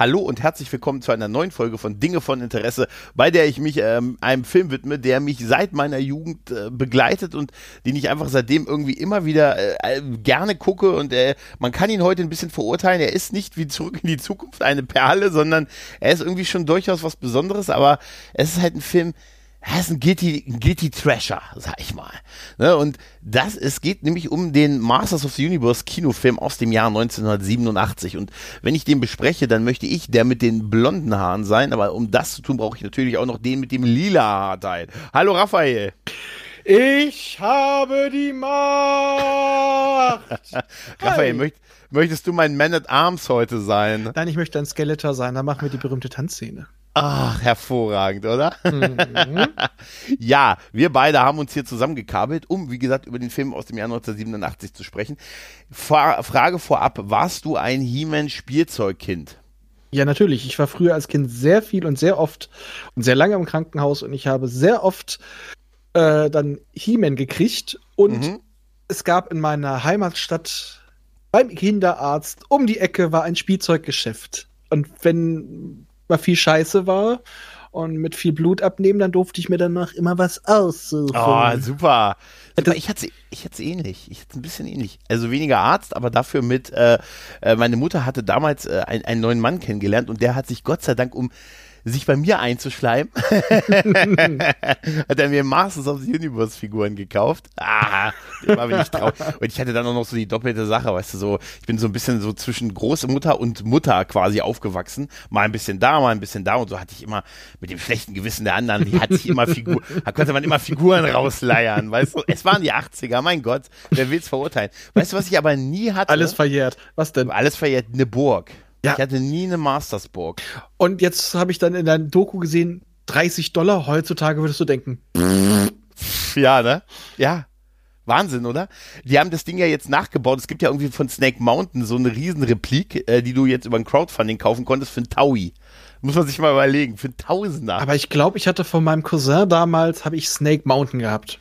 Hallo und herzlich willkommen zu einer neuen Folge von Dinge von Interesse, bei der ich mich ähm, einem Film widme, der mich seit meiner Jugend äh, begleitet und den ich einfach seitdem irgendwie immer wieder äh, äh, gerne gucke und äh, man kann ihn heute ein bisschen verurteilen. Er ist nicht wie zurück in die Zukunft eine Perle, sondern er ist irgendwie schon durchaus was Besonderes, aber es ist halt ein Film, er ist ein Guilty, ein Guilty Trasher, sag ich mal. Ne? Und das, es geht nämlich um den Masters of the Universe Kinofilm aus dem Jahr 1987. Und wenn ich den bespreche, dann möchte ich der mit den blonden Haaren sein. Aber um das zu tun, brauche ich natürlich auch noch den mit dem lila Haarteil. Hallo Raphael. Ich habe die Macht. Raphael, möcht, möchtest du mein Man at Arms heute sein? Nein, ich möchte ein Skeletor sein. Dann machen wir die berühmte Tanzszene. Ach, hervorragend, oder? Mhm. ja, wir beide haben uns hier zusammengekabelt, um, wie gesagt, über den Film aus dem Jahr 1987 zu sprechen. Fra Frage vorab, warst du ein He-Man-Spielzeugkind? Ja, natürlich. Ich war früher als Kind sehr viel und sehr oft und sehr lange im Krankenhaus und ich habe sehr oft äh, dann He-Man gekriegt und mhm. es gab in meiner Heimatstadt beim Kinderarzt um die Ecke war ein Spielzeuggeschäft. Und wenn mal viel Scheiße war und mit viel Blut abnehmen, dann durfte ich mir danach immer was aussuchen. Oh, super. super. Ich hatte ich hatte ähnlich. Ich hatte ein bisschen ähnlich. Also weniger Arzt, aber dafür mit, äh, äh, meine Mutter hatte damals äh, einen, einen neuen Mann kennengelernt und der hat sich Gott sei Dank um sich bei mir einzuschleimen, hat er mir Masters of the Universe Figuren gekauft. Ah, immer bin ich traurig. Und ich hatte dann auch noch so die doppelte Sache, weißt du, so, ich bin so ein bisschen so zwischen Großmutter und Mutter quasi aufgewachsen. Mal ein bisschen da, mal ein bisschen da und so hatte ich immer mit dem schlechten Gewissen der anderen, die hat sich immer Figuren, da konnte man immer Figuren rausleiern, weißt du. Es waren die 80er, mein Gott, wer will's verurteilen. Weißt du, was ich aber nie hatte? Alles verjährt. Was denn? Alles verjährt, eine Burg. Ja. Ich hatte nie eine Mastersburg. Und jetzt habe ich dann in deinem Doku gesehen, 30 Dollar. Heutzutage würdest du denken. Ja, ne? Ja. Wahnsinn, oder? Die haben das Ding ja jetzt nachgebaut. Es gibt ja irgendwie von Snake Mountain so eine Riesenreplik, äh, die du jetzt über ein Crowdfunding kaufen konntest für ein Taui. Muss man sich mal überlegen, für ein Tausender. Aber ich glaube, ich hatte von meinem Cousin damals, habe ich Snake Mountain gehabt.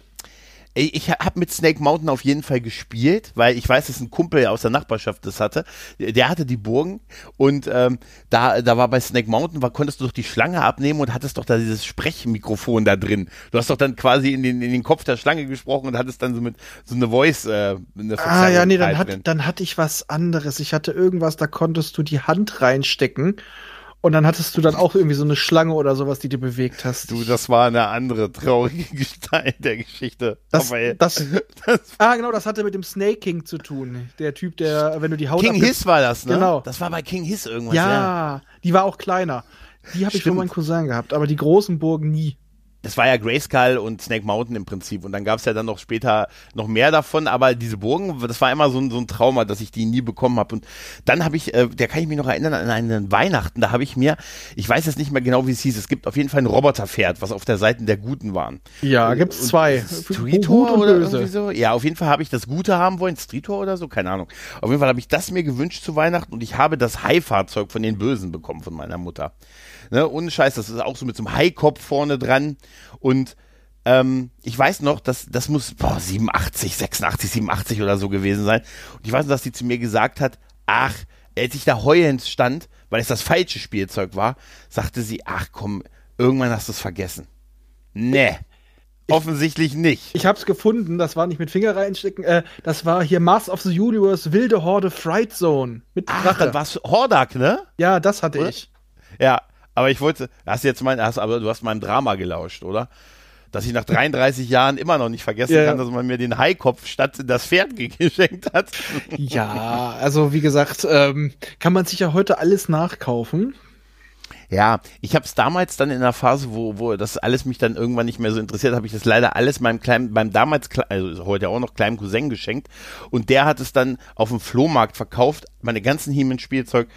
Ich habe mit Snake Mountain auf jeden Fall gespielt, weil ich weiß, dass ein Kumpel aus der Nachbarschaft das hatte. Der hatte die Burgen und ähm, da, da war bei Snake Mountain, war, konntest du doch die Schlange abnehmen und hattest doch da dieses Sprechmikrofon da drin. Du hast doch dann quasi in den, in den Kopf der Schlange gesprochen und hattest dann so mit so eine Voice. Äh, eine ah ja, nee, dann, hat, dann hatte ich was anderes. Ich hatte irgendwas, da konntest du die Hand reinstecken und dann hattest du dann auch irgendwie so eine Schlange oder sowas, die du bewegt hast. Du, das war eine andere traurige Gestalt der Geschichte. Das, das, das, ah, genau, das hatte mit dem Snake King zu tun. Der Typ, der, wenn du die Haut King Hiss war das, ne? Genau. Das war bei King Hiss irgendwas. Ja, ja. die war auch kleiner. Die habe ich von meinem Cousin gehabt, aber die großen Burgen nie das war ja Grayskull und Snake Mountain im Prinzip. Und dann gab es ja dann noch später noch mehr davon, aber diese Burgen, das war immer so ein, so ein Trauma, dass ich die nie bekommen habe. Und dann habe ich, äh, der kann ich mich noch erinnern, an einen Weihnachten, da habe ich mir, ich weiß jetzt nicht mehr genau, wie es hieß, es gibt auf jeden Fall ein Roboterpferd, was auf der Seite der Guten waren. Ja, gibt's zwei. Streetor oder irgendwie so? Ja, auf jeden Fall habe ich das Gute haben wollen, Streetor oder so, keine Ahnung. Auf jeden Fall habe ich das mir gewünscht zu Weihnachten und ich habe das High-Fahrzeug von den Bösen bekommen von meiner Mutter. Ne, ohne Scheiß, das ist auch so mit so einem Haikopf vorne dran. Und ähm, ich weiß noch, dass das muss boah, 87, 86, 87 oder so gewesen sein. Und ich weiß noch, dass die zu mir gesagt hat, ach, als ich da heulend stand, weil es das falsche Spielzeug war, sagte sie, ach komm, irgendwann hast du es vergessen. Nee. Offensichtlich nicht. Ich hab's gefunden, das war nicht mit Finger reinstecken, äh, das war hier Mars of the Universe Wilde Horde Fright Zone mit Ach, Drache. das war's Hordak, ne? Ja, das hatte Oder? ich. Ja, aber ich wollte, hast du jetzt mein, hast, aber du hast meinem Drama gelauscht, oder? Dass ich nach 33 Jahren immer noch nicht vergessen ja, kann, dass man mir den Haikopf statt das Pferd geschenkt hat. Ja, also wie gesagt, ähm, kann man sich ja heute alles nachkaufen. Ja, ich habe es damals dann in der Phase, wo, wo das alles mich dann irgendwann nicht mehr so interessiert, habe ich das leider alles meinem kleinen, beim damals, also heute auch noch kleinen Cousin geschenkt und der hat es dann auf dem Flohmarkt verkauft, meine ganzen He-Man-Spielzeug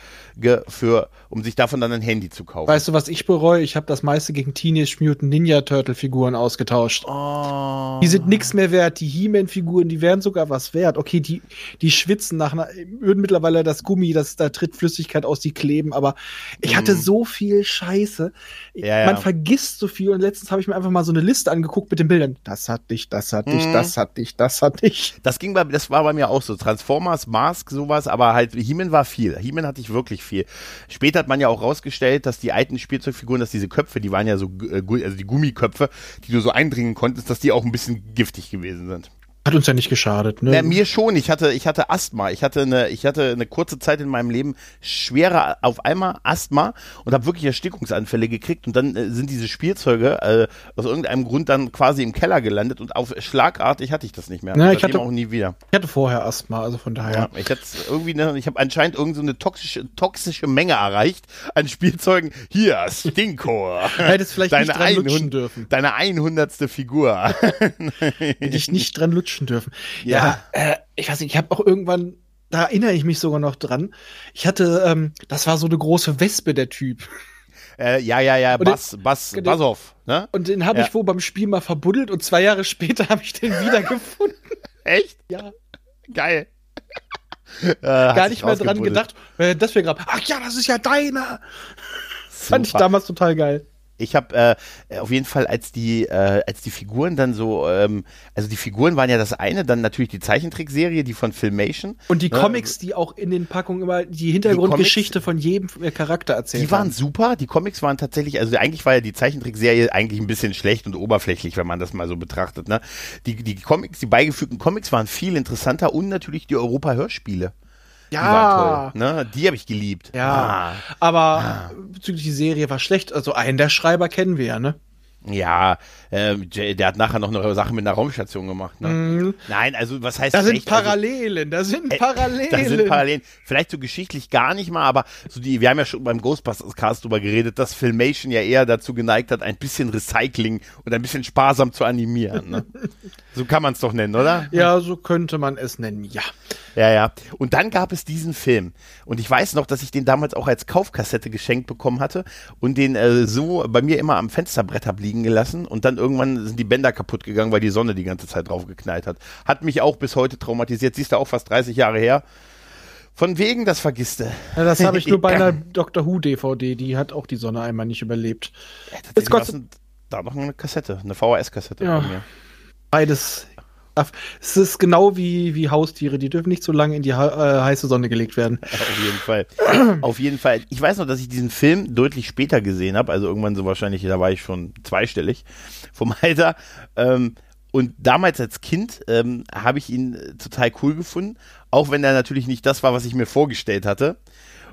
für, um sich davon dann ein Handy zu kaufen. Weißt du, was ich bereue? Ich habe das meiste gegen Teenage Mutant Ninja Turtle Figuren ausgetauscht. Oh. Die sind nichts mehr wert. Die He-Man-Figuren, die wären sogar was wert. Okay, die, die schwitzen nach einer, würden mittlerweile das Gummi, das, da tritt Flüssigkeit aus, die kleben, aber ich hatte mhm. so viel viel Scheiße. Ja, ja. Man vergisst so viel und letztens habe ich mir einfach mal so eine Liste angeguckt mit den Bildern. Das hat dich, das hat dich, Mhm. das hat dich, das hat dich. Das ging bei, das war bei mir auch so. Transformers, Mask, sowas, aber halt, He-Man war viel. He-Man hatte ich wirklich viel. Später hat man ja auch rausgestellt, dass die alten Spielzeugfiguren, dass diese Köpfe, die waren ja so, äh, also die Gummiköpfe, die du so eindringen konntest, dass die auch ein bisschen giftig gewesen sind. Hat uns ja nicht geschadet, ne? Na, mir schon. Ich hatte, ich hatte Asthma. Ich hatte eine, ich hatte eine kurze Zeit in meinem Leben schwere auf einmal Asthma und habe wirklich Erstickungsanfälle gekriegt. Und dann äh, sind diese Spielzeuge äh, aus irgendeinem Grund dann quasi im Keller gelandet und auf schlagartig hatte ich das nicht mehr. Na, ich hatte- auch nie wieder. ich hatte vorher Asthma, also von daher. Ja, ich hatte irgendwie eine, ich habe anscheinend irgend so eine toxische, toxische Menge erreicht an Spielzeugen. Hier, Stinko. Hättest vielleicht nicht dran lutschen dürfen. Deine einhundertste Figur. Hätte ich nicht dran lutschen dürfen. Ja. Ja, äh, ich weiß nicht, ich habe auch irgendwann, da erinnere ich mich sogar noch dran. Ich hatte, ähm, das war so eine große Wespe, der Typ. äh, ja, ja, ja, Und Bass, Bass, den- Bassoff, ne? Und den habe Ja. ich wohl beim Spiel mal verbuddelt und zwei Jahre später habe ich den wiedergefunden. Echt? Ja, Geil. Äh, gar nicht mehr dran gedacht, äh, dass wir gerade, ach ja, das ist ja deiner. Fand ich damals total geil. Ich habe äh, auf jeden Fall, als die, äh, als die Figuren dann so, ähm, also die Figuren waren ja das eine, dann natürlich die Zeichentrickserie, die von Filmation. Und die Ne? Comics, die auch in den Packungen immer die Hintergrundgeschichte von jedem äh, Charakter erzählen. Die waren super, die Comics waren tatsächlich, also eigentlich war ja die Zeichentrickserie eigentlich ein bisschen schlecht und oberflächlich, wenn man das mal so betrachtet. Ne? Die, die Comics, die beigefügten Comics waren viel interessanter und natürlich die Europa-Hörspiele. Die waren Ja, toll. Ne? Die habe ich geliebt. Ja. Ah. aber bezüglich die Serie war schlecht. Also einen der Schreiber kennen wir ja, ne? Ja, Jay- der hat nachher noch eine Sache mit einer Raumstation gemacht. Ne? Mhm. Nein, also was heißt Da sind schlecht? Also, Parallelen, da sind Äh, Parallelen. Da sind Parallelen. Vielleicht so geschichtlich gar nicht mal, aber so die, wir haben ja schon beim Ghostbusters Cast drüber geredet, dass Filmation ja eher dazu geneigt hat, ein bisschen Recycling und ein bisschen sparsam zu animieren. Ne? so kann man es doch nennen, oder? Ja, so könnte man es nennen, ja. Ja, ja. Und dann gab es diesen Film. Und ich weiß noch, dass ich den damals auch als Kaufkassette geschenkt bekommen hatte und den äh, so bei mir immer am Fensterbrett hab liegen gelassen. Und dann irgendwann sind die Bänder kaputt gegangen, weil die Sonne die ganze Zeit drauf geknallt hat. Hat mich auch bis heute traumatisiert. Siehst du auch fast 30 Jahre her. Von wegen, das vergisst du. ja das habe ich nur bei einer Doctor Who DVD, die hat auch die Sonne einmal nicht überlebt. Tatsächlich Gott- war's ein- da noch eine Kassette, eine VHS-Kassette Ja. bei mir. Beides. Es ist genau wie, wie Haustiere, die dürfen nicht so lange in die he- äh, heiße Sonne gelegt werden. Auf jeden Fall. auf jeden Fall. Ich weiß noch, dass ich diesen Film deutlich später gesehen habe, also irgendwann so wahrscheinlich, da war ich schon zweistellig vom Alter. Ähm, und damals als Kind ähm, habe ich ihn äh, total cool gefunden, auch wenn er natürlich nicht das war, was ich mir vorgestellt hatte.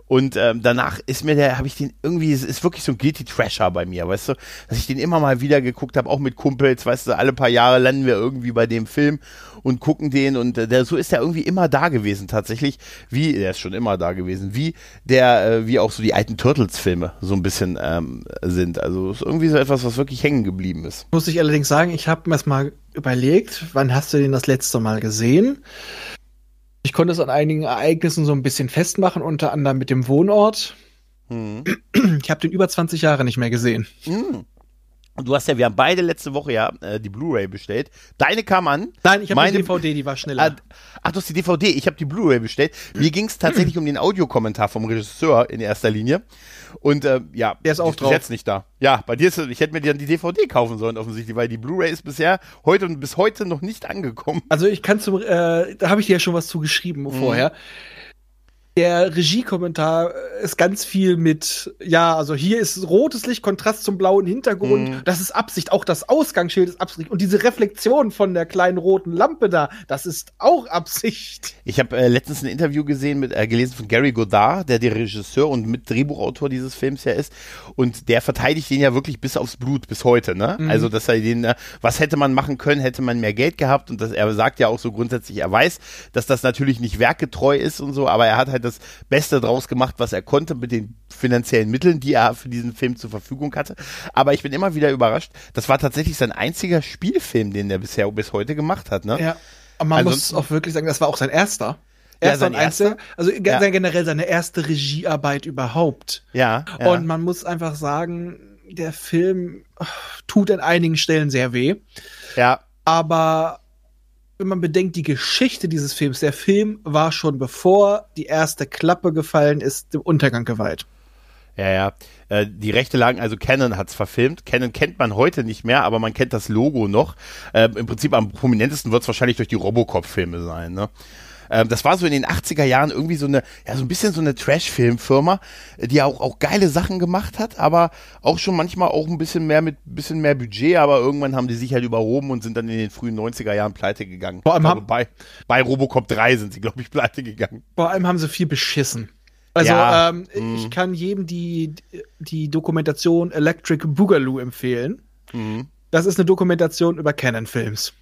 Und ähm, danach ist mir der, habe ich den irgendwie, es ist wirklich so ein Guilty Trasher bei mir, weißt du, dass ich den immer mal wieder geguckt habe, auch mit Kumpels, weißt du, alle paar Jahre landen wir irgendwie bei dem Film und gucken den und äh, der, so ist er irgendwie immer da gewesen tatsächlich, wie, der ist schon immer da gewesen, wie der, äh, wie auch so die alten Turtles-Filme so ein bisschen ähm, sind. Also ist irgendwie so etwas, was wirklich hängen geblieben ist. Muss ich allerdings sagen, ich habe mir das mal überlegt, wann hast du den das letzte Mal gesehen? Ich konnte es an einigen Ereignissen so ein bisschen festmachen, unter anderem mit dem Wohnort. Hm. Ich habe den über 20 Jahre nicht mehr gesehen. Hm. Und du hast ja, wir haben beide letzte Woche ja äh, die Blu-ray bestellt. Deine kam an. Nein, ich habe eine DVD, die war schneller. Ah, ach, du hast die DVD. Ich habe die Blu-ray bestellt. Mir ging es tatsächlich um den Audiokommentar vom Regisseur in erster Linie. Und äh, ja, Der ist auch drauf. jetzt nicht da. Ja, bei dir ist es- ich hätte mir dann die DVD kaufen sollen offensichtlich, weil die Blu-ray ist bisher heute und bis heute noch nicht angekommen. Also ich kann zum, äh, da habe ich dir ja schon was zu geschrieben Mhm. vorher. Der Regiekommentar ist ganz viel mit, ja, also hier ist rotes Licht, Kontrast zum blauen Hintergrund. Mhm. Das ist Absicht. Auch das Ausgangsschild ist Absicht. Und diese Reflexion von der kleinen roten Lampe da, das ist auch Absicht. Ich habe äh, letztens ein Interview gesehen mit äh, gelesen von Gary Godard, der der Regisseur und mit Drehbuchautor dieses Films ja ist und der verteidigt den ja wirklich bis aufs Blut bis heute, ne? Mhm. Also, dass er den äh, was hätte man machen können, hätte man mehr Geld gehabt und dass er sagt ja auch so grundsätzlich, er weiß, dass das natürlich nicht werkgetreu ist und so, aber er hat halt das Beste draus gemacht, was er konnte mit den finanziellen Mitteln, die er für diesen Film zur Verfügung hatte. Aber ich bin immer wieder überrascht, das war tatsächlich sein einziger Spielfilm, den er bisher bis heute gemacht hat, ne? Ja. Aber man Ansonsten- muss auch wirklich sagen, das war auch sein erster. Ja, Erster sein und erster. Also Ja. generell seine erste Regiearbeit überhaupt. Ja. ja. Und man muss einfach sagen, der Film äh, tut an einigen Stellen sehr weh. ja. Aber wenn man bedenkt, die Geschichte dieses Films, der Film war schon bevor die erste Klappe gefallen ist, dem Untergang geweiht. Ja, ja. Äh, die Rechte lagen, also Canon hat's verfilmt. Canon kennt man heute nicht mehr, aber man kennt das Logo noch. Äh, Im Prinzip am prominentesten wird's wahrscheinlich durch die Robocop-Filme sein, ne? Ähm, das war so in den 80er Jahren irgendwie so eine, ja, so ein bisschen so eine Trash-Film-Firma, die auch, auch geile Sachen gemacht hat, aber auch schon manchmal auch ein bisschen mehr mit bisschen mehr Budget, aber irgendwann haben die sich halt überhoben und sind dann in den frühen 90er Jahren pleite gegangen. Vor allem glaube, bei, bei Robocop 3 sind sie, glaube ich, pleite gegangen. Vor allem haben sie viel beschissen. Also ja, ähm, ich mhm. kann jedem die, die Dokumentation Electric Boogaloo empfehlen. Mhm. Das ist eine Dokumentation über Canon-Films.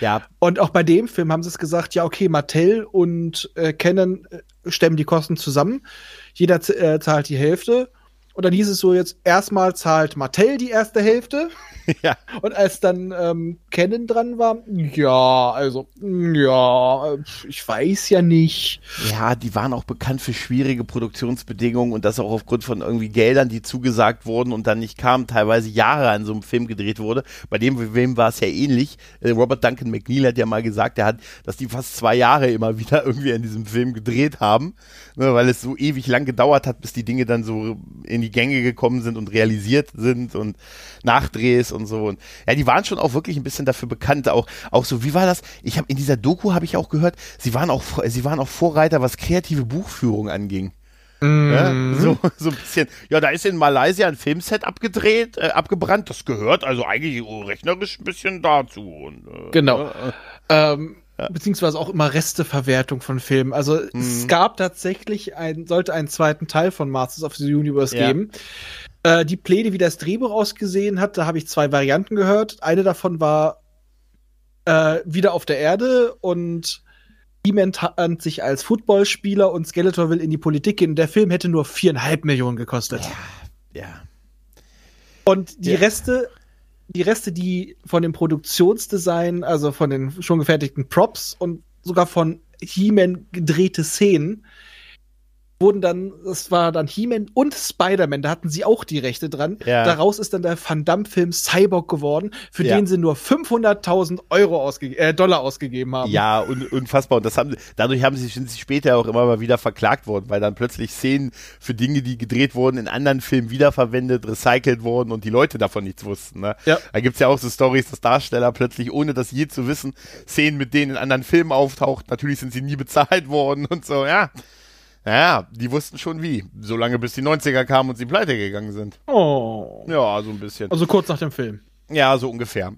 Ja. Und auch bei dem Film haben sie es gesagt, ja, okay, Mattel und äh, Canon äh, stemmen die Kosten zusammen. Jeder äh, zahlt die Hälfte. Und dann hieß es so jetzt, erstmal zahlt Mattel die erste Hälfte. Ja. Und als dann ähm, Canon dran war, ja, also, ja, ich weiß ja nicht. Ja, die waren auch bekannt für schwierige Produktionsbedingungen und das auch aufgrund von irgendwie Geldern, die zugesagt wurden und dann nicht kamen, teilweise Jahre an so einem Film gedreht wurde. Bei dem wem war es ja ähnlich. Äh, Robert Duncan McNeil hat ja mal gesagt, er hat, dass die fast zwei Jahre immer wieder irgendwie an diesem Film gedreht haben, ne, weil es so ewig lang gedauert hat, bis die Dinge dann so in die Gänge gekommen sind und realisiert sind und Nachdrehs und so. Und ja, die waren schon auch wirklich ein bisschen dafür bekannt. Auch, auch so, wie war das? Ich habe in dieser Doku habe ich auch gehört, sie waren auch, sie waren auch Vorreiter, was kreative Buchführung anging. Mhm. Ja, so, so ein bisschen. Ja, da ist in Malaysia ein Filmset abgedreht, äh, abgebrannt. Das gehört also eigentlich rechnerisch ein bisschen dazu. Und, äh, genau. Äh, ähm, ja. Beziehungsweise auch immer Resteverwertung von Filmen. Also mhm. es gab tatsächlich ein, sollte einen zweiten Teil von Masters of the Universe ja. geben. Äh, die Pläne, wie das Drehbuch ausgesehen hat, da habe ich zwei Varianten gehört. Eine davon war äh, wieder auf der Erde und He-Man tarnt sich als Footballspieler und Skeletor will in die Politik gehen. Der Film hätte nur viereinhalb Millionen gekostet. Ja. ja. Und die ja. Reste, die Reste, die von dem Produktionsdesign, also von den schon gefertigten Props und sogar von He-Man gedrehte Szenen, wurden dann, es war dann He-Man und Spider-Man, da hatten sie auch die Rechte dran. Ja. Daraus ist dann der Van Damme-Film Cyborg geworden, für ja. den sie nur 500.000 Euro ausge äh, Dollar ausgegeben haben. Ja, un unfassbar. Und das haben, dadurch haben sie, sind sie später auch immer mal wieder verklagt worden, weil dann plötzlich Szenen für Dinge, die gedreht wurden, in anderen Filmen wiederverwendet, recycelt wurden und die Leute davon nichts wussten. Ne? Ja. Da gibt's ja auch so Stories, dass Darsteller plötzlich, ohne das je zu wissen, Szenen mit denen in anderen Filmen auftaucht. Natürlich sind sie nie bezahlt worden und so, ja. Naja, die wussten schon wie. Solange bis die 90er kamen und sie pleite gegangen sind. Oh. Ja, so ein bisschen. Also kurz nach dem Film. Ja, so ungefähr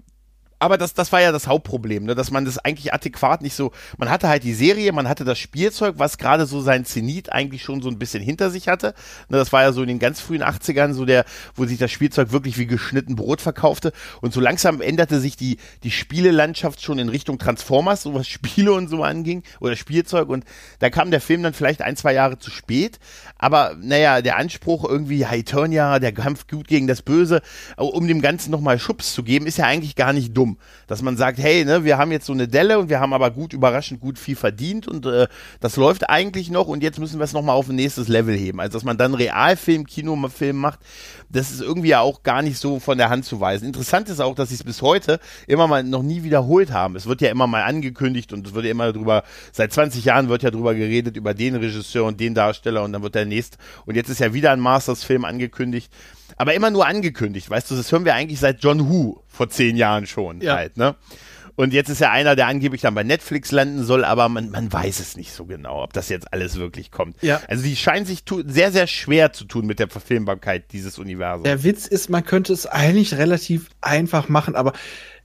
aber das, das war ja das Hauptproblem, ne? dass man das eigentlich adäquat nicht so, man hatte halt die Serie, man hatte das Spielzeug, was gerade so sein Zenit eigentlich schon so ein bisschen hinter sich hatte. Ne? Das war ja so in den ganz frühen 80ern so der, wo sich das Spielzeug wirklich wie geschnitten Brot verkaufte und so langsam änderte sich die, die Spielelandschaft schon in Richtung Transformers, so was Spiele und so anging oder Spielzeug und da kam der Film dann vielleicht ein, zwei Jahre zu spät, aber naja, der Anspruch irgendwie, ja, Eternia, der Kampf gut gegen das Böse, um dem Ganzen nochmal Schubs zu geben, ist ja eigentlich gar nicht dumm. Dass man sagt, hey, ne, wir haben jetzt so eine Delle und wir haben aber gut, überraschend gut viel verdient und äh, das läuft eigentlich noch und jetzt müssen wir es nochmal auf ein nächstes Level heben. Also dass man dann Realfilm, Kinofilm macht, das ist irgendwie ja auch gar nicht so von der Hand zu weisen. Interessant ist auch, dass sie es bis heute immer mal noch nie wiederholt haben. Es wird ja immer mal angekündigt und es wird ja immer drüber, seit 20 Jahren wird ja drüber geredet, über den Regisseur und den Darsteller und dann wird der nächste. Und jetzt ist ja wieder ein Masters-Film angekündigt aber immer nur angekündigt, weißt du, das hören wir eigentlich seit John Who vor zehn Jahren schon ja. halt, ne? Und jetzt ist ja einer, der angeblich dann bei Netflix landen soll, aber man, man weiß es nicht so genau, ob das jetzt alles wirklich kommt. Ja. Also die scheinen sich sehr, sehr schwer zu tun mit der Verfilmbarkeit dieses Universums. Der Witz ist, man könnte es eigentlich relativ einfach machen, aber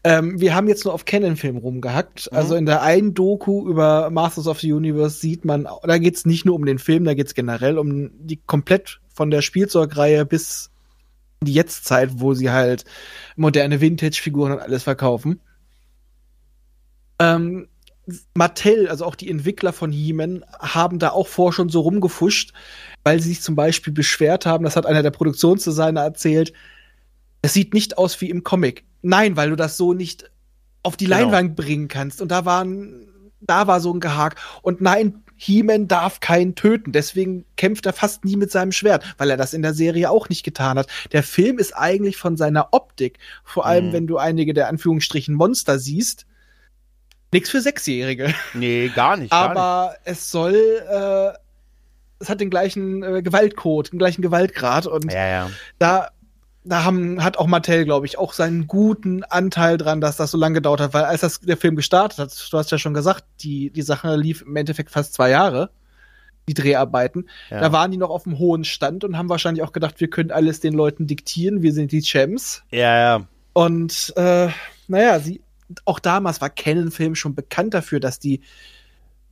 ähm, wir haben jetzt nur auf Canon-Film rumgehackt. Mhm. Also in der einen Doku über Masters of the Universe sieht man, da geht es nicht nur um den Film, da geht es generell um die komplett von der Spielzeugreihe bis die Jetztzeit, wo sie halt moderne Vintage-Figuren und alles verkaufen. Ähm, Mattel, also auch die Entwickler von He-Man, haben da auch vor schon so rumgefuscht, weil sie sich zum Beispiel beschwert haben, das hat einer der Produktionsdesigner erzählt, es sieht nicht aus wie im Comic. Nein, weil du das so nicht auf die genau. Leinwand bringen kannst. Und da waren, da war so ein Gehak. Und nein, He-Man darf keinen töten. Deswegen kämpft er fast nie mit seinem Schwert, weil er das in der Serie auch nicht getan hat. Der Film ist eigentlich von seiner Optik, vor allem mhm. wenn du einige der Anführungsstrichen Monster siehst, nichts für Sechsjährige. Nee, gar nicht. Aber gar nicht. es soll äh, es hat den gleichen äh, Gewaltcode, den gleichen Gewaltgrad und Ja, ja. da, da haben, hat auch Mattel, glaube ich, auch seinen guten Anteil dran, dass das so lange gedauert hat, weil als das, der Film gestartet hat, du hast ja schon gesagt, die, die Sache lief im Endeffekt fast zwei Jahre, die Dreharbeiten. ja. Da waren die noch auf dem hohen Stand und haben wahrscheinlich auch gedacht, wir können alles den Leuten diktieren, wir sind die Champs. ja, ja. Und äh, naja, sie, auch damals war Canon-Film schon bekannt dafür, dass die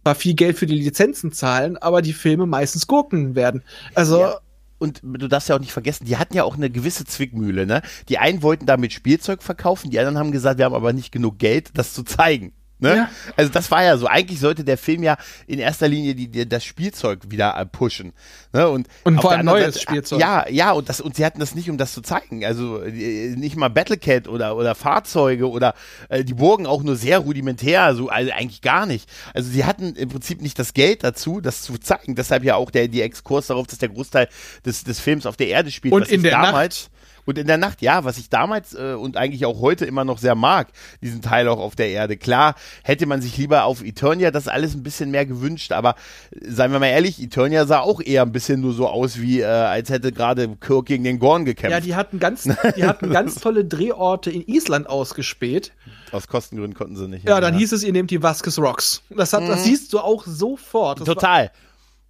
zwar viel Geld für die Lizenzen zahlen, aber die Filme meistens Gurken werden. Also, Ja. Und du darfst ja auch nicht vergessen, die hatten ja auch eine gewisse Zwickmühle, ne? Die einen wollten damit Spielzeug verkaufen, die anderen haben gesagt, wir haben aber nicht genug Geld, das zu zeigen. Ne? Ja. Also das war ja so. Eigentlich sollte der Film ja in erster Linie die, die, das Spielzeug wieder äh, pushen. Ne? Und, Und vor allem neues Spielzeug. Ja, ja, und, das, und sie hatten das nicht, um das zu zeigen. Also äh, nicht mal Battlecat oder, oder Fahrzeuge oder äh, die Burgen auch nur sehr rudimentär, so also eigentlich gar nicht. Also sie hatten im Prinzip nicht das Geld dazu, das zu zeigen. Deshalb ja auch der die Exkurs darauf, dass der Großteil des, des Films auf der Erde spielt. Und was in der damals, Und in der Nacht, ja, was ich damals äh, und eigentlich auch heute immer noch sehr mag, diesen Teil auch auf der Erde. Klar, hätte man sich lieber auf Eternia das alles ein bisschen mehr gewünscht, aber äh, seien wir mal ehrlich, Eternia sah auch eher ein bisschen nur so aus, wie äh, als hätte gerade Kirk gegen den Gorn gekämpft. ja, die hatten ganz, die hatten ganz tolle Drehorte in Island ausgespäht. Aus Kostengründen konnten sie nicht. Ja, dann hieß es, ihr nehmt die Vasquez Rocks. Das, hat, das siehst du auch sofort. Das war- Total.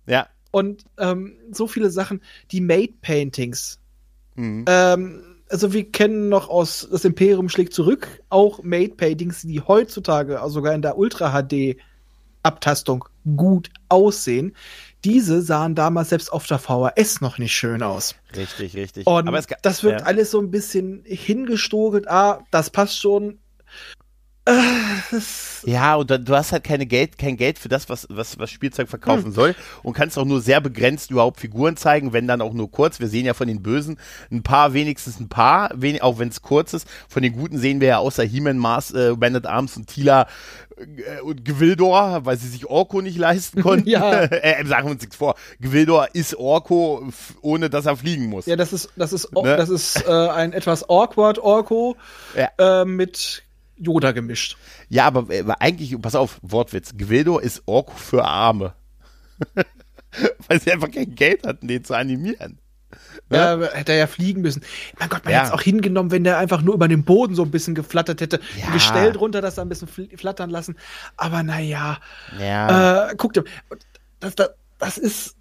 Ja. Und ähm, so viele Sachen, die Made Paintings. Mhm. Ähm, also wir kennen noch aus Das Imperium schlägt zurück auch Made Paintings, die heutzutage also sogar in der Ultra HD Abtastung gut aussehen. Diese sahen damals selbst auf der VHS noch nicht schön aus. Richtig, richtig. Und aber das wird ja. alles so ein bisschen hingestogelt. Ah, das passt schon. Äh, Ja, und dann, du hast halt keine Geld, kein Geld für das, was, was, was Spielzeug verkaufen Hm. soll und kannst auch nur sehr begrenzt überhaupt Figuren zeigen, wenn dann auch nur kurz. Wir sehen ja von den Bösen ein paar, wenigstens ein paar, wen, auch wenn es kurz ist. Von den Guten sehen wir ja außer He-Man, Mars, äh, Bandit Arms und Tila äh, und Gwildor, weil sie sich Orko nicht leisten konnten. Ja. äh, sagen wir uns nichts vor. Gwildor ist Orko, ohne dass er fliegen muss. ja, das ist, das ist, Ne? das ist äh, ein etwas awkward Orko Ja. äh, mit Yoda gemischt. Ja, aber, äh, aber eigentlich, pass auf, Wortwitz. Gwildor ist Orko für Arme. Weil sie einfach kein Geld hatten, den zu animieren. Ne? Ja, hätte er ja fliegen müssen. Mein Gott, man Ja. hätte es auch hingenommen, wenn der einfach nur über den Boden so ein bisschen geflattert hätte. Ja. Ein Gestell drunter, das da ein bisschen fl flattern lassen. Aber naja, Ja. äh, guck dir, das, das, das ist.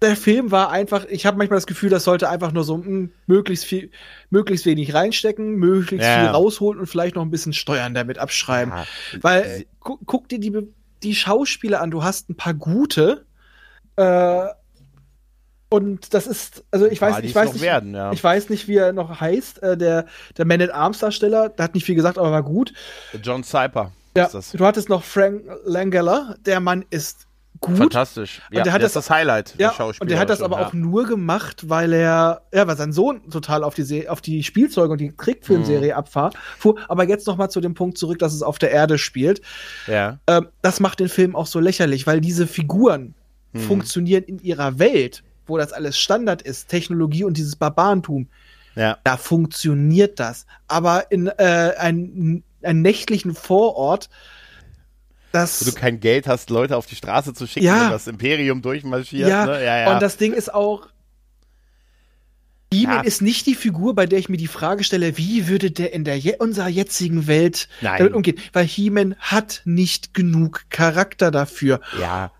Der Film war einfach, ich habe manchmal das Gefühl, das sollte einfach nur so mh, möglichst viel, möglichst wenig reinstecken, möglichst Ja. viel rausholen und vielleicht noch ein bisschen Steuern damit abschreiben. Ja. Weil, gu guck dir die, die Schauspieler an, du hast ein paar gute, äh, und das ist, also ich weiß, Ja, ich weiß nicht, werden, ja. ich weiß nicht, wie er noch heißt, äh, der, der Man at Arms Darsteller, der hat nicht viel gesagt, aber war gut. John Cyper Ja, ist das. du hattest noch Frank Langella, der Mann ist gut. Fantastisch. Ja, der hat das- ist das Highlight. Ja, und der hat das schon, aber ja. auch nur gemacht, weil er, ja, weil sein Sohn total auf die, Se auf die Spielzeuge und die Trickfilmserie Mhm. abfahr, fuhr. Aber jetzt noch mal zu dem Punkt zurück, dass es auf der Erde spielt. Ja. Ähm, das macht den Film auch so lächerlich, weil diese Figuren Mhm. funktionieren in ihrer Welt, wo das alles Standard ist, Technologie und dieses Barbarentum. Ja. Da funktioniert das. Aber in äh, einen nächtlichen Vorort, das Wo du kein Geld hast, Leute auf die Straße zu schicken, Ja. wenn das Imperium durchmarschiert. ja, ne? ja, ja. und das Ding ist auch. He-Man Ja. ist nicht die Figur, bei der ich mir die Frage stelle, wie würde der in der je unserer jetzigen Welt Nein. damit umgehen? Weil He-Man hat nicht genug Charakter dafür. ja.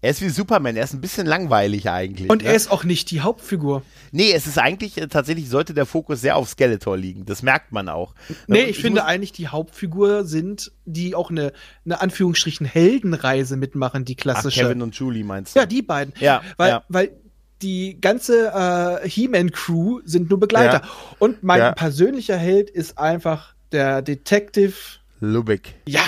Er ist wie Superman, er ist ein bisschen langweilig eigentlich. Und ne? er ist auch nicht die Hauptfigur. Nee, es ist eigentlich, äh, tatsächlich sollte der Fokus sehr auf Skeletor liegen. Das merkt man auch. Nee, Und ich, finde eigentlich, die Hauptfigur sind, die auch eine, eine Anführungsstrichen Heldenreise mitmachen, die Ach, klassische. Kevin und Julie meinst du? ja, die beiden. Ja, Weil, ja. weil die ganze äh, He-Man-Crew sind nur Begleiter. Ja. Und mein Ja. persönlicher Held ist einfach der Detective. Lubeck. Ja,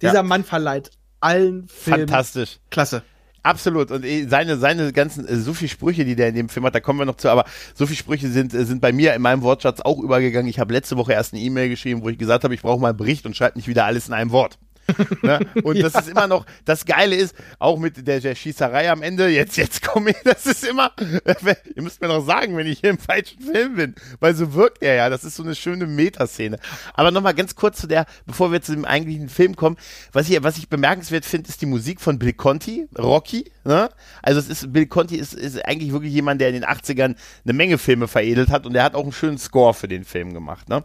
dieser. Mann verleiht allen Filmen Fantastisch. Klasse. Absolut. Und eh, seine, seine ganzen, äh, so viele Sprüche, die der in dem Film hat, da kommen wir noch zu, aber so viele Sprüche sind, äh, sind bei mir in meinem Wortschatz auch übergegangen. Ich habe letzte Woche erst eine E-Mail geschrieben, wo ich gesagt habe, ich brauche mal einen Bericht und schreibe nicht wieder alles in einem Wort. ne? Und das ist immer noch, das Geile ist, auch mit der, der Schießerei am Ende, jetzt, jetzt komme ich, das ist immer, ihr müsst mir doch sagen, wenn ich hier im falschen Film bin, weil so wirkt er ja, das ist so eine schöne Metaszene. Aber nochmal ganz kurz zu der, bevor wir zu dem eigentlichen Film kommen, was ich, was ich bemerkenswert finde, ist die Musik von Bill Conti, Rocky, Ne? Also es ist, Bill Conti ist, ist eigentlich wirklich jemand, der in den 80ern eine Menge Filme veredelt hat und der hat auch einen schönen Score für den Film gemacht. Ne?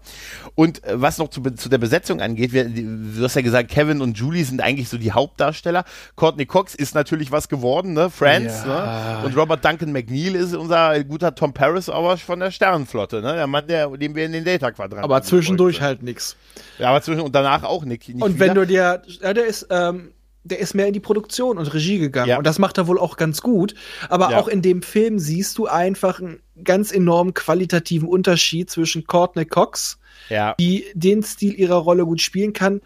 Und äh, was noch zu, zu der Besetzung angeht, wir, du hast ja gesagt, Kevin und Julie sind eigentlich so die Hauptdarsteller. Courtney Cox ist natürlich was geworden, ne? Friends. Ja. Ne? Und Robert Duncan McNeil ist unser guter Tom Paris, aber von der Sternenflotte, ne? Der Mann, der, den wir in den Data-Quadranten Aber zwischendurch halt nix. Ja, aber zwischen und danach auch nicht. nicht Und wenn wieder. du dir, ja, der ist, ähm, der ist mehr in die Produktion und Regie gegangen. Ja. Und das macht er wohl auch ganz gut. Aber Ja. auch in dem Film siehst du einfach einen ganz enormen qualitativen Unterschied zwischen Courtney Cox, ja. die den Stil ihrer Rolle gut spielen kann.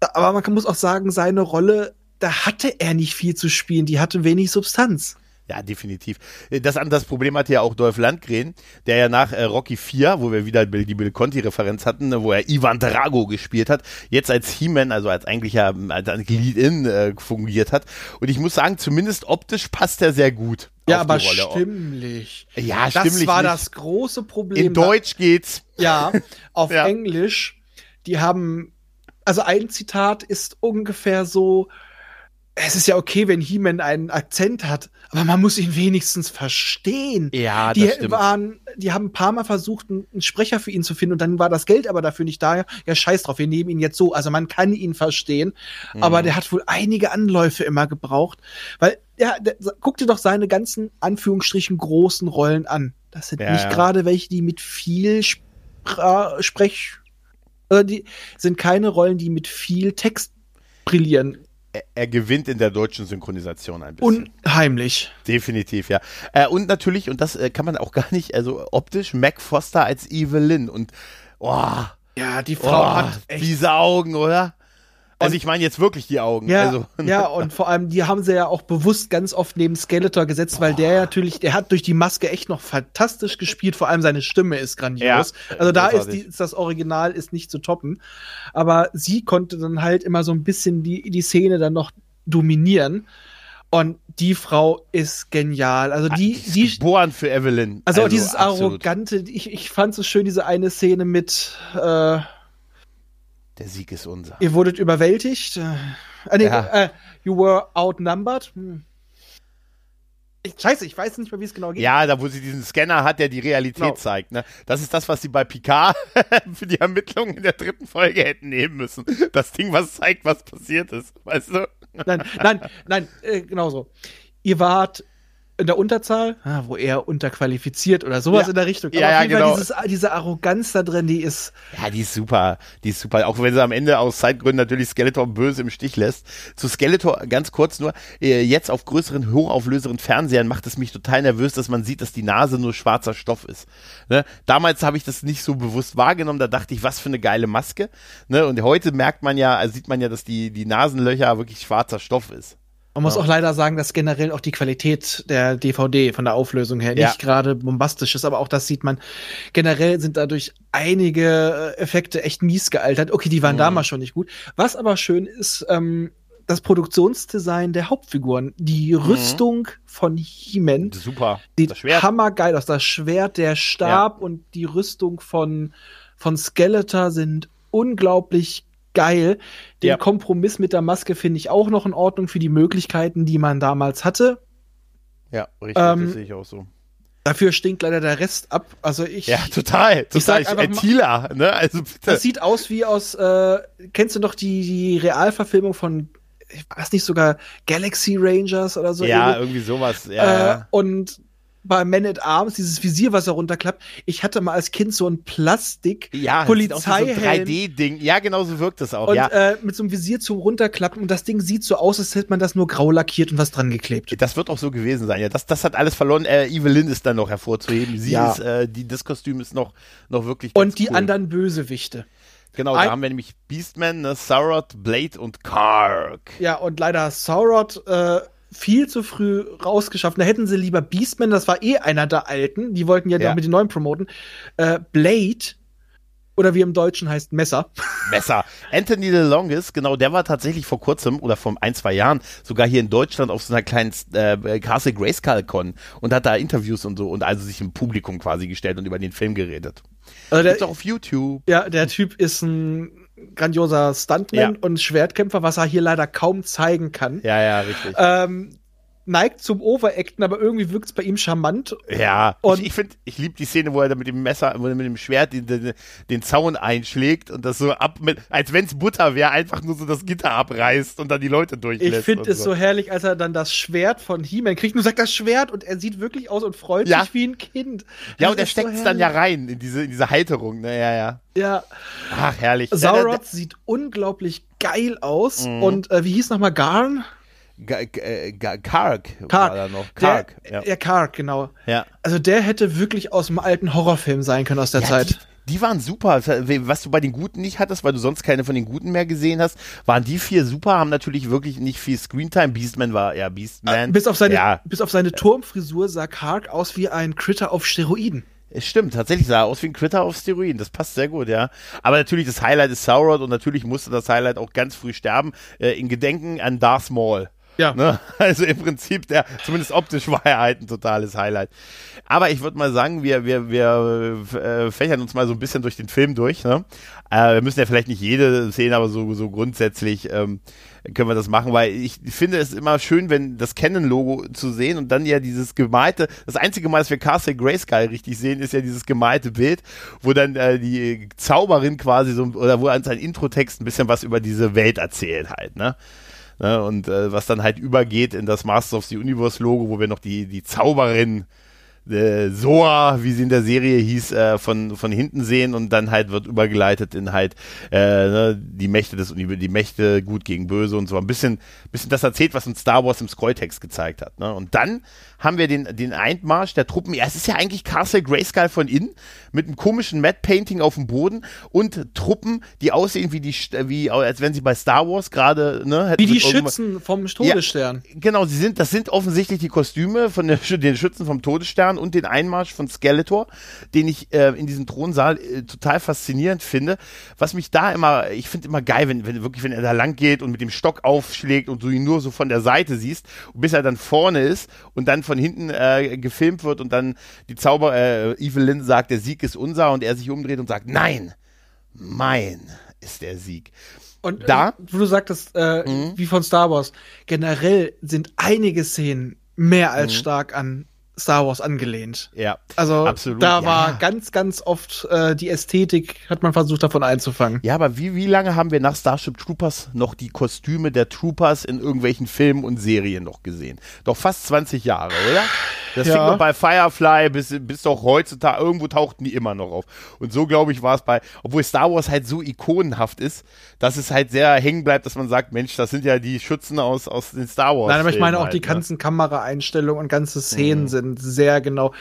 Aber man muss auch sagen, seine Rolle, da hatte er nicht viel zu spielen. Die hatte wenig Substanz. Ja, definitiv. Das, das Problem hatte ja auch Dolph Landgren, der ja nach äh, Rocky 4, wo wir wieder die Bill Conti-Referenz hatten, wo er Ivan Drago gespielt hat, jetzt als He-Man, also als eigentlicher als Lead-In äh, fungiert hat. Und ich muss sagen, zumindest optisch passt er sehr gut. Ja, aber stimmlich. Ja, Das stimmlich war nicht. das große Problem. In Deutsch geht's. Ja, auf Ja. Englisch. Die haben, also ein Zitat ist ungefähr so, es ist ja okay, wenn He-Man einen Akzent hat, aber man muss ihn wenigstens verstehen. Ja, die das stimmt. waren, die haben ein paar Mal versucht, einen Sprecher für ihn zu finden und dann war das Geld aber dafür nicht da. Ja, scheiß drauf, wir nehmen ihn jetzt so. Also man kann ihn verstehen, Mhm. aber der hat wohl einige Anläufe immer gebraucht, weil ja, der, guck dir doch seine ganzen Anführungsstrichen großen Rollen an. Das sind Ja, nicht ja. gerade welche, die mit viel Spra Sprech, äh, die sind keine Rollen, die mit viel Text brillieren. Er, er gewinnt in der deutschen Synchronisation ein bisschen. Unheimlich. Definitiv, ja. Äh, und natürlich, und das äh, kann man auch gar nicht, also optisch, Mac Foster als Evelyn und, oh, Ja, die Frau oh hat echt diese Augen, oder? Also ich meine jetzt wirklich die Augen. Ja, also, ja, und vor allem, die haben sie ja auch bewusst ganz oft neben Skeletor gesetzt, weil der natürlich, der hat durch die Maske echt noch fantastisch gespielt, vor allem seine Stimme ist grandios. Ja, also da ist, die, ist das Original ist nicht zu toppen. Aber sie konnte dann halt immer so ein bisschen die, die Szene dann noch dominieren. Und die Frau ist genial. Also die, ist die, geboren für Evelyn. also, dieses absolut. arrogante, ich, ich fand so schön, diese eine Szene mit, äh, Der Sieg ist unser. Ihr wurdet überwältigt. Äh, ah, nee, Ja. äh, you were outnumbered. Hm. Ich, scheiße, ich weiß nicht mehr, wie es genau geht. Ja, da wo sie diesen Scanner hat, der die Realität Genau. zeigt. Ne? Das ist das, was sie bei Picard für die Ermittlungen in der dritten Folge hätten nehmen müssen. Das Ding, was zeigt, was passiert ist. Weißt du? Nein, nein, nein, äh, genau so. Ihr wart in der Unterzahl, ah, wo er unterqualifiziert oder sowas Ja. in der Richtung. Ja, auf ja, Fall genau. dieses, diese Arroganz da drin, die ist. Ja, die ist super. Die ist super. Auch wenn sie am Ende aus Zeitgründen natürlich Skeletor böse im Stich lässt. Zu Skeletor ganz kurz nur. Äh, jetzt auf größeren, hochauflöseren Fernsehern macht es mich total nervös, dass man sieht, dass die Nase nur schwarzer Stoff ist. Ne? Damals habe ich das nicht so bewusst wahrgenommen. Da dachte ich, was für eine geile Maske. Ne? Und heute merkt man ja, also sieht man ja, dass die, die Nasenlöcher wirklich schwarzer Stoff ist. Man muss Ja. auch leider sagen, dass generell auch die Qualität der DVD von der Auflösung her Ja. nicht gerade bombastisch ist, aber auch das sieht man. Generell sind dadurch einige äh, Effekte echt mies gealtert. Okay, die waren Mhm. damals schon nicht gut. Was aber schön ist, ähm, das Produktionsdesign der Hauptfiguren. Die Rüstung von He-Man Super. sieht das Schwert. hammergeil aus. Das Schwert, der Stab und die Rüstung von, von Skeletor sind unglaublich geil. Den Ja. Kompromiss mit der Maske finde ich auch noch in Ordnung für die Möglichkeiten, die man damals hatte. Ja, richtig. Ähm, das sehe ich auch so. Dafür stinkt leider der Rest ab. Also ich. Ja, total. total. Ich mal- Tila, ne? Also bitte. Das sieht aus wie aus, äh, kennst du noch die, die Realverfilmung von, war das nicht sogar Galaxy Rangers oder so? ja, irgendwie? irgendwie sowas. Ja, äh, und bei Man at Arms, dieses Visier, was er runterklappt. Ich hatte mal als Kind so ein Plastik Ja, das wie so ein Polizeihelm 3D-Ding. Ja, genau so wirkt es auch. und ja. äh, mit so einem Visier zum Runterklappen und das Ding sieht so aus, als hätte man das nur grau lackiert und was dran geklebt. Das wird auch so gewesen sein. Ja, das, das hat alles verloren. Äh, Evelyn ist dann noch hervorzuheben. Sie Ja. ist, äh, die, das Kostüm ist noch, noch wirklich Und die cool. anderen Bösewichte. Genau, Ein- da haben wir nämlich Beastman, ne, Sarot, Blade und Kark. Ja, und leider Saurod äh, viel zu früh rausgeschafft. Da hätten sie lieber Beastman, das war eh einer der alten, die wollten ja, Ja. mit den neuen promoten. Äh, Blade, oder wie im Deutschen heißt Messer. Messer. Anthony DeLongis, genau, der war tatsächlich vor kurzem oder vor ein, zwei Jahren sogar hier in Deutschland auf so einer kleinen äh, Castle Grayskull Con und hat da Interviews und so und also sich im Publikum quasi gestellt und über den Film geredet. Also Gibt's der, auch auf YouTube. ja, der Typ ist ein grandioser Stuntman Ja. und Schwertkämpfer, was er hier leider kaum zeigen kann. Ja, ja, richtig. Ähm, neigt zum Overacten, aber irgendwie wirkt es bei ihm charmant. Ja, Und- ich, ich finde, ich liebe die Szene, wo er da mit dem Messer, wo er mit dem Schwert den, den, den Zaun einschlägt und das so ab mit, als wenn es Butter wäre, einfach nur so das Gitter abreißt und dann die Leute durchlässt. Ich finde es so herrlich, als er dann das Schwert von He-Man kriegt und sagt das Schwert und er sieht wirklich aus und freut Ja. sich wie ein Kind. Ja, Das und er so steckt es dann ja rein in diese, in diese Halterung. Ne? Ja, ja. Ja, Ach, herrlich. Sauron sieht unglaublich geil aus Mhm. und äh, wie hieß nochmal Garn? Äh, Kark, war da noch. Kark, der, ja. ja. Kark, genau. ja. Also der hätte wirklich aus einem alten Horrorfilm sein können aus der Ja, Zeit. Die, die waren super. Was du bei den Guten nicht hattest, weil du sonst keine von den Guten mehr gesehen hast, waren die vier super, haben natürlich wirklich nicht viel Screentime. Beastman war, ja, Beastman. Bis auf seine, Ja, bis auf seine Turmfrisur sah Kark aus wie ein Critter auf Steroiden. es stimmt. Tatsächlich sah er aus wie ein Critter auf Steroiden. Das passt sehr gut, ja. Aber natürlich, das Highlight ist Sauron und natürlich musste das Highlight auch ganz früh sterben, äh, in Gedenken an Darth Maul. Ja. Ne? Also im Prinzip, der, zumindest optisch war er halt ein totales Highlight. Aber ich würde mal sagen, wir, wir, wir äh, fächern uns mal so ein bisschen durch den Film durch. Ne? Äh, wir müssen ja vielleicht nicht jede Szene, aber so, so grundsätzlich ähm, können wir das machen, weil ich finde es immer schön, wenn das Canon-Logo zu sehen und dann ja dieses gemalte, das einzige Mal, dass wir Castle Grayskull richtig sehen, ist ja dieses gemalte Bild, wo dann äh, die Zauberin quasi so, oder wo an seinen Introtext ein bisschen was über diese Welt erzählt halt, ne? Ne, und äh, was dann halt übergeht in das Masters of the Universe Logo, wo wir noch die, die Zauberin äh, Soa, wie sie in der Serie hieß, äh, von, von hinten sehen und dann halt wird übergeleitet in halt äh, ne, die Mächte des Universums, die Mächte gut gegen böse und so ein bisschen, bisschen das erzählt, was uns Star Wars im Scrolltext gezeigt hat. Ne? Und dann haben wir den, den Einmarsch der Truppen. Ja, es ist ja eigentlich Castle Grayskull von innen mit einem komischen Matte Painting auf dem Boden und Truppen, die aussehen wie die, wie, als wenn sie bei Star Wars gerade, ne, Wie die Schützen vom Todesstern. Genau, sie sind, das sind offensichtlich die Kostüme von der, den Schützen vom Todesstern und den Einmarsch von Skeletor, den ich äh, in diesem Thronsaal äh, total faszinierend finde. Was mich da immer, ich finde immer geil, wenn, wenn wirklich, wenn er da lang geht und mit dem Stock aufschlägt und du ihn nur so von der Seite siehst, bis er dann vorne ist und dann von hinten äh, gefilmt wird und dann die Zauber, äh, Evelyn sagt, der Sieg ist unser und er sich umdreht und sagt, nein, mein ist der Sieg. Und Da- äh, wo du sagtest, äh, wie von Star Wars, generell sind einige Szenen mehr als stark an Star Wars angelehnt. Ja, Also Absolut, da ja. war ganz, ganz oft äh, die Ästhetik, hat man versucht davon einzufangen. Ja, aber wie, wie lange haben wir nach Starship Troopers noch die Kostüme der Troopers in irgendwelchen Filmen und Serien noch gesehen? Doch fast 20 Jahre, oder? Das Ja. fing doch bei Firefly bis, bis doch heutzutage, irgendwo tauchten die immer noch auf. Und so, glaube ich, war es bei, obwohl Star Wars halt so ikonenhaft ist, dass es halt sehr hängen bleibt, dass man sagt, Mensch, das sind ja die Schützen aus, aus den Star Wars. Nein, aber ich meine auch halt, die ne? ganzen Kameraeinstellungen und ganze Szenen sind sehr genau,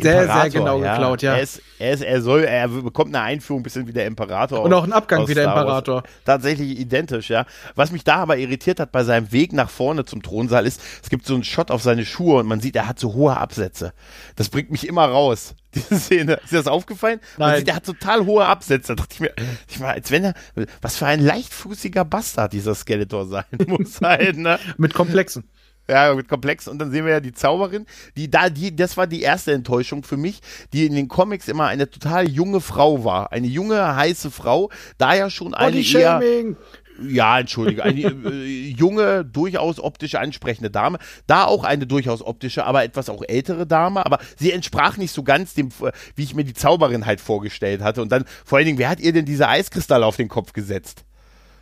sehr, Imperator, sehr genau geklaut, ja. Er, ist, er, ist, er soll, er bekommt eine Einführung bisschen wie der Imperator. Und auch einen Abgang wie der. Imperator. Tatsächlich identisch, ja. Was mich da aber irritiert hat bei seinem Weg nach vorne zum Thronsaal ist, es gibt so einen Shot auf seine Schuhe und man sieht, er hat so hohe Absätze. Das bringt mich immer raus. Diese Szene. Ist dir das aufgefallen? Man Nein. sieht, er hat total hohe Absätze. Da dachte ich mir, ich war, als wenn er, was für ein leichtfußiger Bastard dieser Skeletor sein muss halt, ne? Mit Komplexen. Ja, mit Komplex. Und dann sehen wir ja die Zauberin, die da, die, das war die erste Enttäuschung für mich, die in den Comics immer eine total junge Frau war. Eine junge, heiße Frau, da ja schon eine Body eher, Shaming. ja, entschuldige, eine äh, junge, durchaus optisch ansprechende Dame. Da auch eine durchaus optische, aber etwas auch ältere Dame. Aber sie entsprach nicht so ganz dem, äh, wie ich mir die Zauberin halt vorgestellt hatte. Und dann, vor allen Dingen, wer hat ihr denn diese Eiskristalle auf den Kopf gesetzt?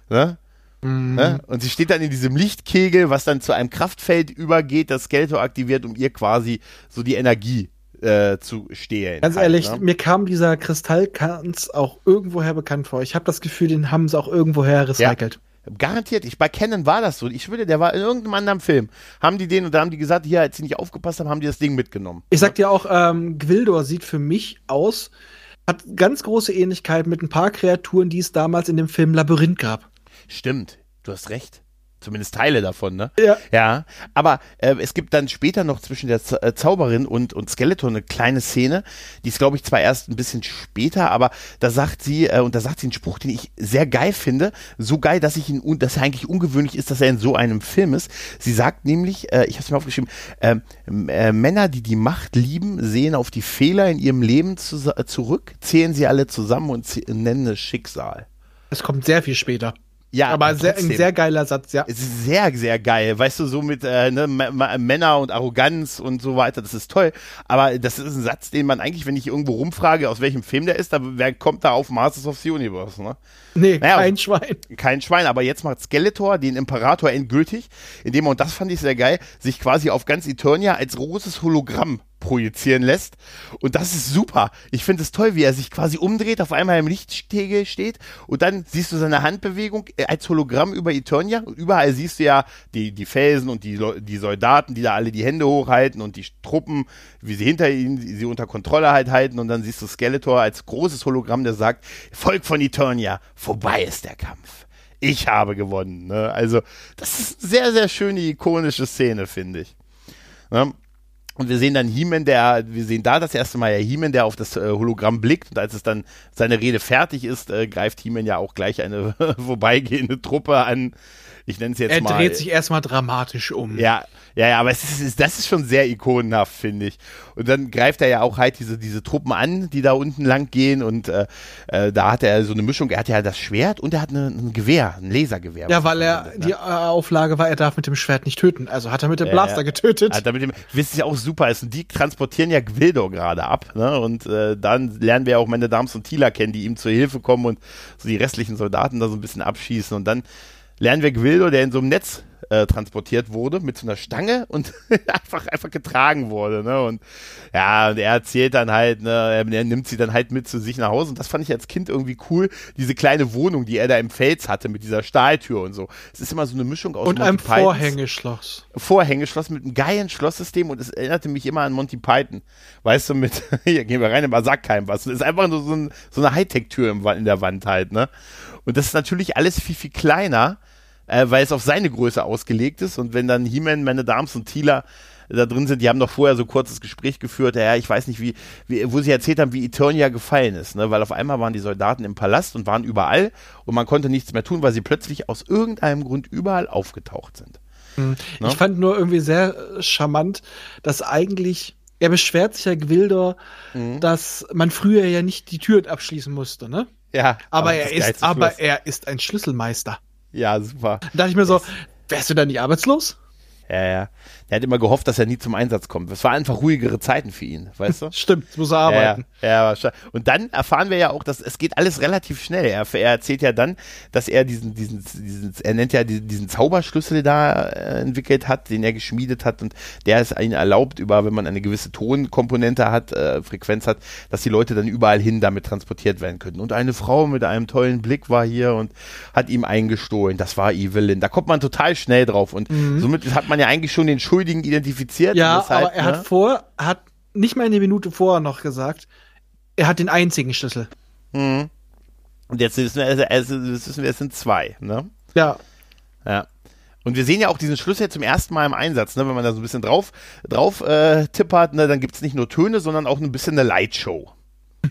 Ne? Ne? Und sie steht dann in diesem Lichtkegel, was dann zu einem Kraftfeld übergeht, das Skeletor aktiviert, um ihr quasi so die Energie äh, zu stehlen. Ganz halt, ehrlich, ne? mir kam dieser Kristallkanz auch irgendwoher bekannt vor. Ich habe das Gefühl, den haben sie auch irgendwoher recycelt. Garantiert, ich, bei Canon war das so. Ich würde, der war in irgendeinem anderen Film. Haben die den und da haben die gesagt, hier, als sie nicht aufgepasst haben, haben die das Ding mitgenommen. Ich sag dir auch, ähm, Gwildor sieht für mich aus, hat ganz große Ähnlichkeit mit ein paar Kreaturen, die es damals in dem Film Labyrinth gab. Stimmt, du hast recht. Zumindest Teile davon, ne? Ja. Ja, aber äh, es gibt dann später noch zwischen der Z äh, Zauberin und, und Skeletor eine kleine Szene, die ist, glaube ich, zwar erst ein bisschen später, aber da sagt sie, äh, und da sagt sie einen Spruch, den ich sehr geil finde, so geil, dass ich ihn, dass er eigentlich ungewöhnlich ist, dass er in so einem Film ist. Sie sagt nämlich, äh, ich habe es mir aufgeschrieben, äh, äh, Männer, die die Macht lieben, sehen auf die Fehler in ihrem Leben zu zurück, zählen sie alle zusammen und nennen es Schicksal. Es kommt sehr viel später. Ja, aber sehr, ein sehr geiler Satz, ja. Sehr, sehr geil. Weißt du, so mit äh, ne, Männer und Arroganz und so weiter, das ist toll. Aber das ist ein Satz, den man eigentlich, wenn ich irgendwo rumfrage, aus welchem Film der ist, da wer kommt da auf Masters of the Universe, ne? Nee, naja, kein Schwein. Kein Schwein, aber jetzt macht Skeletor den Imperator endgültig, indem er, und das fand ich sehr geil, sich quasi auf ganz Eternia als großes Hologramm projizieren lässt. Und das ist super. Ich finde es toll, wie er sich quasi umdreht, auf einmal im Lichttegel steht und dann siehst du seine Handbewegung äh, als Hologramm über Eternia. Und überall siehst du ja die, die Felsen und die, die Soldaten, die da alle die Hände hochhalten und die Truppen, wie sie hinter ihnen sie unter Kontrolle halt halten. Und dann siehst du Skeletor als großes Hologramm, der sagt, Volk von Eternia, vorbei ist der Kampf. Ich habe gewonnen. Ne? Also, das ist sehr, sehr schöne, ikonische Szene, finde ich. Ne? Und wir sehen dann He-Man, der, wir sehen da das erste Mal ja He-Man, der auf das äh, Hologramm blickt. Und als es dann seine Rede fertig ist, äh, greift He-Man ja auch gleich eine vorbeigehende Truppe an, ich nenne es jetzt er mal. Er dreht sich erstmal dramatisch um. Ja, ja, ja, aber es ist, das ist schon sehr ikonenhaft, finde ich. Und dann greift er ja auch halt diese, diese Truppen an, die da unten lang gehen und äh, äh, da hat er so eine Mischung. Er hat ja das Schwert und er hat eine, ein Gewehr, ein Lasergewehr. Ja, weil er, findet, ne? die Auflage war, er darf mit dem Schwert nicht töten. Also hat er mit dem Blaster äh, getötet. Hat er mit dem, wisst ihr auch super ist. Und die transportieren ja Gwildor gerade ab, ne? Und äh, dann lernen wir auch meine Damen und Tila kennen, die ihm zur Hilfe kommen und so die restlichen Soldaten da so ein bisschen abschießen und dann lernen wir Gwildo, der in so einem Netz äh, transportiert wurde, mit so einer Stange und einfach, einfach getragen wurde. Ne? Und ja, und er erzählt dann halt, ne, er nimmt sie dann halt mit zu sich nach Hause. Und das fand ich als Kind irgendwie cool, diese kleine Wohnung, die er da im Fels hatte, mit dieser Stahltür und so. Es ist immer so eine Mischung aus Und Monty einem Pythons. Vorhängeschloss. Vorhängeschloss mit einem geilen Schlosssystem und es erinnerte mich immer an Monty Python. Weißt du, mit, hier gehen wir rein, aber sag keinem was. Es ist einfach nur so, ein, so eine Hightech-Tür in der Wand halt, ne? Und das ist natürlich alles viel, viel kleiner äh, weil es auf seine Größe ausgelegt ist. Und wenn dann He-Man, meine Dams und Tila da drin sind, die haben doch vorher so kurzes Gespräch geführt, ja, ich weiß nicht, wie, wie, wo sie erzählt haben, wie Eternia gefallen ist, ne? weil auf einmal waren die Soldaten im Palast und waren überall und man konnte nichts mehr tun, weil sie plötzlich aus irgendeinem Grund überall aufgetaucht sind. Mhm. Ne? Ich fand nur irgendwie sehr äh, charmant, dass eigentlich er beschwert sich ja Gwildor, mhm. dass man früher ja nicht die Türen abschließen musste, ne? Ja. Aber, aber er ist, aber er ist ein Schlüsselmeister. Ja, super. Da dachte ich mir so, wärst du dann nicht arbeitslos? Ja, ja. Er hat immer gehofft, dass er nie zum Einsatz kommt. Es war einfach ruhigere Zeiten für ihn, weißt du? Stimmt, es muss er arbeiten. Ja, ja. Und dann erfahren wir ja auch, dass es geht alles relativ schnell. Er, er erzählt ja dann, dass er diesen, diesen, diesen, er nennt ja diesen, diesen Zauberschlüssel da äh, entwickelt hat, den er geschmiedet hat und der es ihnen erlaubt, über, wenn man eine gewisse Tonkomponente hat, äh, Frequenz hat, dass die Leute dann überall hin damit transportiert werden können. Und eine Frau mit einem tollen Blick war hier und hat ihm eingestohlen. Das war Evelyn. Da kommt man total schnell drauf und mhm. somit hat man ja eigentlich schon den Schuldigen identifiziert. Ja, aber halt, er ne? hat vor, hat nicht mal eine Minute vorher noch gesagt, er hat den einzigen Schlüssel. Mhm. Und jetzt wissen wir, also, also, wissen wir, es sind zwei, ne? Ja. Ja. Und wir sehen ja auch diesen Schlüssel zum ersten Mal im Einsatz, ne? Wenn man da so ein bisschen drauf, drauf äh, tippert, ne? dann gibt es nicht nur Töne, sondern auch ein bisschen eine Lightshow.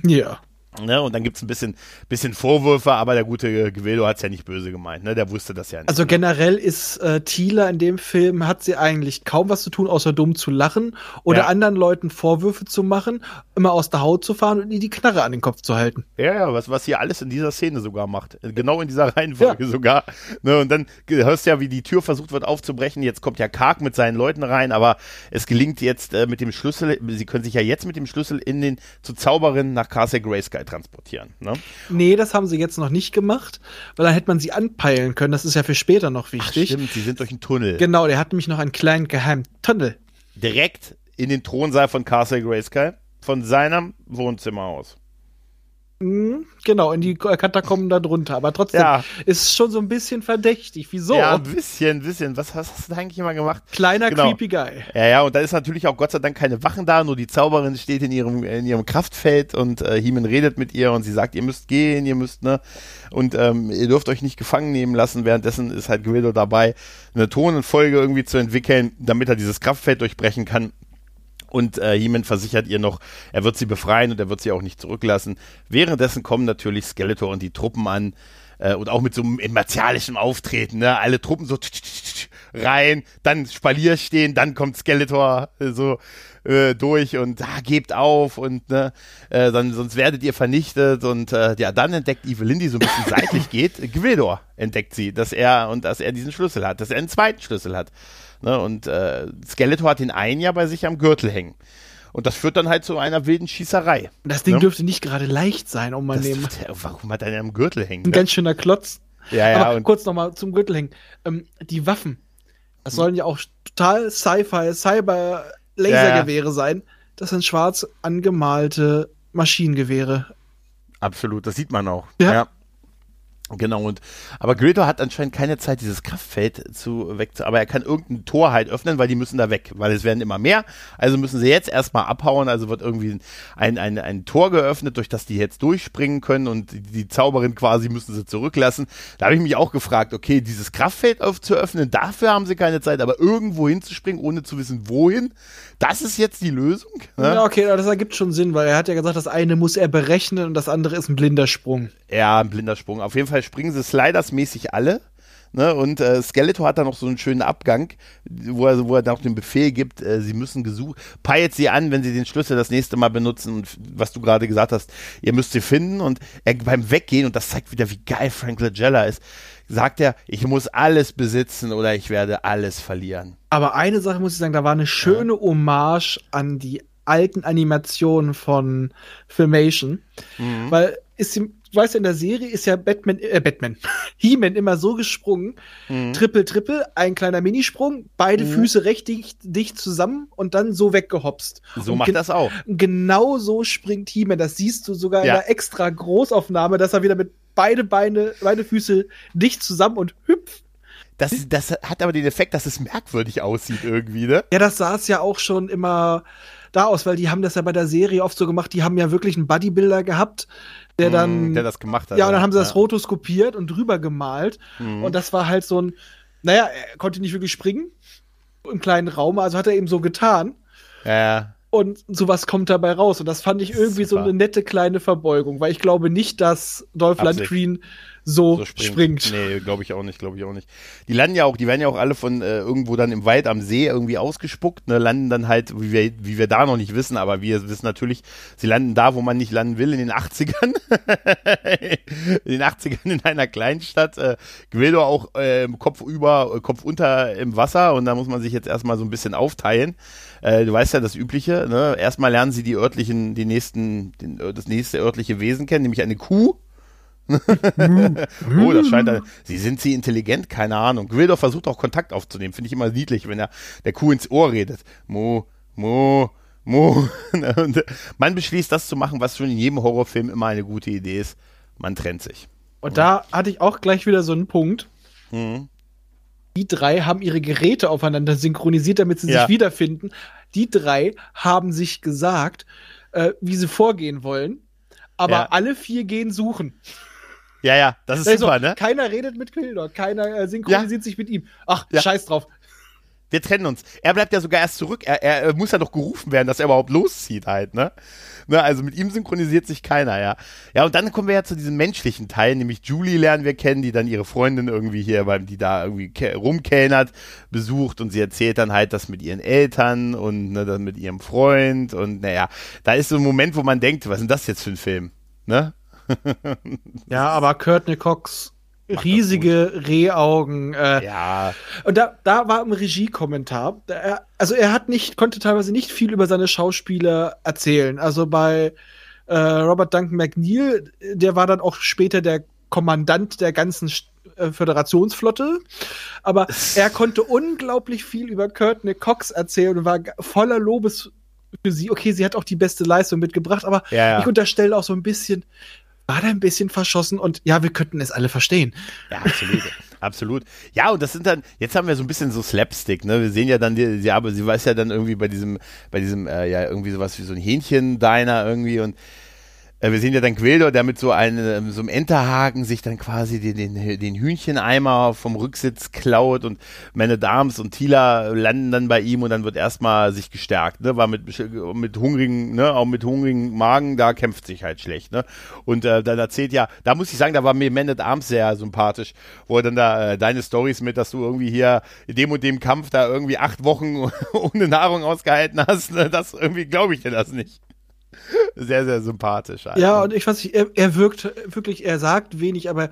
Ja. Ne, und dann gibt es ein bisschen, bisschen Vorwürfe, aber der gute Gewildo hat es ja nicht böse gemeint, ne? Der wusste das ja nicht. Also ne? generell ist äh, Thieler in dem Film, hat sie eigentlich kaum was zu tun, außer dumm zu lachen oder ja. anderen Leuten Vorwürfe zu machen, immer aus der Haut zu fahren und ihr die Knarre an den Kopf zu halten. Ja, ja, was, was hier alles in dieser Szene sogar macht. Genau in dieser Reihenfolge ja. sogar. Ne, und dann hörst du ja, wie die Tür versucht wird aufzubrechen. Jetzt kommt ja Kark mit seinen Leuten rein, aber es gelingt jetzt äh, mit dem Schlüssel, sie können sich ja jetzt mit dem Schlüssel in den, zu Zauberin nach Castle Grayskull transportieren. Ne? Nee, das haben sie jetzt noch nicht gemacht, weil dann hätte man sie anpeilen können. Das ist ja für später noch wichtig. Ach, stimmt, sie sind durch einen Tunnel. Genau, der hat nämlich noch einen kleinen geheimen Tunnel. Direkt in den Thronsaal von Castle Grayskull, von seinem Wohnzimmer aus. Mhm, genau, in die Katakomben da drunter. Aber trotzdem ja. ist schon so ein bisschen verdächtig. Wieso? Ja, ein bisschen, ein bisschen. Was, was hast du da eigentlich immer gemacht? Kleiner genau. creepy Guy. Ja, ja, und da ist natürlich auch Gott sei Dank keine Wachen da, nur die Zauberin steht in ihrem, in ihrem Kraftfeld und äh, Heeman redet mit ihr und sie sagt, ihr müsst gehen, ihr müsst, ne? Und ähm, ihr dürft euch nicht gefangen nehmen lassen. Währenddessen ist halt Guido dabei, eine Tonenfolge irgendwie zu entwickeln, damit er dieses Kraftfeld durchbrechen kann. Und äh, He-Man versichert ihr noch, er wird sie befreien und er wird sie auch nicht zurücklassen. Währenddessen kommen natürlich Skeletor und die Truppen an äh, und auch mit so einem martialischen Auftreten. Ne? Alle Truppen so rein, dann Spalier stehen, dann kommt Skeletor äh, so äh, durch und ah, gebt auf und ne, äh, dann, sonst werdet ihr vernichtet und äh, ja, dann entdeckt Evelyn, die so ein bisschen seitlich geht, Gwildor entdeckt sie, dass er und dass er diesen Schlüssel hat, dass er einen zweiten Schlüssel hat. Ne, und äh, Skeletor hat den einen ja bei sich am Gürtel hängen. Und das führt dann halt zu einer wilden Schießerei. Das Ding ne? dürfte nicht gerade leicht sein, um mal nehmen. Warum hat er am Gürtel hängen? Ein ne? ganz schöner Klotz. Ja, ja. Aber kurz nochmal zum Gürtel hängen. Ähm, die Waffen. Das sollen ja auch total Sci-Fi, Cyber-Lasergewehre ja. sein. Das sind schwarz angemalte Maschinengewehre. Absolut, das sieht man auch. Ja. ja. Genau, und aber Gretor hat anscheinend keine Zeit, dieses Kraftfeld zu wegzu, aber er kann irgendein Tor halt öffnen, weil die müssen da weg, weil es werden immer mehr. Also müssen sie jetzt erstmal abhauen, also wird irgendwie ein, ein, ein Tor geöffnet, durch das die jetzt durchspringen können und die, Zauberin quasi müssen sie zurücklassen. Da habe ich mich auch gefragt, okay, dieses Kraftfeld aufzuöffnen, dafür haben sie keine Zeit, aber irgendwo hinzuspringen, ohne zu wissen, wohin, das ist jetzt die Lösung. Ne? Ja, okay, das ergibt schon Sinn, weil er hat ja gesagt, das eine muss er berechnen und das andere ist ein blinder Sprung. Ja, ein blinder Sprung. Auf jeden Fall springen sie slidersmäßig alle. Ne, und äh, Skeletor hat da noch so einen schönen Abgang, wo er, wo er noch den Befehl gibt, äh, sie müssen gesucht, peilt sie an, wenn sie den Schlüssel das nächste Mal benutzen und was du gerade gesagt hast, ihr müsst sie finden und er beim Weggehen, und das zeigt wieder, wie geil Frank Langella ist, sagt er, ich muss alles besitzen oder ich werde alles verlieren. Aber eine Sache muss ich sagen, da war eine schöne. Hommage an die alten Animationen von Filmation, mhm. weil ist du weißt ja, in der Serie ist ja Batman, äh, Batman, He-Man immer so gesprungen, mhm. Triple, Triple, ein kleiner Minisprung, beide mhm. Füße recht dicht, dicht, zusammen und dann so weggehopst. So und macht das auch. Genau so springt He-Man, das siehst du sogar ja. in der extra Großaufnahme, dass er wieder mit beide Beine, beide Füße dicht zusammen und hüpft. Das, das hat aber den Effekt, dass es merkwürdig aussieht irgendwie, ne? Ja, das sah es ja auch schon immer da aus, weil die haben das ja bei der Serie oft so gemacht, die haben ja wirklich einen Bodybuilder gehabt, der mm, dann. Der das gemacht hat. Ja, und dann haben sie das rotoskopiert und drüber gemalt. Mm. Und das war halt so ein, naja, er konnte nicht wirklich springen. Im kleinen Raum, also hat er eben so getan. Ja. Und sowas kommt dabei raus. Und das fand ich irgendwie Super. so eine nette kleine Verbeugung, weil ich glaube nicht, dass Dolph Lundgren so, so springt. springt. Nee, glaube ich auch nicht, glaube ich auch nicht. Die landen ja auch, die werden ja auch alle von äh, irgendwo dann im Wald am See irgendwie ausgespuckt, ne, landen dann halt, wie wir, wie wir da noch nicht wissen, aber wir wissen natürlich, sie landen da, wo man nicht landen will, in den 80ern. in den 80ern in einer Kleinstadt. Äh, Guido auch äh, Kopf über, äh, Kopf unter im Wasser und da muss man sich jetzt erstmal so ein bisschen aufteilen. Äh, du weißt ja das Übliche, ne? Erstmal lernen sie die örtlichen, die nächsten, den, das nächste örtliche Wesen kennen, nämlich eine Kuh oh, das scheint dann. Sie sind sie intelligent? Keine Ahnung. Gwildor versucht auch Kontakt aufzunehmen. Finde ich immer niedlich, wenn er der Kuh ins Ohr redet. Mo, Mo, Mo. Und man beschließt, das zu machen, was schon in jedem Horrorfilm immer eine gute Idee ist. Man trennt sich. Und da hatte ich auch gleich wieder so einen Punkt. Mhm. Die drei haben ihre Geräte aufeinander synchronisiert, damit sie ja. sich wiederfinden. Die drei haben sich gesagt, äh, wie sie vorgehen wollen. Aber ja. alle vier gehen suchen. Ja, ja, das ist also, super, ne? Keiner redet mit Quildor, keiner äh, synchronisiert ja. sich mit ihm. Ach, scheiß drauf. Wir trennen uns. Er bleibt ja sogar erst zurück. Er, er, muss ja noch gerufen werden, dass er überhaupt loszieht halt, ne? ne? Also mit ihm synchronisiert sich keiner, ja. Ja, und dann kommen wir ja zu diesem menschlichen Teil, nämlich Julie lernen wir kennen, die dann ihre Freundin irgendwie hier, beim, die da irgendwie rumkellnert, besucht und sie erzählt dann halt das mit ihren Eltern und ne, dann mit ihrem Freund und naja, da ist so ein Moment, wo man denkt, was ist denn das jetzt für ein Film? Ne? ja, aber Courtney Cox riesige Rehaugen. Äh, ja. Und da, da war im Regiekommentar, er, also er hat nicht, konnte teilweise nicht viel über seine Schauspieler erzählen. Also bei äh, Robert Duncan McNeil, der war dann auch später der Kommandant der ganzen äh, Föderationsflotte. Aber er konnte unglaublich viel über Courtney Cox erzählen und war voller Lobes für sie. Okay, sie hat auch die beste Leistung mitgebracht, aber ja, ja. ich unterstelle auch so ein bisschen, war da ein bisschen verschossen und ja, wir könnten es alle verstehen. Ja, absolut. absolut. Ja, und das sind dann, jetzt haben wir so ein bisschen so Slapstick, ne? Wir sehen ja dann, die, ja, aber sie weiß ja dann irgendwie bei diesem, bei diesem, äh, ja, irgendwie sowas wie so ein Hähnchen-Diner irgendwie und wir sehen ja dann Quildor, der mit so einem, so einem Enterhaken sich dann quasi den, den, den Hühncheneimer vom Rücksitz klaut und meine Dams und Tila landen dann bei ihm und dann wird erstmal sich gestärkt, ne, war mit, mit hungrigen, ne, auch mit hungrigen Magen, da kämpft sich halt schlecht, ne, und äh, dann erzählt ja, da muss ich sagen, da war mir Man at Arms sehr sympathisch, wo er dann da äh, deine Stories mit, dass du irgendwie hier in dem und dem Kampf da irgendwie acht Wochen ohne Nahrung ausgehalten hast, ne, das irgendwie glaube ich dir das nicht. Sehr, sehr sympathisch. Eigentlich. Ja, und ich weiß nicht, er, er wirkt wirklich, er sagt wenig, aber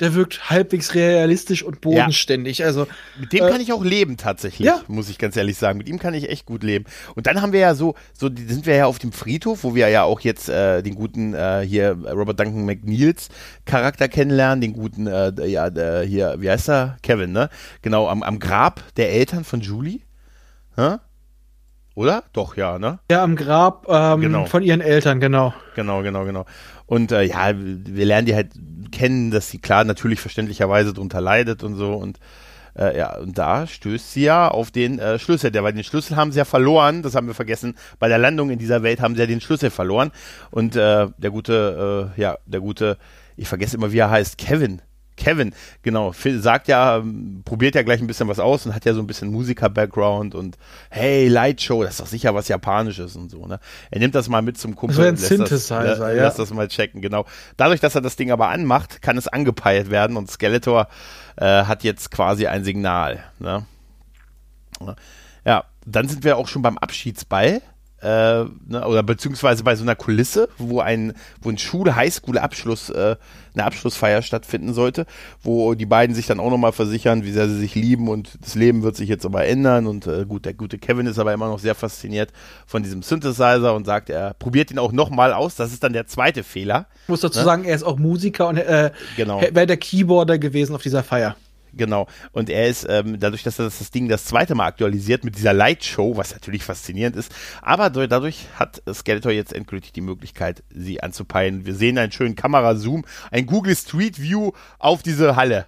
der wirkt halbwegs realistisch und bodenständig. Ja. Also mit dem äh, kann ich auch leben tatsächlich, ja. muss ich ganz ehrlich sagen. Mit ihm kann ich echt gut leben. Und dann haben wir ja so, so sind wir ja auf dem Friedhof, wo wir ja auch jetzt äh, den guten äh, hier Robert Duncan McNeils Charakter kennenlernen, den guten äh, ja der, hier wie heißt er Kevin, ne? Genau am, am Grab der Eltern von Julie. Hä? Oder? Doch, ja, ne? Ja, am Grab ähm, genau. von ihren Eltern, genau. Genau, genau, genau. Und äh, ja, wir lernen die halt kennen, dass sie klar natürlich verständlicherweise drunter leidet und so. Und äh, ja, und da stößt sie ja auf den äh, Schlüssel. Der, weil den Schlüssel haben sie ja verloren, das haben wir vergessen. Bei der Landung in dieser Welt haben sie ja den Schlüssel verloren. Und äh, der gute, äh, ja, der gute, ich vergesse immer, wie er heißt, Kevin Kevin, genau, sagt ja, probiert ja gleich ein bisschen was aus und hat ja so ein bisschen Musiker-Background und hey, Lightshow, das ist doch sicher was Japanisches und so, ne? Er nimmt das mal mit zum Kumpel. Das ein Synthesizer, das, ja. Lass das mal checken, genau. Dadurch, dass er das Ding aber anmacht, kann es angepeilt werden und Skeletor äh, hat jetzt quasi ein Signal, ne? Ja, dann sind wir auch schon beim Abschiedsball äh, ne, oder beziehungsweise bei so einer Kulisse, wo ein, wo ein Schule-Highschool-Abschluss, äh, eine Abschlussfeier stattfinden sollte, wo die beiden sich dann auch nochmal versichern, wie sehr sie sich lieben und das Leben wird sich jetzt aber ändern und äh, gut, der gute Kevin ist aber immer noch sehr fasziniert von diesem Synthesizer und sagt, er probiert ihn auch nochmal aus, das ist dann der zweite Fehler. Ich muss dazu ne? sagen, er ist auch Musiker und äh, genau. wäre der Keyboarder gewesen auf dieser Feier. Genau. Und er ist, ähm, dadurch, dass er das, das Ding das zweite Mal aktualisiert mit dieser Lightshow, was natürlich faszinierend ist, aber dadurch hat Skeletor jetzt endgültig die Möglichkeit, sie anzupeilen. Wir sehen einen schönen Kamerazoom, ein Google Street View auf diese Halle.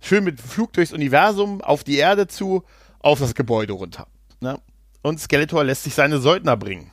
Schön mit Flug durchs Universum, auf die Erde zu, auf das Gebäude runter. Ne? Und Skeletor lässt sich seine Söldner bringen.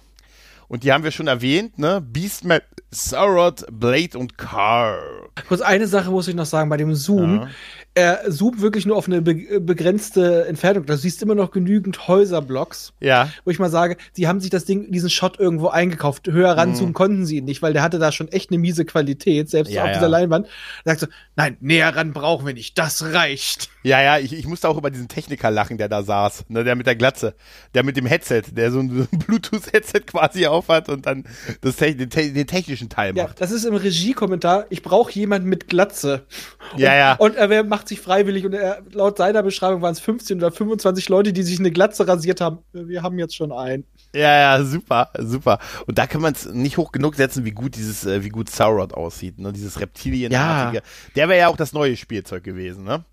Und die haben wir schon erwähnt, ne? Beastman, Sauron, Blade und Car. Kurz eine Sache muss ich noch sagen bei dem Zoom. Ja er zoomt wirklich nur auf eine be begrenzte Entfernung. Du siehst immer noch genügend Häuserblocks. Ja. Wo ich mal sage, sie haben sich das Ding, diesen Shot irgendwo eingekauft. Höher ranzoomen mhm. konnten sie ihn nicht, weil der hatte da schon echt eine miese Qualität, selbst ja, auf ja. dieser Leinwand. Da sagst du, nein, näher ran brauchen wir nicht, das reicht. Ja, ja, ich, ich musste auch über diesen Techniker lachen, der da saß, ne, der mit der Glatze, der mit dem Headset, der so ein, Bluetooth-Headset quasi aufhat und dann das, den, den, technischen Teil macht. Ja, das ist im Regiekommentar, ich brauche jemanden mit Glatze. Und, ja, ja. Und er macht sich freiwillig und er, laut seiner Beschreibung waren es 15 oder 25 Leute, die sich eine Glatze rasiert haben. Wir haben jetzt schon einen. Ja, ja, super, super. Und da kann man es nicht hoch genug setzen, wie gut dieses, äh, wie gut Sauron aussieht, ne? Dieses Reptilienartige. Ja. Der wäre ja auch das neue Spielzeug gewesen, ne?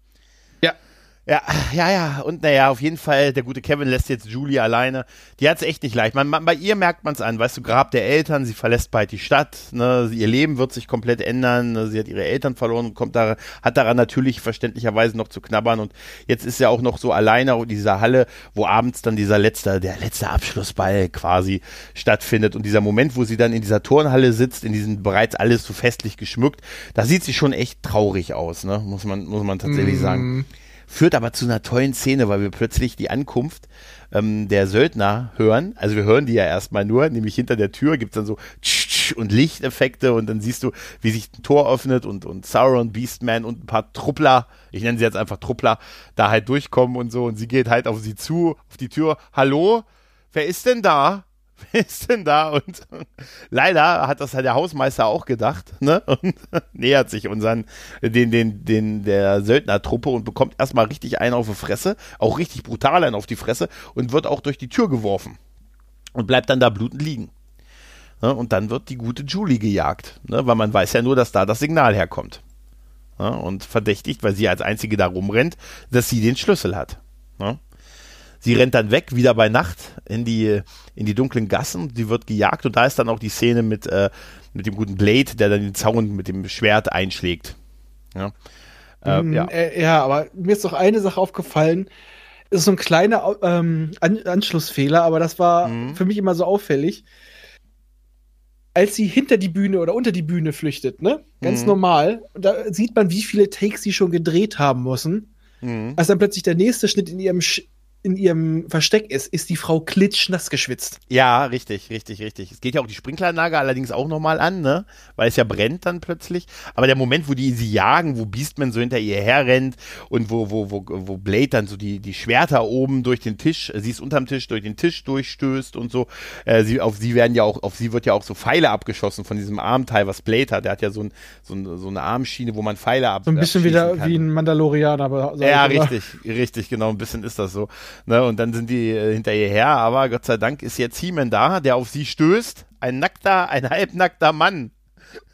Ja, ja, ja. Und naja, auf jeden Fall, der gute Kevin lässt jetzt Julie alleine. Die hat es echt nicht leicht. Man, man, bei ihr merkt man es an. Weißt du, Grab der Eltern, sie verlässt bald die Stadt. Ne? Ihr Leben wird sich komplett ändern. Ne? Sie hat ihre Eltern verloren und kommt da, hat daran natürlich verständlicherweise noch zu knabbern. Und jetzt ist sie auch noch so alleine in dieser Halle, wo abends dann dieser letzte, der letzte Abschlussball quasi stattfindet. Und dieser Moment, wo sie dann in dieser Turnhalle sitzt, in diesem bereits alles so festlich geschmückt, da sieht sie schon echt traurig aus, ne? Muss man, muss man tatsächlich mm. sagen führt aber zu einer tollen Szene, weil wir plötzlich die Ankunft ähm, der Söldner hören. Also wir hören die ja erstmal nur, nämlich hinter der Tür gibt es dann so und Lichteffekte und dann siehst du, wie sich ein Tor öffnet und, und Sauron, Beastman und ein paar Truppler, ich nenne sie jetzt einfach Truppler, da halt durchkommen und so und sie geht halt auf sie zu, auf die Tür. Hallo? Wer ist denn da? Wer ist denn da? Und leider hat das halt der Hausmeister auch gedacht, ne? Und nähert sich unseren, den, den, den, der Söldnertruppe und bekommt erstmal richtig einen auf die Fresse, auch richtig brutal einen auf die Fresse und wird auch durch die Tür geworfen. Und bleibt dann da blutend liegen. Ne? Und dann wird die gute Julie gejagt, ne? weil man weiß ja nur, dass da das Signal herkommt. Ne? Und verdächtigt, weil sie als einzige da rumrennt, dass sie den Schlüssel hat. Ne? Sie rennt dann weg, wieder bei Nacht in die, in die dunklen Gassen. Sie wird gejagt und da ist dann auch die Szene mit, äh, mit dem guten Blade, der dann den Zaun mit dem Schwert einschlägt. Ja, äh, mm, ja. Äh, ja aber mir ist doch eine Sache aufgefallen. Das ist so ein kleiner ähm, An Anschlussfehler, aber das war mhm. für mich immer so auffällig. als sie hinter die Bühne oder unter die Bühne flüchtet, ne? Ganz mhm. normal. Da sieht man, wie viele Takes sie schon gedreht haben müssen. Mhm. Als dann plötzlich der nächste Schnitt in ihrem Sch in ihrem Versteck ist, ist die Frau klitschnass geschwitzt. Ja, richtig, richtig, richtig. Es geht ja auch die Sprinkleranlage allerdings auch nochmal an, ne? Weil es ja brennt dann plötzlich. Aber der Moment, wo die sie jagen, wo Beastman so hinter ihr herrennt und wo, wo, wo, wo Blade dann so die, die Schwerter oben durch den Tisch, sie ist unterm Tisch, durch den Tisch durchstößt und so. Äh, sie, auf sie werden ja auch, auf sie wird ja auch so Pfeile abgeschossen von diesem Armteil, was Blade hat. Der hat ja so, ein, so, ein, so eine Armschiene, wo man Pfeile ab. So ein bisschen wieder kann. wie ein Mandalorianer, aber. Ja, richtig, richtig, genau. Ein bisschen ist das so. Ne? Und dann sind die äh, hinter ihr her, aber Gott sei Dank ist jetzt He-Man da, der auf sie stößt. Ein nackter, ein halbnackter Mann.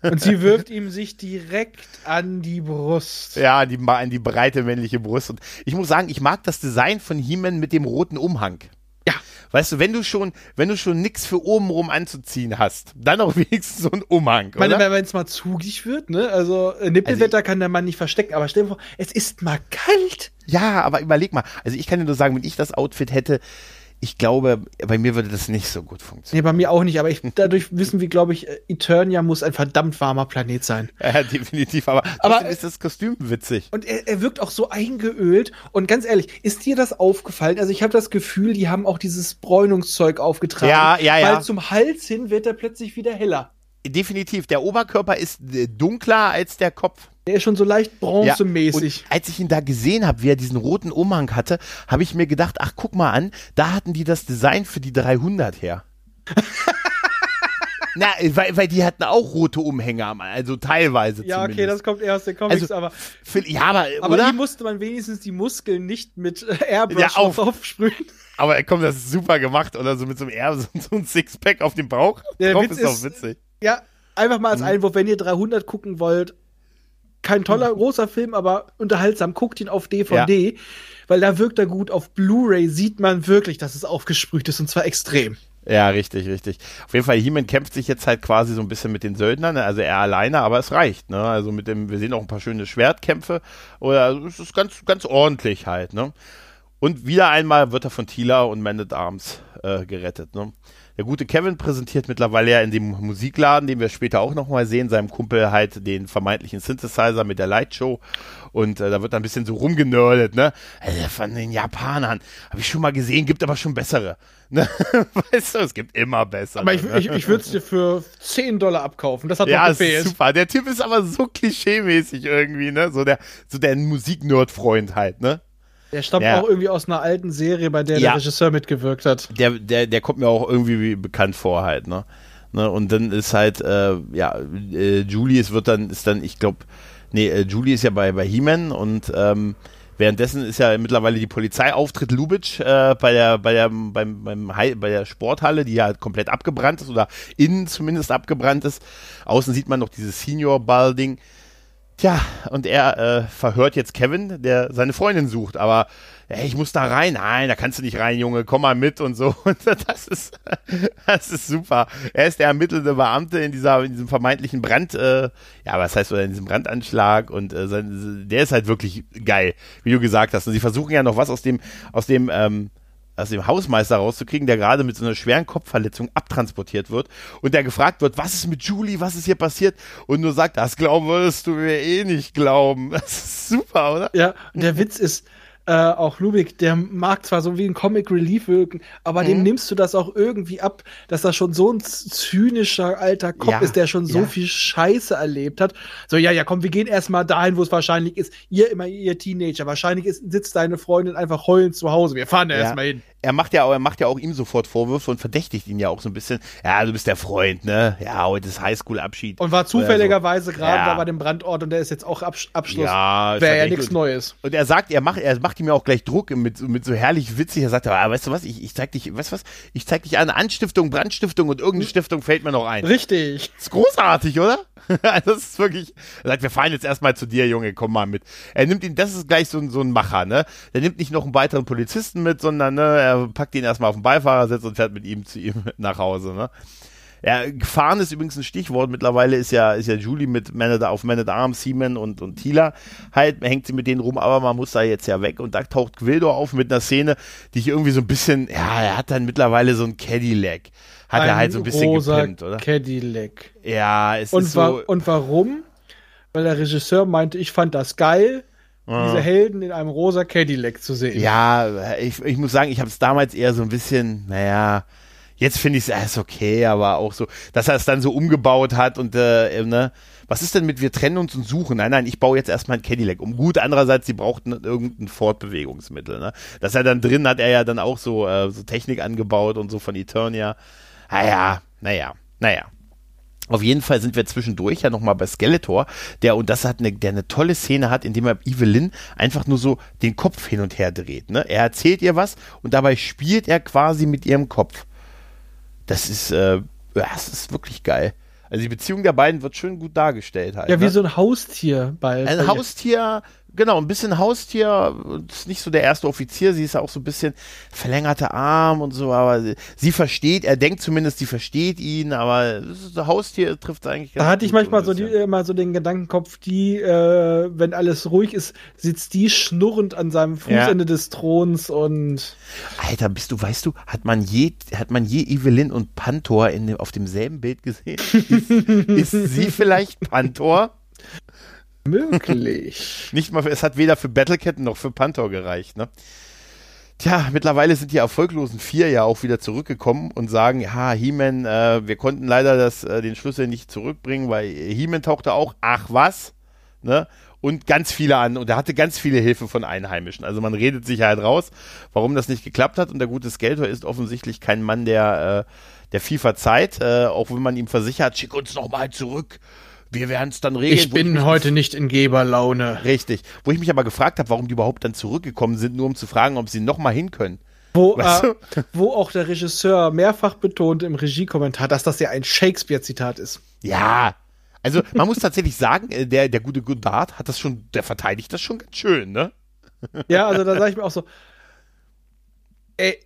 Und sie wirft ihm sich direkt an die Brust. Ja, an die, an die breite männliche Brust. Und ich muss sagen, ich mag das Design von He-Man mit dem roten Umhang. Ja. Weißt du, wenn du schon, wenn du schon nichts für obenrum anzuziehen hast, dann auch wenigstens so ein Umhang. Ich meine, wenn es mal zugig wird, ne? Also äh, Nippelwetter also kann der Mann nicht verstecken, aber stell dir vor, es ist mal kalt. Ja, aber überleg mal. Also ich kann dir nur sagen, wenn ich das Outfit hätte, ich glaube, bei mir würde das nicht so gut funktionieren. Nee, bei mir auch nicht, aber ich, dadurch wissen wir, glaube ich, Eternia muss ein verdammt warmer Planet sein. Ja, definitiv, aber, aber ist das Kostüm witzig. Und er, er wirkt auch so eingeölt und ganz ehrlich, ist dir das aufgefallen? Also ich habe das Gefühl, die haben auch dieses Bräunungszeug aufgetragen. Ja, ja, ja. Weil zum Hals hin wird er plötzlich wieder heller. Definitiv, der Oberkörper ist äh, dunkler als der Kopf. Der ist schon so leicht bronzemäßig. Ja, als ich ihn da gesehen habe, wie er diesen roten Umhang hatte, habe ich mir gedacht, ach guck mal an, da hatten die das Design für die 300 her. Na, weil, weil die hatten auch rote Umhänge, also teilweise Ja, zumindest. okay, das kommt eher aus den Comics, also, aber, ja, aber, aber oder? die musste man wenigstens die Muskeln nicht mit Airbrush ja, auf, aufsprühen. Aber komm, das ist super gemacht, oder so mit so einem Air, so, so ein Sixpack auf dem Bauch. Der Drauf Witz ist doch witzig. Ja, einfach mal als mhm. Einwurf, wenn ihr 300 gucken wollt, kein toller, mhm. großer Film, aber unterhaltsam. Guckt ihn auf DVD, ja. weil da wirkt er gut. Auf Blu-ray sieht man wirklich, dass es aufgesprüht ist und zwar extrem. Ja, richtig, richtig. Auf jeden Fall, He-Man kämpft sich jetzt halt quasi so ein bisschen mit den Söldnern, ne? also er alleine, aber es reicht, ne? Also mit dem, wir sehen auch ein paar schöne Schwertkämpfe. Oder also es ist ganz, ganz ordentlich halt, ne? Und wieder einmal wird er von Tila und Man at Arms äh, gerettet, ne? Der gute Kevin präsentiert mittlerweile ja in dem Musikladen, den wir später auch nochmal sehen, seinem Kumpel halt den vermeintlichen Synthesizer mit der Lightshow. Und äh, da wird ein bisschen so rumgenördet, ne? Also von den Japanern. Habe ich schon mal gesehen, gibt aber schon bessere. Ne? weißt du, es gibt immer bessere. Aber ich, ne? ich, ich würde es dir für 10 Dollar abkaufen. Das hat ja, noch gefehlt. super. Der Typ ist aber so klischeemäßig irgendwie, ne? So der, so der Musiknerd-Freund halt, ne? Der stammt ja. auch irgendwie aus einer alten Serie, bei der ja. der Regisseur mitgewirkt hat. Der, der, der kommt mir auch irgendwie bekannt vor halt, ne? ne? Und dann ist halt, äh, ja, äh, Julius wird dann, ist dann, ich glaube, nee, äh, Julie ist ja bei, bei He-Man und ähm, währenddessen ist ja mittlerweile die Polizei auftritt Lubitsch äh, bei der, bei der, beim, beim bei der Sporthalle, die ja komplett abgebrannt ist oder innen zumindest abgebrannt ist. Außen sieht man noch dieses Senior-Ball-Ding. Tja, und er äh, verhört jetzt Kevin, der seine Freundin sucht, aber hey, ich muss da rein. Nein, da kannst du nicht rein, Junge, komm mal mit und so. Und das ist, das ist super. Er ist der ermittelnde Beamte in dieser, in diesem vermeintlichen Brand, äh, ja, was heißt oder in diesem Brandanschlag und äh, sein, der ist halt wirklich geil, wie du gesagt hast. Und sie versuchen ja noch was aus dem, aus dem, ähm, aus dem Hausmeister rauszukriegen, der gerade mit so einer schweren Kopfverletzung abtransportiert wird und der gefragt wird, was ist mit Julie, was ist hier passiert und nur sagt, das glauben würdest du mir eh nicht glauben. Das ist super, oder? Ja, der Witz ist, äh, auch Lubik, der mag zwar so wie ein Comic Relief wirken, aber mhm. dem nimmst du das auch irgendwie ab, dass das schon so ein zynischer alter Kopf ja, ist, der schon so ja. viel Scheiße erlebt hat. So, ja, ja, komm, wir gehen erstmal dahin, wo es wahrscheinlich ist. Ihr immer, ihr Teenager. Wahrscheinlich ist, sitzt deine Freundin einfach heulend zu Hause. Wir fahren da ja. erstmal hin er macht ja auch, er macht ja auch ihm sofort Vorwürfe und verdächtigt ihn ja auch so ein bisschen. Ja, du bist der Freund, ne? Ja, heute ist Highschool-Abschied. Und war zufälligerweise gerade ja. da bei dem Brandort und der ist jetzt auch Absch Abschluss. Ja, wäre ja nichts Neues. Und er sagt, er macht, er macht ihm ja auch gleich Druck mit, mit so herrlich witzig. Er sagt, ah, weißt du was, ich, ich zeig dich, weißt du was, ich zeig dich an Anstiftung, Brandstiftung und irgendeine hm. Stiftung fällt mir noch ein. Richtig. ist großartig, oder? das ist wirklich, er sagt, wir fahren jetzt erstmal zu dir, Junge, komm mal mit. Er nimmt ihn, das ist gleich so, so ein Macher, ne? Der nimmt nicht noch einen weiteren Polizisten mit, sondern, ne, er packt ihn erstmal auf den Beifahrersitz und fährt mit ihm zu ihm nach Hause, ne? Ja, gefahren ist übrigens ein Stichwort. Mittlerweile ist ja, ist ja Julie mit Man at, auf Man at Arms, Seaman und, und Tila halt, hängt sie mit denen rum, aber man muss da jetzt ja weg. Und da taucht Gwildo auf mit einer Szene, die ich irgendwie so ein bisschen, ja, er hat dann mittlerweile so ein Cadillac. Hat er halt so ein bisschen rosa gepimpt, oder? Cadillac. Ja, es Und, ist wa so. und warum? Weil der Regisseur meinte, ich fand das geil, diese Helden in einem rosa Cadillac zu sehen. Ja, ich, ich muss sagen, ich habe es damals eher so ein bisschen, naja, jetzt finde ich es okay, aber auch so, dass er es dann so umgebaut hat und, äh, ne, was ist denn mit wir trennen uns und suchen? Nein, nein, ich baue jetzt erstmal ein Cadillac um. Gut, andererseits, sie brauchten irgendein Fortbewegungsmittel, ne? Dass er dann drin hat er ja dann auch so, äh, so Technik angebaut und so von Eternia. Naja, naja, naja. Auf jeden Fall sind wir zwischendurch ja nochmal bei Skeletor, der, und das hat eine, der eine tolle Szene hat, indem er Evelyn einfach nur so den Kopf hin und her dreht. Ne? Er erzählt ihr was und dabei spielt er quasi mit ihrem Kopf. Das ist, äh, das ist wirklich geil. Also die Beziehung der beiden wird schön gut dargestellt halt. Ja, wie ne? so ein Haustier bei. Ein bei Haustier, genau, ein bisschen Haustier, ist nicht so der erste Offizier, sie ist ja auch so ein bisschen verlängerte Arm und so, aber sie, sie versteht, er denkt zumindest, sie versteht ihn, aber ein Haustier trifft eigentlich Da hatte ich manchmal so, die, immer so den Gedankenkopf, die, äh, wenn alles ruhig ist, sitzt die schnurrend an seinem Fußende des Throns und Alter, bist du, weißt du, hat man je, hat man je Evelyn und Pantor in dem, auf demselben Bild gesehen? ist, ist sie vielleicht Pantor? Möglich. Nicht mal, es hat weder für Battlecat noch für Panther gereicht, ne? Tja, mittlerweile sind die erfolglosen vier ja auch wieder zurückgekommen und sagen, ja, He-Man, äh, wir konnten leider das, äh, den Schlüssel nicht zurückbringen, weil He-Man tauchte auch, ach was, ne? Und ganz viele an, und er hatte ganz viele Hilfe von Einheimischen. Also man redet sich halt raus, warum das nicht geklappt hat. Und der gute Skeletor ist offensichtlich kein Mann, der, äh, der verzeiht, äh, auch wenn man ihm versichert, schick uns nochmal zurück. Wir werden es dann regeln. Ich bin heute nicht in Geberlaune. Richtig. Wo ich mich aber gefragt habe, warum die überhaupt dann zurückgekommen sind, nur um zu fragen, ob sie nochmal hin können. Wo, Weißt äh, wo auch der Regisseur mehrfach betont im Regiekommentar, dass das ja ein Shakespeare-Zitat ist. Ja. Also man muss tatsächlich sagen, äh, der, der gute Godard hat das schon, der verteidigt das schon ganz schön, ne? Ja, also da sage ich mir auch so, ey,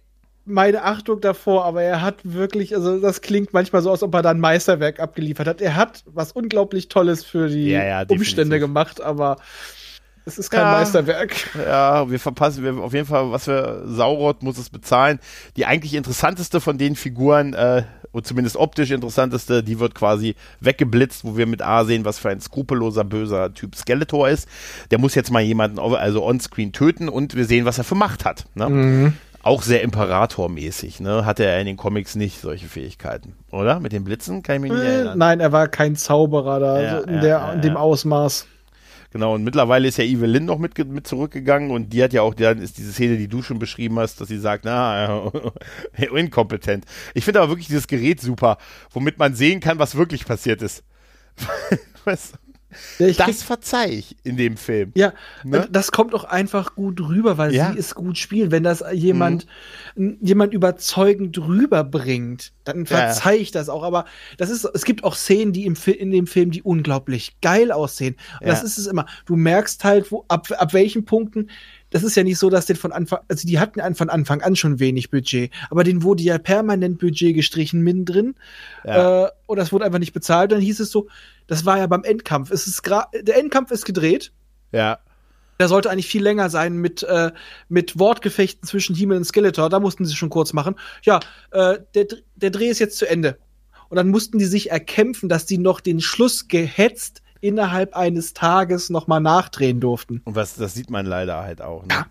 meine Achtung davor, aber er hat wirklich, also das klingt manchmal so, als ob er da ein Meisterwerk abgeliefert hat. Er hat was unglaublich Tolles für die Ja, ja. Umstände gemacht, aber es ist kein Ja. Meisterwerk. Ja, wir verpassen, wir auf jeden Fall, was für Sauroth muss es bezahlen. Die eigentlich interessanteste von den Figuren, äh, und zumindest optisch interessanteste, die wird quasi weggeblitzt, wo wir mit A sehen, was für ein skrupelloser, böser Typ Skeletor ist. Der muss jetzt mal jemanden, also onscreen töten und wir sehen, was er für Macht hat. Ne? Mhm. Auch sehr Imperator-mäßig, ne? Hatte er in den Comics nicht solche Fähigkeiten, oder? Mit den Blitzen kann ich mich nicht Äh, erinnern. Nein, er war kein Zauberer da, Ja, so in, ja, der, ja, in dem ja. Ausmaß. Genau, und mittlerweile ist ja Evelyn noch mit, mit zurückgegangen und die hat ja auch, dann ist diese Szene, die du schon beschrieben hast, dass sie sagt, na, inkompetent. Ich finde aber wirklich dieses Gerät super, womit man sehen kann, was wirklich passiert ist. Weißt du? Ja, das krieg, verzeih ich in dem Film. ja Ne? das kommt auch einfach gut rüber, weil Ja. Mhm. sie es gut spielt. Wenn das jemand, n- jemand überzeugend rüberbringt, dann Ja, ja. verzeih ich das auch. Aber das ist, es gibt auch Szenen, die im, in dem Film, die unglaublich geil aussehen. Und das ist es immer. Du merkst halt, wo, ab, ab welchen Punkten, das ist ja nicht so, dass den von Anfang, also die hatten von Anfang an schon wenig Budget, aber denen wurde ja permanent Budget gestrichen mittendrin. Ja. Äh, und das wurde einfach nicht bezahlt. Dann hieß es so, das war ja beim Endkampf. Es ist der Endkampf ist gedreht. Ja, Der sollte eigentlich viel länger sein mit, äh, mit Wortgefechten zwischen He-Man und Skeletor. Da mussten sie schon kurz machen. Ja, äh, der, der Dreh ist jetzt zu Ende. Und dann mussten die sich erkämpfen, dass die noch den Schluss gehetzt innerhalb eines Tages noch mal nachdrehen durften. und was, das sieht man leider halt auch. Ne?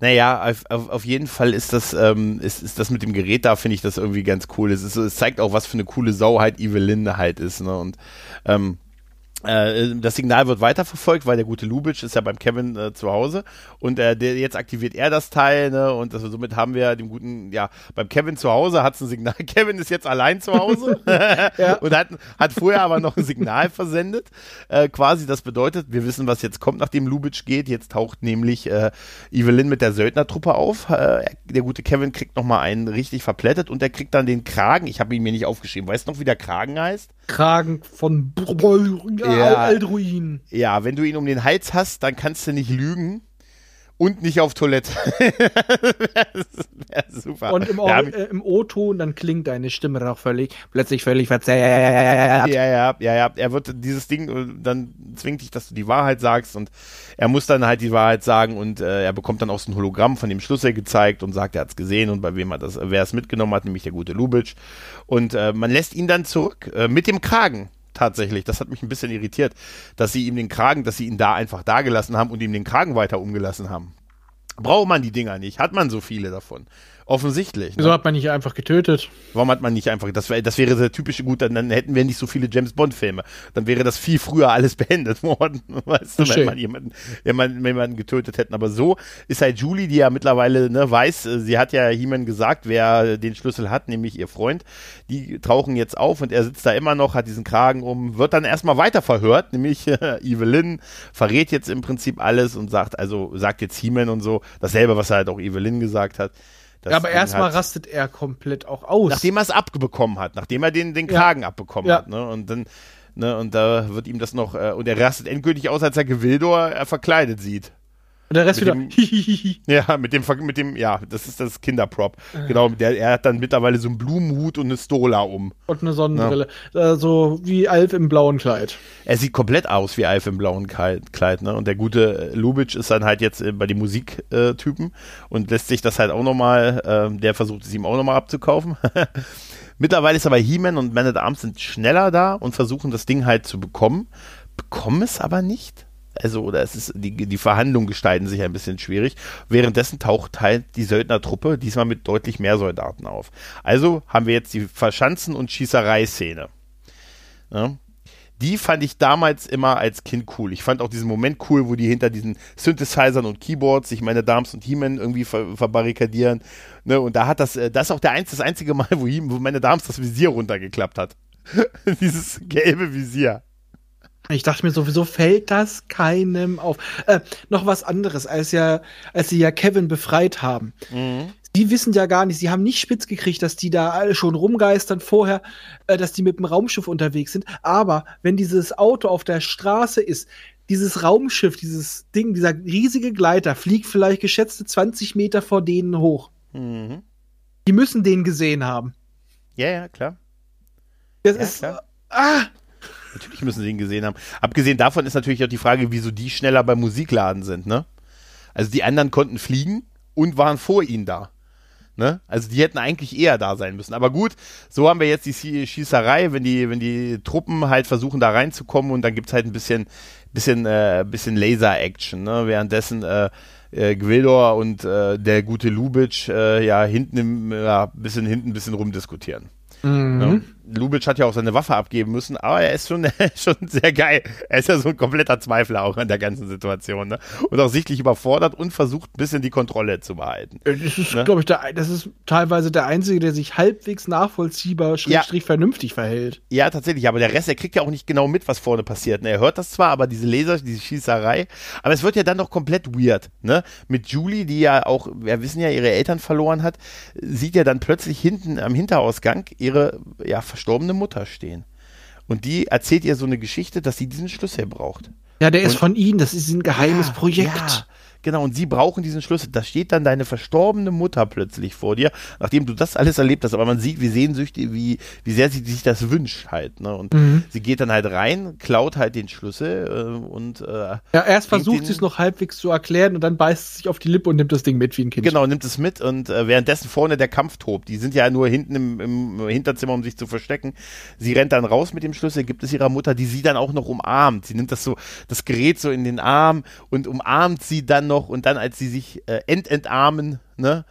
Naja, auf, auf, auf jeden Fall ist das, ähm, ist, ist das mit dem Gerät da, finde ich das irgendwie ganz cool. Es, ist, es zeigt auch, was für eine coole Sau halt Evelyn halt ist. Ne? Und ähm, äh, das Signal wird weiterverfolgt, weil der gute Lubitsch ist ja beim Kevin äh, zu Hause. Und äh, der, jetzt aktiviert er das Teil ne? und das, somit haben wir dem guten, ja, beim Kevin zu Hause hat es ein Signal, Kevin ist jetzt allein zu Hause. Ja. und hat, hat vorher aber noch ein Signal versendet, äh, quasi, das bedeutet, wir wissen, was jetzt kommt, nachdem Lubitsch geht, jetzt taucht nämlich äh, Evelyn mit der Söldnertruppe auf, der gute Kevin kriegt nochmal einen richtig verplättet und der kriegt dann den Kragen, ich habe ihn mir nicht aufgeschrieben, weißt du noch, wie der Kragen heißt? Kragen von Ja. Aldruin. Ja, wenn du ihn um den Hals hast, dann kannst du nicht lügen. Und nicht auf Toilette. super. Und im, ja, äh, im O-Ton, dann klingt deine Stimme auch völlig, plötzlich völlig verzerrt. Ja, ja, ja, ja. Er wird dieses Ding, äh, dann zwingt dich, dass du die Wahrheit sagst und er muss dann halt die Wahrheit sagen und äh, er bekommt dann auch so ein Hologramm von dem Schlüssel gezeigt und sagt, er hat es gesehen und bei wem er das, wer es mitgenommen hat, nämlich der gute Lubitsch. Und äh, man lässt ihn dann zurück äh, mit dem Kragen tatsächlich. Das hat mich ein bisschen irritiert, dass sie ihm den Kragen, dass sie ihn da einfach dagelassen haben und ihm den Kragen weiter umgelassen haben. Braucht man die Dinger nicht? Hat man so viele davon? Offensichtlich. Wieso ne? hat man nicht einfach getötet? Warum hat man nicht einfach, das, wär, das wäre der typische, gut, dann, dann, hätten wir nicht so viele James Bond-Filme. Dann wäre das viel früher alles beendet worden, weißt du, wenn man jemanden, jemanden, jemanden getötet hätten. Aber so ist halt Julie, die ja mittlerweile ne, weiß, äh, sie hat ja He-Man gesagt, wer den Schlüssel hat, nämlich ihr Freund. Die tauchen jetzt auf und er sitzt da immer noch, hat diesen Kragen um, wird dann erstmal weiter verhört, nämlich äh, Evelyn verrät jetzt im Prinzip alles und sagt, also sagt jetzt He-Man und so, dasselbe, was er halt auch Evelyn gesagt hat. Ja, aber erstmal rastet er komplett auch aus. Nachdem er es abbekommen hat, nachdem er den, den Kragen ja. abbekommen ja. hat. Ne? Und dann, ne, und da wird ihm das noch, äh, und er rastet endgültig aus, als er Gewildor äh, verkleidet sieht. Und der Rest mit wieder. Dem, ja, mit dem, mit dem, ja, das ist das Kinderprop. Äh. Genau, der, er hat dann mittlerweile so einen Blumenhut und eine Stola um. Und eine Sonnenbrille. Ja. Äh, so wie Alf im blauen Kleid. Er sieht komplett aus wie Alf im blauen Kleid, ne? Und der gute Lubitsch ist dann halt jetzt äh, bei den Musiktypen und lässt sich das halt auch nochmal, äh, der versucht es ihm auch nochmal abzukaufen. Mittlerweile ist aber He-Man und Man at Arms sind schneller da und versuchen das Ding halt zu bekommen, bekommen es aber nicht also oder es ist die, die Verhandlungen gestalten sich ein bisschen schwierig. Währenddessen taucht halt die Söldnertruppe diesmal mit deutlich mehr Soldaten auf. Also haben wir jetzt die Verschanzen- und Schießerei-Szene. Ja. Die fand ich damals immer als Kind cool. Ich fand auch diesen Moment cool, wo die hinter diesen Synthesizern und Keyboards sich meine Dams und He-Man irgendwie ver verbarrikadieren. Ne? Und da hat das, äh, das ist auch der einz, das einzige Mal, wo, wo meine Dams das Visier runtergeklappt hat. Dieses gelbe Visier. Ich dachte mir sowieso fällt das keinem auf. Äh, noch was anderes, als ja, als sie ja Kevin befreit haben. Mhm. Die wissen ja gar nicht, sie haben nicht spitz gekriegt, dass die da alle schon rumgeistern vorher, äh, dass die mit dem Raumschiff unterwegs sind. Aber wenn dieses Auto auf der Straße ist, dieses Raumschiff, dieses Ding, dieser riesige Gleiter fliegt vielleicht geschätzte 20 Meter vor denen hoch. Mhm. Die müssen den gesehen haben. Ja, ja, klar. Das ja, ist. Klar. Ah, Natürlich müssen sie ihn gesehen haben. Abgesehen davon ist natürlich auch die Frage, wieso die schneller beim Musikladen sind, ne? Also die anderen konnten fliegen und waren vor ihnen da. Ne? Also die hätten eigentlich eher da sein müssen. Aber gut, so haben wir jetzt die Schießerei, wenn die, wenn die Truppen halt versuchen, da reinzukommen und dann gibt es halt ein bisschen, bisschen, äh, bisschen Laser-Action, ne? Währenddessen äh, äh, Gwildor und äh, der gute Lubitsch äh, ja hinten im, ja, bisschen hinten ein bisschen rumdiskutieren. Mhm. Ja. Lubitsch hat ja auch seine Waffe abgeben müssen, aber er ist schon, schon sehr geil. Er ist ja so ein kompletter Zweifler auch an der ganzen Situation. Ne? Und auch sichtlich überfordert und versucht ein bisschen die Kontrolle zu behalten. Äh, das ist, ne? glaube ich, der, das ist teilweise der Einzige, der sich halbwegs nachvollziehbar, schrägstrich ja. vernünftig verhält. Ja, tatsächlich. Aber der Rest, der kriegt ja auch nicht genau mit, was vorne passiert. Ne? Er hört das zwar, aber diese Laser, diese Schießerei. Aber es wird ja dann doch komplett weird. Ne? Mit Julie, die ja auch, wir wissen ja, ihre Eltern verloren hat, sieht ja dann plötzlich hinten am Hinterausgang ihre, ja, verstorbene Mutter stehen. Und die erzählt ihr so eine Geschichte, dass sie diesen Schlüssel braucht. Ja, der ist von ihnen, das ist ein geheimes ja, Projekt. Ja. Genau, und sie brauchen diesen Schlüssel. Da steht dann deine verstorbene Mutter plötzlich vor dir, nachdem du das alles erlebt hast. Aber man sieht, wie sehnsüchtig, wie, wie sehr sie sich das wünscht halt. Ne? Und mhm. sie geht dann halt rein, klaut halt den Schlüssel äh, und. Äh, ja, erst versucht sie es noch halbwegs zu erklären und dann beißt sie sich auf die Lippe und nimmt das Ding mit wie ein Kind. Genau, nimmt es mit und äh, währenddessen vorne der Kampf tobt. Die sind ja nur hinten im, im Hinterzimmer, um sich zu verstecken. Sie rennt dann raus mit dem Schlüssel, gibt es ihrer Mutter, die sie dann auch noch umarmt. Sie nimmt das so, das Gerät so in den Arm und umarmt sie dann noch und dann, als sie sich äh, ententarmen, ne?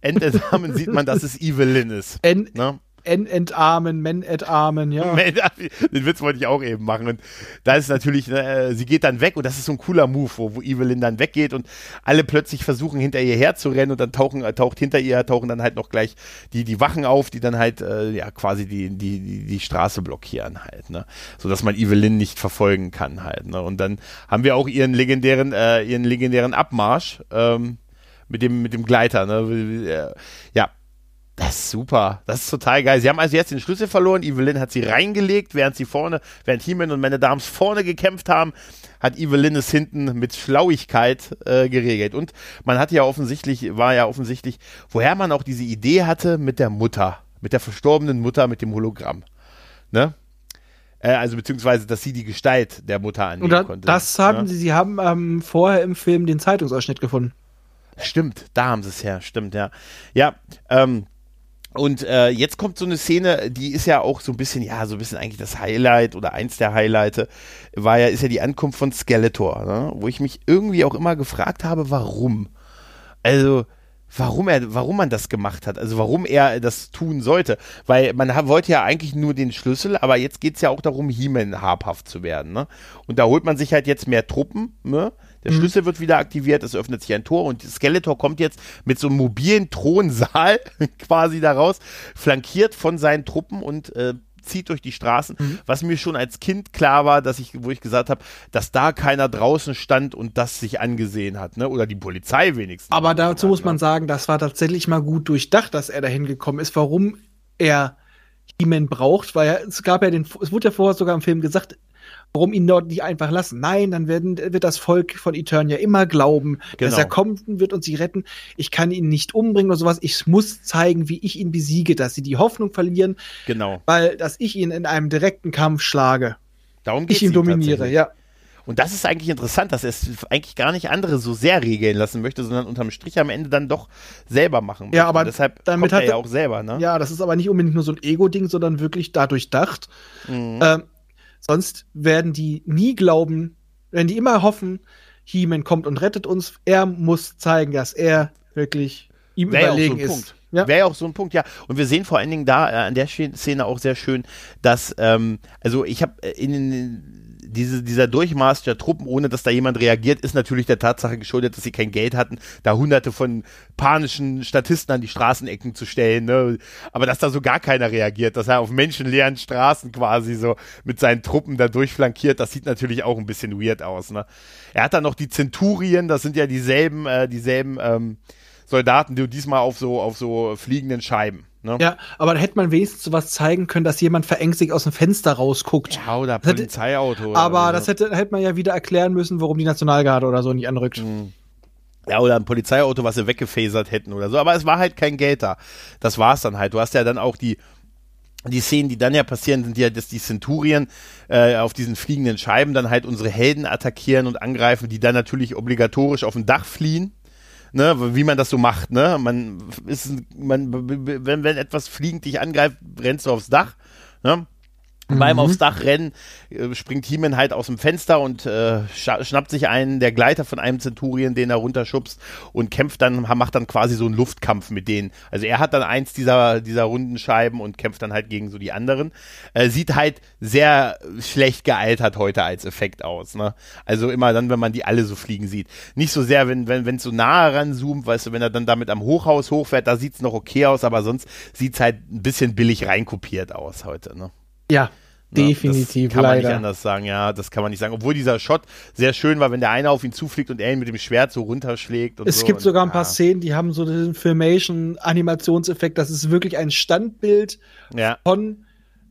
Ententarmen sieht man, dass es Evelyn ist. En ne? En entarmen, men entarmen, ja. Den Witz wollte ich auch eben machen. Und da ist natürlich, ne, sie geht dann weg und das ist so ein cooler Move, wo, wo Evelyn dann weggeht und alle plötzlich versuchen hinter ihr herzurennen und dann tauchen, äh, taucht hinter ihr, tauchen dann halt noch gleich die, die Wachen auf, die dann halt äh, ja quasi die, die, die, die Straße blockieren halt, ne? Sodass man Evelyn nicht verfolgen kann halt. Ne? Und dann haben wir auch ihren legendären, äh, ihren legendären Abmarsch. Ähm, mit dem, mit dem Gleiter, ne? Ja, Das ist super. Das ist total geil. Sie haben also jetzt den Schlüssel verloren. Evelyn hat sie reingelegt, während sie vorne, während He-Man und meine Damen vorne gekämpft haben, hat Evelyn es hinten mit Schlauigkeit äh, geregelt. Und man hat ja offensichtlich, war ja offensichtlich, woher man auch diese Idee hatte mit der Mutter, mit der verstorbenen Mutter mit dem Hologramm. Ne? Äh, also beziehungsweise, dass sie die Gestalt der Mutter annehmen da, konnte. das haben ne? sie, sie haben ähm, vorher im Film den Zeitungsausschnitt gefunden. Stimmt, da haben sie es her, stimmt, ja. Ja, ähm, und äh, jetzt kommt so eine Szene, die ist ja auch so ein bisschen, ja, so ein bisschen eigentlich das Highlight oder eins der Highlights, war ja, ist ja die Ankunft von Skeletor, ne? wo ich mich irgendwie auch immer gefragt habe, warum. Also, warum er, warum man das gemacht hat, also warum er das tun sollte. Weil man wollte ja eigentlich nur den Schlüssel, aber jetzt geht es ja auch darum, He-Man habhaft zu werden. Ne? Und da holt man sich halt jetzt mehr Truppen, ne? Der Mhm. Schlüssel wird wieder aktiviert, es öffnet sich ein Tor und Skeletor kommt jetzt mit so einem mobilen Thronsaal quasi daraus, flankiert von seinen Truppen und äh, zieht durch die Straßen, Mhm. was mir schon als Kind klar war, dass ich, wo ich gesagt habe, dass da keiner draußen stand und das sich angesehen hat, ne? Oder die Polizei wenigstens. Aber dazu muss man sagen, das war tatsächlich mal gut durchdacht, dass er dahin gekommen ist, warum er He-Man braucht, weil es gab ja den, es wurde ja vorher sogar im Film gesagt, warum ihn dort nicht einfach lassen. Nein, dann werden, wird das Volk von Eternia immer glauben, dass Genau. er kommt und wird und sie retten. Ich kann ihn nicht umbringen oder sowas. Ich muss zeigen, wie ich ihn besiege, dass sie die Hoffnung verlieren, Genau. weil, dass ich ihn in einem direkten Kampf schlage. Darum geht's Ich ihn dominiere, ja. Und das ist eigentlich interessant, dass er es eigentlich gar nicht andere so sehr regeln lassen möchte, sondern unterm Strich am Ende dann doch selber machen möchte. Ja, aber Und deshalb damit kommt er ja auch selber, ne? Ja, das ist aber nicht unbedingt nur so ein Ego-Ding, sondern wirklich dadurch dacht. Mhm. Ähm, sonst werden die nie glauben, wenn die immer hoffen, He-Man kommt und rettet uns. Er muss zeigen, dass er wirklich ihm Wäre ja auch so überlegen ein ist. Punkt. Ja. Wäre ja auch so ein Punkt, ja. Und wir sehen vor allen Dingen da äh, an der Szene auch sehr schön, dass, ähm, also ich habe in, in diese, dieser Durchmarsch der Truppen, ohne dass da jemand reagiert, ist natürlich der Tatsache geschuldet, dass sie kein Geld hatten, da hunderte von panischen Statisten an die Straßenecken zu stellen. Ne? Aber dass da so gar keiner reagiert, dass er auf menschenleeren Straßen quasi so mit seinen Truppen da durchflankiert, das sieht natürlich auch ein bisschen weird aus. Ne? Er hat dann noch die Zenturien, das sind ja dieselben, äh, dieselben ähm, Soldaten, die diesmal auf so, auf so fliegenden Scheiben. Ne? Ja, aber da hätte man wenigstens sowas zeigen können, dass jemand verängstigt aus dem Fenster rausguckt. Ja, oder Das hätte- Polizeiauto. oder Aber so. das hätte, hätte man ja wieder erklären müssen, warum die Nationalgarde oder so nicht anrückt. Mhm. Ja, oder ein Polizeiauto, was sie weggefasert hätten oder so. Aber es war halt kein Geld da. Das war's dann halt. Du hast ja dann auch die, die Szenen, die dann ja passieren, sind ja, dass die Centurien äh, auf diesen fliegenden Scheiben dann halt unsere Helden attackieren und angreifen, die dann natürlich obligatorisch auf ein Dach fliehen. Ne, wie man das so macht, ne? Man ist, man, wenn, wenn etwas fliegend dich angreift, rennst du aufs Dach, ne? Beim aufs Dach rennen äh, springt He-Man halt aus dem Fenster und äh, schnappt sich einen der Gleiter von einem Zenturien, den er runterschubst und kämpft dann, macht dann quasi so einen Luftkampf mit denen. Also er hat dann eins dieser, dieser runden Scheiben und kämpft dann halt gegen so die anderen. Äh, sieht halt sehr schlecht gealtert heute als Effekt aus. Ne? Also immer dann, wenn man die alle so fliegen sieht. Nicht so sehr, wenn wenn wenn, es so nahe ranzoomt, weißt du, wenn er dann damit am Hochhaus hochfährt, da sieht's noch okay aus, aber sonst sieht's halt ein bisschen billig reinkopiert aus heute. Ne? Ja, definitiv, Das kann man leider. nicht anders sagen, ja, das kann man nicht sagen. Obwohl dieser Shot sehr schön war, wenn der eine auf ihn zufliegt und er ihn mit dem Schwert so runterschlägt. Es so gibt sogar ein paar ja. Szenen, die haben so den Filmation-Animationseffekt. Das ist wirklich ein Standbild Ja, von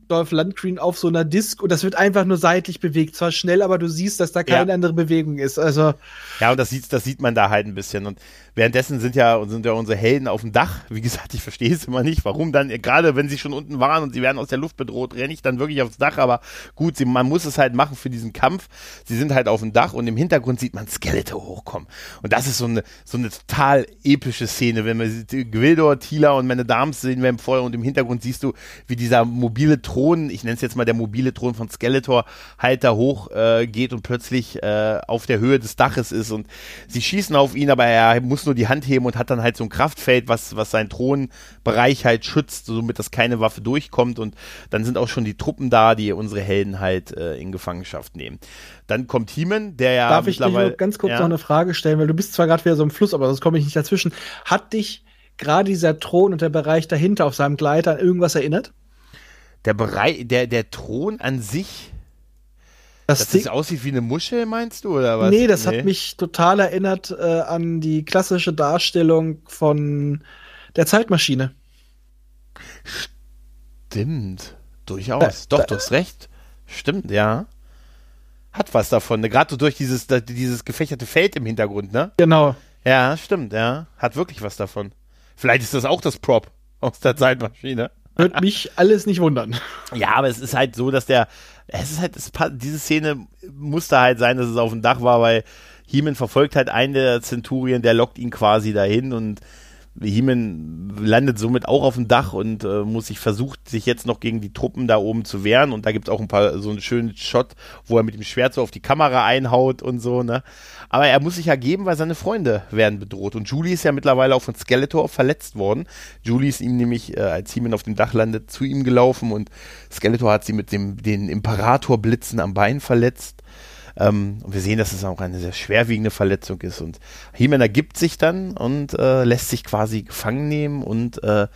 Dolph Lundgren auf so einer Disc und das wird einfach nur seitlich bewegt. Zwar schnell, aber du siehst, dass da keine Ja. andere Bewegung ist. Also, ja, und das sieht, das sieht man da halt ein bisschen. Und währenddessen sind ja, sind ja unsere Helden auf dem Dach. Wie gesagt, ich verstehe es immer nicht, warum dann, gerade wenn sie schon unten waren und sie werden aus der Luft bedroht, renne ich dann wirklich aufs Dach. Aber gut, sie, man muss es halt machen für diesen Kampf. Sie sind halt auf dem Dach und im Hintergrund sieht man Skeletor hochkommen. Und das ist so eine, so eine total epische Szene, wenn wir Gwildor, Tila und meine Damen sehen wir im Feuer und im Hintergrund siehst du, wie dieser mobile Thron, ich nenne es jetzt mal der mobile Thron von Skeletor, halt da hoch äh, geht und plötzlich äh, auf der Höhe des Daches ist und sie schießen auf ihn, aber er muss nur die Hand heben und hat dann halt so ein Kraftfeld, was, was seinen Thronbereich halt schützt, somit dass keine Waffe durchkommt und dann sind auch schon die Truppen da, die unsere Helden halt äh, in Gefangenschaft nehmen. Dann kommt Heeman, der ja darf ich nur ganz kurz ja, noch eine Frage stellen, weil du bist zwar gerade wieder so im Fluss, aber sonst komme ich nicht dazwischen. Hat dich gerade dieser Thron und der Bereich dahinter auf seinem Gleiter an irgendwas erinnert? der Bereich, der, der Thron an sich, Das, dass Ding- das aussieht wie eine Muschel, meinst du, oder was? Nee, das hat mich total erinnert äh, an die klassische Darstellung von der Zeitmaschine. Stimmt. Durchaus. Doch, du hast recht. Stimmt, ja. Hat was davon, ne? Gerade so durch dieses, dieses gefächerte Feld im Hintergrund, ne? Genau. Ja, stimmt, ja. Hat wirklich was davon. Vielleicht ist das auch das Prop aus der Zeitmaschine. Wird mich alles nicht wundern. Ja, aber es ist halt so, dass der, es ist halt, es, diese Szene musste halt sein, dass es auf dem Dach war, weil Heeman verfolgt halt einen der Zenturien, der lockt ihn quasi dahin und Heeman landet somit auch auf dem Dach und äh, muss sich versucht, sich jetzt noch gegen die Truppen da oben zu wehren. Und da gibt es auch ein paar so einen schönen Shot, wo er mit dem Schwert so auf die Kamera einhaut und so, ne? Aber er muss sich ja geben, weil seine Freunde werden bedroht. Und Julie ist ja mittlerweile auch von Skeletor verletzt worden. Julie ist ihm nämlich, äh, als Heeman auf dem Dach landet, zu ihm gelaufen und Skeletor hat sie mit dem, den Imperatorblitzen am Bein verletzt. Ähm, und wir sehen, dass es auch eine sehr schwerwiegende Verletzung ist. Und He-Man ergibt sich dann und äh, lässt sich quasi gefangen nehmen und äh,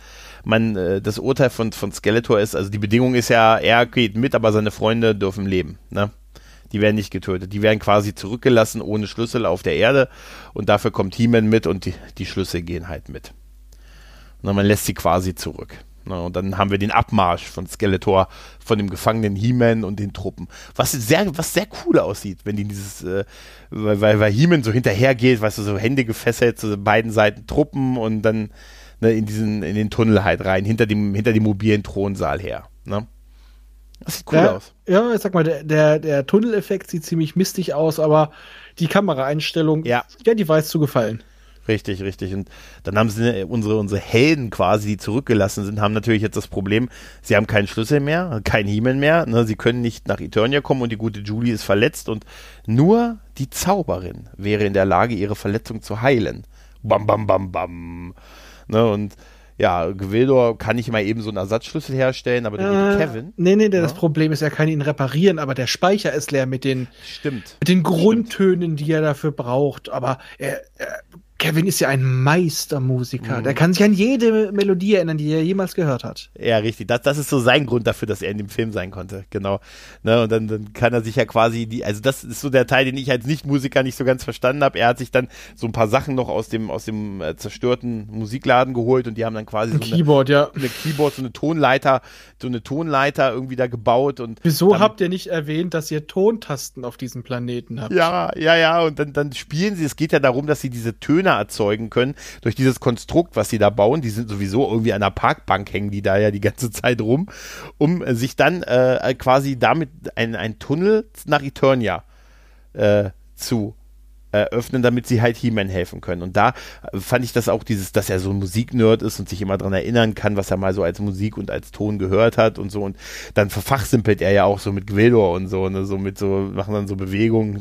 man, äh, das Urteil von, von Skeletor ist, also die Bedingung ist ja, er geht mit, aber seine Freunde dürfen leben. Ne? Die werden nicht getötet. Die werden quasi zurückgelassen ohne Schlüssel auf der Erde und dafür kommt He-Man mit und die, die Schlüssel gehen halt mit. Und man lässt sie quasi zurück. Na, und dann haben wir den Abmarsch von Skeletor, von dem gefangenen He-Man und den Truppen. Was sehr, was sehr cool aussieht, wenn die dieses, äh, weil, weil, weil He-Man so hinterhergeht, weißt du, so Hände gefesselt zu beiden Seiten Truppen und dann ne, in diesen, in den Tunnel halt rein, hinter dem, hinter dem mobilen Thronsaal her. Ne? Das sieht cool ja, aus. Ja, ich sag mal, der, der, der Tunneleffekt sieht ziemlich mistig aus, aber die Kameraeinstellung, ja, ja die weiß zu gefallen. Richtig, richtig. Und dann haben sie äh, unsere, unsere Helden quasi, die zurückgelassen sind, haben natürlich jetzt das Problem, sie haben keinen Schlüssel mehr, kein Hiemen mehr. Ne? Sie können nicht nach Eternia kommen und die gute Julie ist verletzt und nur die Zauberin wäre in der Lage, ihre Verletzung zu heilen. Bam, bam, bam, bam. Ne? Und ja, Gwildor kann nicht mal eben so einen Ersatzschlüssel herstellen, aber der äh, Kevin. Nee, nee, ja? das Problem ist, er kann ihn reparieren, aber der Speicher ist leer mit den, Stimmt. Mit den Grundtönen, die er dafür braucht. Aber er, er Kevin ist ja ein Meistermusiker. Mhm. Der kann sich an jede Melodie erinnern, die er jemals gehört hat. Ja, richtig. Das, das ist so sein Grund dafür, dass er in dem Film sein konnte. Genau. Ne, und dann, dann kann er sich ja quasi die, also das ist so der Teil, den ich als Nicht-Musiker nicht so ganz verstanden habe. Er hat sich dann so ein paar Sachen noch aus dem, aus dem äh, zerstörten Musikladen geholt und die haben dann quasi ein so Keyboard, eine, ja. eine Keyboard, so eine Tonleiter, so eine Tonleiter irgendwie da gebaut und. Wieso habt ihr nicht erwähnt, dass ihr Tontasten auf diesem Planeten habt? Ja, ja, ja. Und dann, dann spielen sie. Es geht ja darum, dass sie diese Töne erzeugen können durch dieses Konstrukt, was sie da bauen. Die sind sowieso irgendwie an der Parkbank hängen die da ja die ganze Zeit rum, um sich dann äh, quasi damit ein, Tunnel nach Eternia äh, zu eröffnen, damit sie halt He-Man helfen können. Und da fand ich das auch dieses, dass er so ein Musiknerd ist und sich immer daran erinnern kann, was er mal so als Musik und als Ton gehört hat und so. Und dann verfachsimpelt er ja auch so mit Gwildor und so, ne, so mit so, machen dann so Bewegungen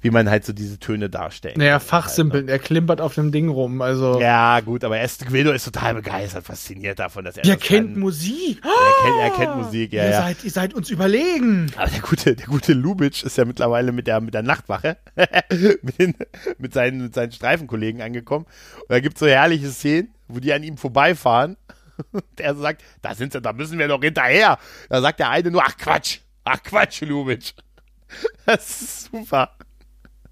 wie man halt so diese Töne darstellt. Naja, fachsimpeln, halt, ne? er klimpert auf dem Ding rum, also. Ja, gut, aber er Guido ist total begeistert, fasziniert davon, dass er. Er kennt kann. Musik! Er kennt, er kennt Musik, ja. Ihr, ja. Seid, ihr seid uns überlegen! Aber der gute, der gute Lubitsch ist ja mittlerweile mit der, mit der Nachtwache, mit, den, mit, seinen, mit seinen Streifenkollegen angekommen. Und da gibt es so herrliche Szenen, wo die an ihm vorbeifahren. Der sagt, da sind sie, da müssen wir doch hinterher. Da sagt der eine nur, ach Quatsch, ach Quatsch, Lubitsch. Das ist super.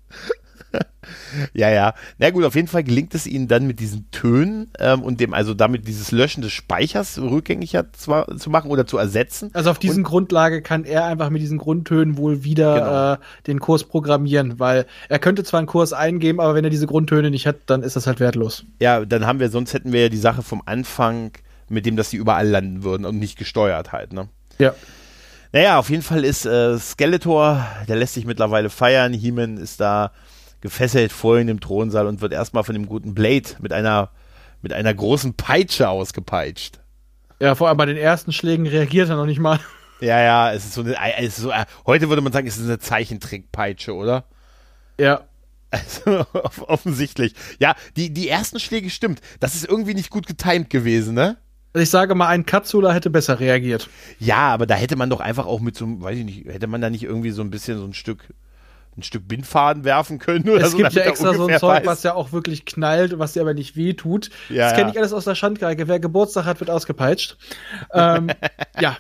ja, ja. Na gut, auf jeden Fall gelingt es ihnen dann mit diesen Tönen ähm, und dem, also damit dieses Löschen des Speichers rückgängig zwar zu machen oder zu ersetzen. Also auf diesen und, Grundlage kann er einfach mit diesen Grundtönen wohl wieder genau. äh, den Kurs programmieren, weil er könnte zwar einen Kurs eingeben, aber wenn er diese Grundtöne nicht hat, dann ist das halt wertlos. Ja, dann haben wir, sonst hätten wir ja die Sache vom Anfang mit dem, dass sie überall landen würden und nicht gesteuert halt, ne? Ja. Naja, auf jeden Fall ist äh, Skeletor, der lässt sich mittlerweile feiern. He-Man ist da gefesselt vor in dem Thronsaal und wird erstmal von dem guten Blade mit einer, mit einer großen Peitsche ausgepeitscht. Ja, vor allem bei den ersten Schlägen reagiert er noch nicht mal. Ja, ja, es ist so eine, es ist so, äh, heute würde man sagen, es ist eine Zeichentrickpeitsche, oder? Ja. Also, offensichtlich. Ja, die, die ersten Schläge stimmt. Das ist irgendwie nicht gut getimt gewesen, ne? Also ich sage mal, ein Katsula hätte besser reagiert. Ja, aber da hätte man doch einfach auch mit so einem, weiß ich nicht, hätte man da nicht irgendwie so ein bisschen so ein Stück ein Stück Bindfaden werfen können oder es so. Gibt ja extra so ein Zeug, weiß. was ja auch wirklich knallt, was dir aber nicht weh tut. Ja, das kenne ich alles aus der Schandgeige. Wer Geburtstag hat, wird ausgepeitscht. ähm, ja.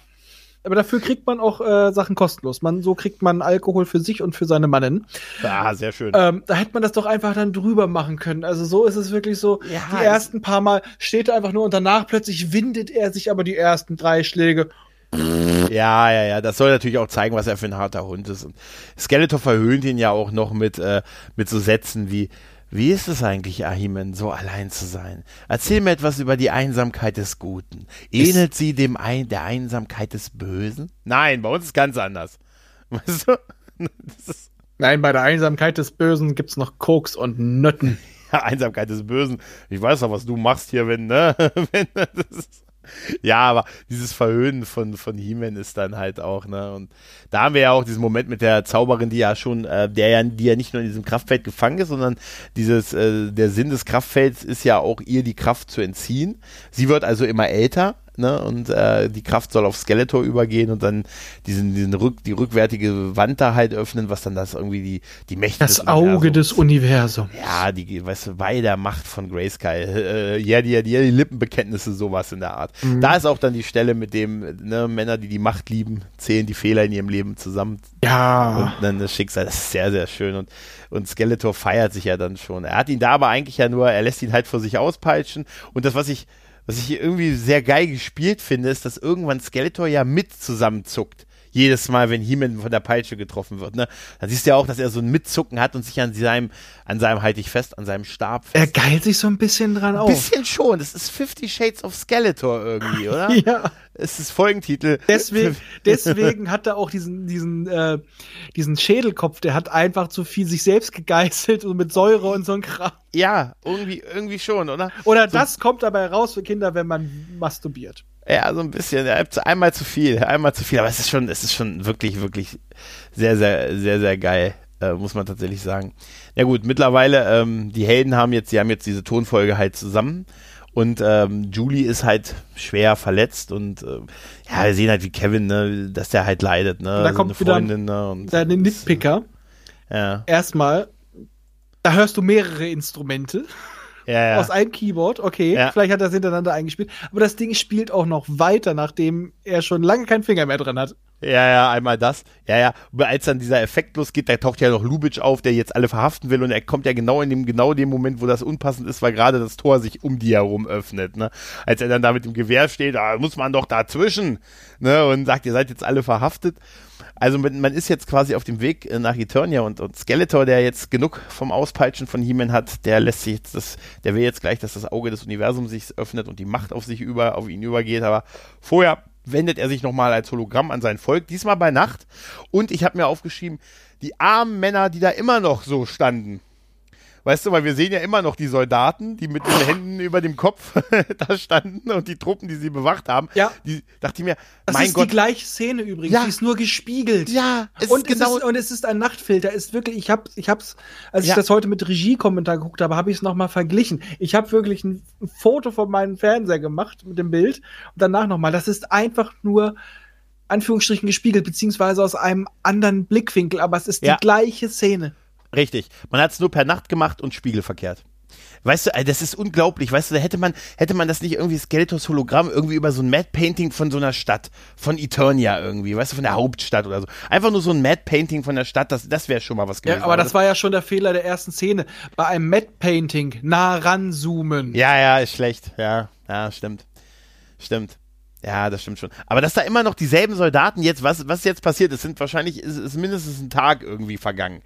Aber dafür kriegt man auch äh, Sachen kostenlos. Man, so kriegt man Alkohol für sich und für seine Mannen. Ah, sehr schön. Ähm, da hätte man das doch einfach dann drüber machen können. Also so ist es wirklich so. Ja, die ersten paar Mal steht er einfach nur und danach plötzlich windet er sich aber die ersten drei Schläge. Ja, ja, ja. Das soll natürlich auch zeigen, was er für ein harter Hund ist. Und Skeletor verhöhnt ihn ja auch noch mit, äh, mit so Sätzen wie, wie ist es eigentlich, Ahimen, so allein zu sein? Erzähl mir etwas über die Einsamkeit des Guten. Ähnelt sie dem Ein der Einsamkeit des Bösen? Nein, bei uns ist ganz anders. Weißt du? Nein, bei der Einsamkeit des Bösen gibt's noch Koks und Nötten. Ja, Einsamkeit des Bösen. Ich weiß doch, was du machst hier, wenn, ne? wenn, das ist ja, aber dieses Verhöhnen von, von He-Man ist dann halt auch, ne? Und da haben wir ja auch diesen Moment mit der Zauberin, die ja schon, äh, der ja, die ja nicht nur in diesem Kraftfeld gefangen ist, sondern dieses, äh, der Sinn des Kraftfelds ist ja auch ihr die Kraft zu entziehen. Sie wird also immer älter ne? Und äh, die Kraft soll auf Skeletor übergehen und dann diesen, diesen Rück, die rückwärtige Wand da halt öffnen, was dann das irgendwie die, die Mächte Das des Auge des Universums. Ja, die, weißt du, bei der Macht von Grayskull. Äh, ja, die, die, die Lippenbekenntnisse, sowas in der Art. Mhm. Da ist auch dann die Stelle mit dem, ne, Männer, die die Macht lieben, zählen die Fehler in ihrem Leben zusammen. Ja. Und dann das Schicksal, das ist sehr, sehr schön. Und, und Skeletor feiert sich ja dann schon. Er hat ihn da aber eigentlich ja nur, er lässt ihn halt vor sich auspeitschen. Und das, was ich, was ich irgendwie sehr geil gespielt finde, ist, dass irgendwann Skeletor ja mit zusammenzuckt. Jedes Mal, wenn He-Man von der Peitsche getroffen wird, ne? Dann siehst du ja auch, dass er so ein Mitzucken hat und sich an seinem, an seinem, halte ich fest, an seinem Stab fest. Er geilt sich so ein bisschen dran auf. Ein bisschen schon. Das ist Fifty Shades of Skeletor irgendwie, oder? ja. Es ist Folgentitel. Deswegen, deswegen hat er auch diesen, diesen, äh, diesen Schädelkopf, der hat einfach zu viel sich selbst gegeißelt und mit Säure und so ein Kram. Ja, irgendwie, irgendwie schon, oder? Oder so. das kommt dabei raus für Kinder, wenn man masturbiert. Ja, so ein bisschen. Einmal zu viel, einmal zu viel. Aber es ist schon, es ist schon wirklich, wirklich sehr, sehr, sehr, sehr geil, äh, muss man tatsächlich sagen. Ja gut, mittlerweile, ähm, die Helden haben jetzt, die haben jetzt diese Tonfolge halt zusammen. Und ähm, Julie ist halt schwer verletzt und äh, ja, wir sehen halt wie Kevin, ne, dass der halt leidet, ne? Und da kommt Freundin, wieder ne, und deine Nitpicker. Ja. Erstmal, da hörst du mehrere Instrumente. Ja, ja. Aus einem Keyboard, okay. Ja. Vielleicht hat er das hintereinander eingespielt. Aber das Ding spielt auch noch weiter, nachdem er schon lange keinen Finger mehr drin hat. Ja, ja, einmal das. Ja, ja. Aber als dann dieser Effekt losgeht, da taucht ja noch Lubitsch auf, der jetzt alle verhaften will und er kommt ja genau in dem, genau dem Moment, wo das unpassend ist, weil gerade das Tor sich um die herum öffnet, ne. Als er dann da mit dem Gewehr steht, da muss man doch dazwischen, ne, und sagt, ihr seid jetzt alle verhaftet. Also man ist jetzt quasi auf dem Weg äh, nach Eternia und, und Skeletor, der jetzt genug vom Auspeitschen von He-Man hat, der lässt sich jetzt das, der will jetzt gleich, dass das Auge des Universums sich öffnet und die Macht auf sich über, auf ihn übergeht, aber vorher wendet er sich nochmal als Hologramm an sein Volk, diesmal bei Nacht. Und ich habe mir aufgeschrieben, die armen Männer, die da immer noch so standen. Weißt du, weil wir sehen ja immer noch die Soldaten, die mit den Händen über dem Kopf da standen und die Truppen, die sie bewacht haben. Ja. Die dachte ich mir, das mein ist Gott. die gleiche Szene übrigens. Ja. Die ist nur gespiegelt. Ja. Es und, genau es ist, und es ist ein Nachtfilter. Es ist wirklich, ich habe, ich hab's, als ja. ich das heute mit Regiekommentar geguckt habe, habe ich es nochmal verglichen. Ich habe wirklich ein Foto von meinem Fernseher gemacht mit dem Bild und danach nochmal. Das ist einfach nur Anführungsstrichen gespiegelt, beziehungsweise aus einem anderen Blickwinkel, aber es ist ja. die gleiche Szene. Richtig. Man hat es nur per Nacht gemacht und spiegelverkehrt. Weißt du, das ist unglaublich. Weißt du, da hätte man, hätte man das nicht irgendwie Skeletors Hologramm irgendwie über so ein Mad Painting von so einer Stadt, von Eternia irgendwie, weißt du, von der Hauptstadt oder so. Einfach nur so ein Mad Painting von der Stadt, das, das wäre schon mal was gewesen. Ja, aber das, das war ja schon der Fehler der ersten Szene. Bei einem Mad Painting nah ranzoomen. Ja, ja, ist schlecht. Ja, ja, stimmt. Stimmt. Ja, das stimmt schon. Aber dass da immer noch dieselben Soldaten jetzt, was, was jetzt passiert ist, sind wahrscheinlich, ist, ist mindestens ein Tag irgendwie vergangen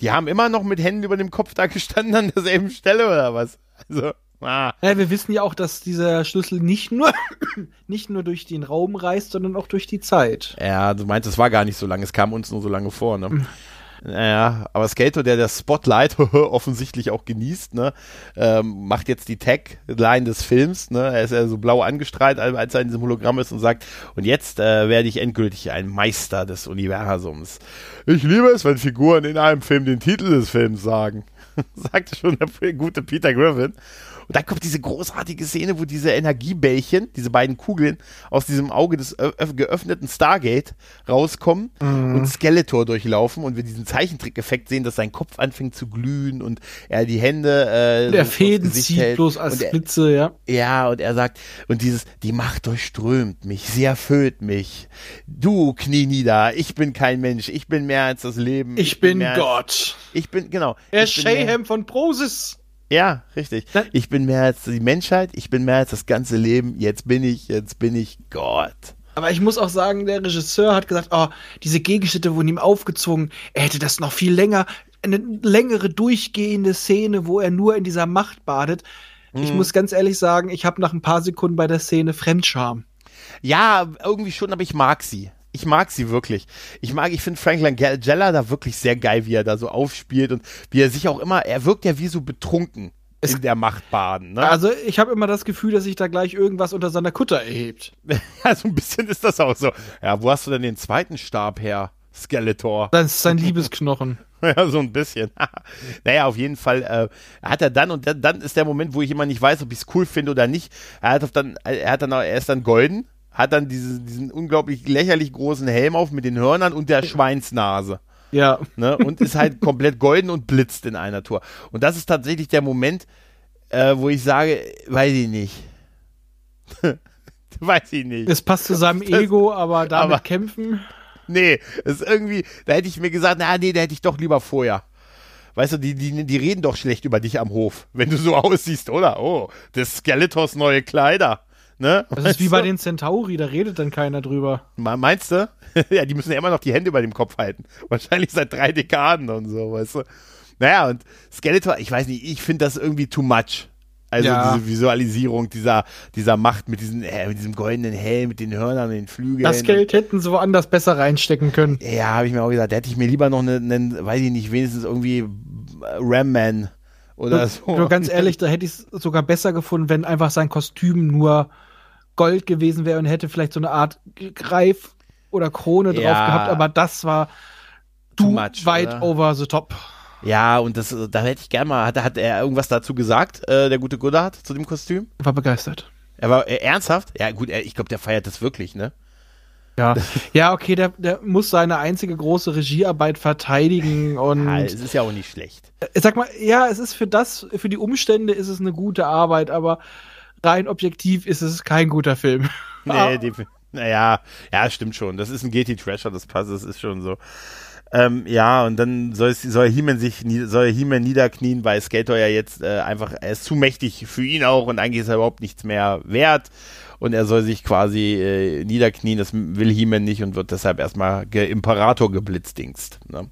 die haben immer noch mit Händen über dem Kopf da gestanden an derselben Stelle oder was? Also, ah. Ja, wir wissen ja auch, dass dieser Schlüssel nicht nur, nicht nur durch den Raum reist, sondern auch durch die Zeit. Ja, du meinst, es war gar nicht so lange, es kam uns nur so lange vor, ne? Naja, aber Skater, der das Spotlight offensichtlich auch genießt, ne, ähm, macht jetzt die Tagline des Films, ne, er ist ja so blau angestrahlt, als er in diesem Hologramm ist und sagt, und jetzt äh, werde ich endgültig ein Meister des Universums. Ich liebe es, wenn Figuren in einem Film den Titel des Films sagen. Sagte schon der gute Peter Griffin. Und dann kommt diese großartige Szene, wo diese Energiebällchen, diese beiden Kugeln aus diesem Auge des geöffneten Stargate rauskommen mhm. und Skeletor durchlaufen und wir diesen Zeichentrick-Effekt sehen, dass sein Kopf anfängt zu glühen und er die Hände äh, der Fäden zieht hält. bloß als Blitze, ja. Ja, und er sagt, und dieses, die Macht durchströmt mich, sie erfüllt mich. Du, knie nieder, ich bin kein Mensch, ich bin mehr als das Leben. Ich, ich bin, bin Gott. Als, ich bin, genau. Er ist Shayham von Prosis. Ja, richtig. Ich bin mehr als die Menschheit, ich bin mehr als das ganze Leben, jetzt bin ich, jetzt bin ich Gott. Aber ich muss auch sagen, der Regisseur hat gesagt, oh, diese Gegenschnitte wurden ihm aufgezogen. Er hätte das noch viel länger, eine längere durchgehende Szene, wo er nur in dieser Macht badet. Mhm. Ich muss ganz ehrlich sagen, ich habe nach ein paar Sekunden bei der Szene Fremdscham. Ja, irgendwie schon, aber ich mag sie. Ich mag sie wirklich. Ich mag, ich finde Franklin Langella da wirklich sehr geil, wie er da so aufspielt und wie er sich auch immer, er wirkt ja wie so betrunken es, in der Macht baden. Ne? Also ich habe immer das Gefühl, dass sich da gleich irgendwas unter seiner Kutter erhebt. ja, so ein bisschen ist das auch so. Ja, wo hast du denn den zweiten Stab her, Skeletor? Das ist sein Liebesknochen. ja, so ein bisschen. naja, auf jeden Fall äh, hat er dann, und dann, dann ist der Moment, wo ich immer nicht weiß, ob ich es cool finde oder nicht. Er hat dann, er hat dann, er ist dann golden hat dann diese, diesen unglaublich lächerlich großen Helm auf mit den Hörnern und der Schweinsnase. Ja. Ne? Und ist halt komplett golden und blitzt in einer Tour. Und das ist tatsächlich der Moment, äh, wo ich sage, weiß ich nicht. weiß ich nicht. Es passt zu seinem das, Ego, aber damit aber, kämpfen. Nee, ist irgendwie, da hätte ich mir gesagt, na nee, da hätte ich doch lieber vorher. Weißt du, die, die, die reden doch schlecht über dich am Hof, wenn du so aussiehst, oder? Oh, des Skeletors neue Kleider. Ne? Das ist wie bei den Centauri, da redet dann keiner drüber. Meinst du? ja, die müssen ja immer noch die Hände über dem Kopf halten. Wahrscheinlich seit drei Dekaden und so, weißt du. Naja, und Skeletor, ich weiß nicht, ich finde das irgendwie too much. Also ja. diese Visualisierung dieser, dieser Macht mit, diesen, äh, mit diesem goldenen Helm, mit den Hörnern, den Flügeln. Das Geld hätten sie woanders besser reinstecken können. Ja, habe ich mir auch gesagt, da hätte ich mir lieber noch einen, einen weiß ich nicht, wenigstens irgendwie Ram Man oder so. Nur ganz ehrlich, da hätte ich es sogar besser gefunden, wenn einfach sein Kostüm nur Gold gewesen wäre und hätte vielleicht so eine Art Greif oder Krone ja. drauf gehabt, aber das war too much, weit oder? over the top. Ja, und das, da hätte ich gerne mal, hat, hat er irgendwas dazu gesagt, äh, der gute Goddard, zu dem Kostüm? War begeistert. Er war äh, ernsthaft? Ja, gut, er, ich glaube, der feiert das wirklich, ne? Ja, ja okay, der, der muss seine einzige große Regiearbeit verteidigen und. Ja, es ist ja auch nicht schlecht. Äh, sag mal, ja, es ist für das, für die Umstände ist es eine gute Arbeit, aber rein objektiv ist es kein guter Film. Nee, die, naja, ja, stimmt schon. Das ist ein GT Trasher, das passt, das ist schon so. Ähm, ja, und dann soll, soll He-Man sich, soll He-Man niederknien, weil Skater ja jetzt äh, einfach, er ist zu mächtig für ihn auch und eigentlich ist er überhaupt nichts mehr wert und er soll sich quasi äh, niederknien, das will He-Man nicht und wird deshalb erstmal ge Imperator geblitzdingst. Ne?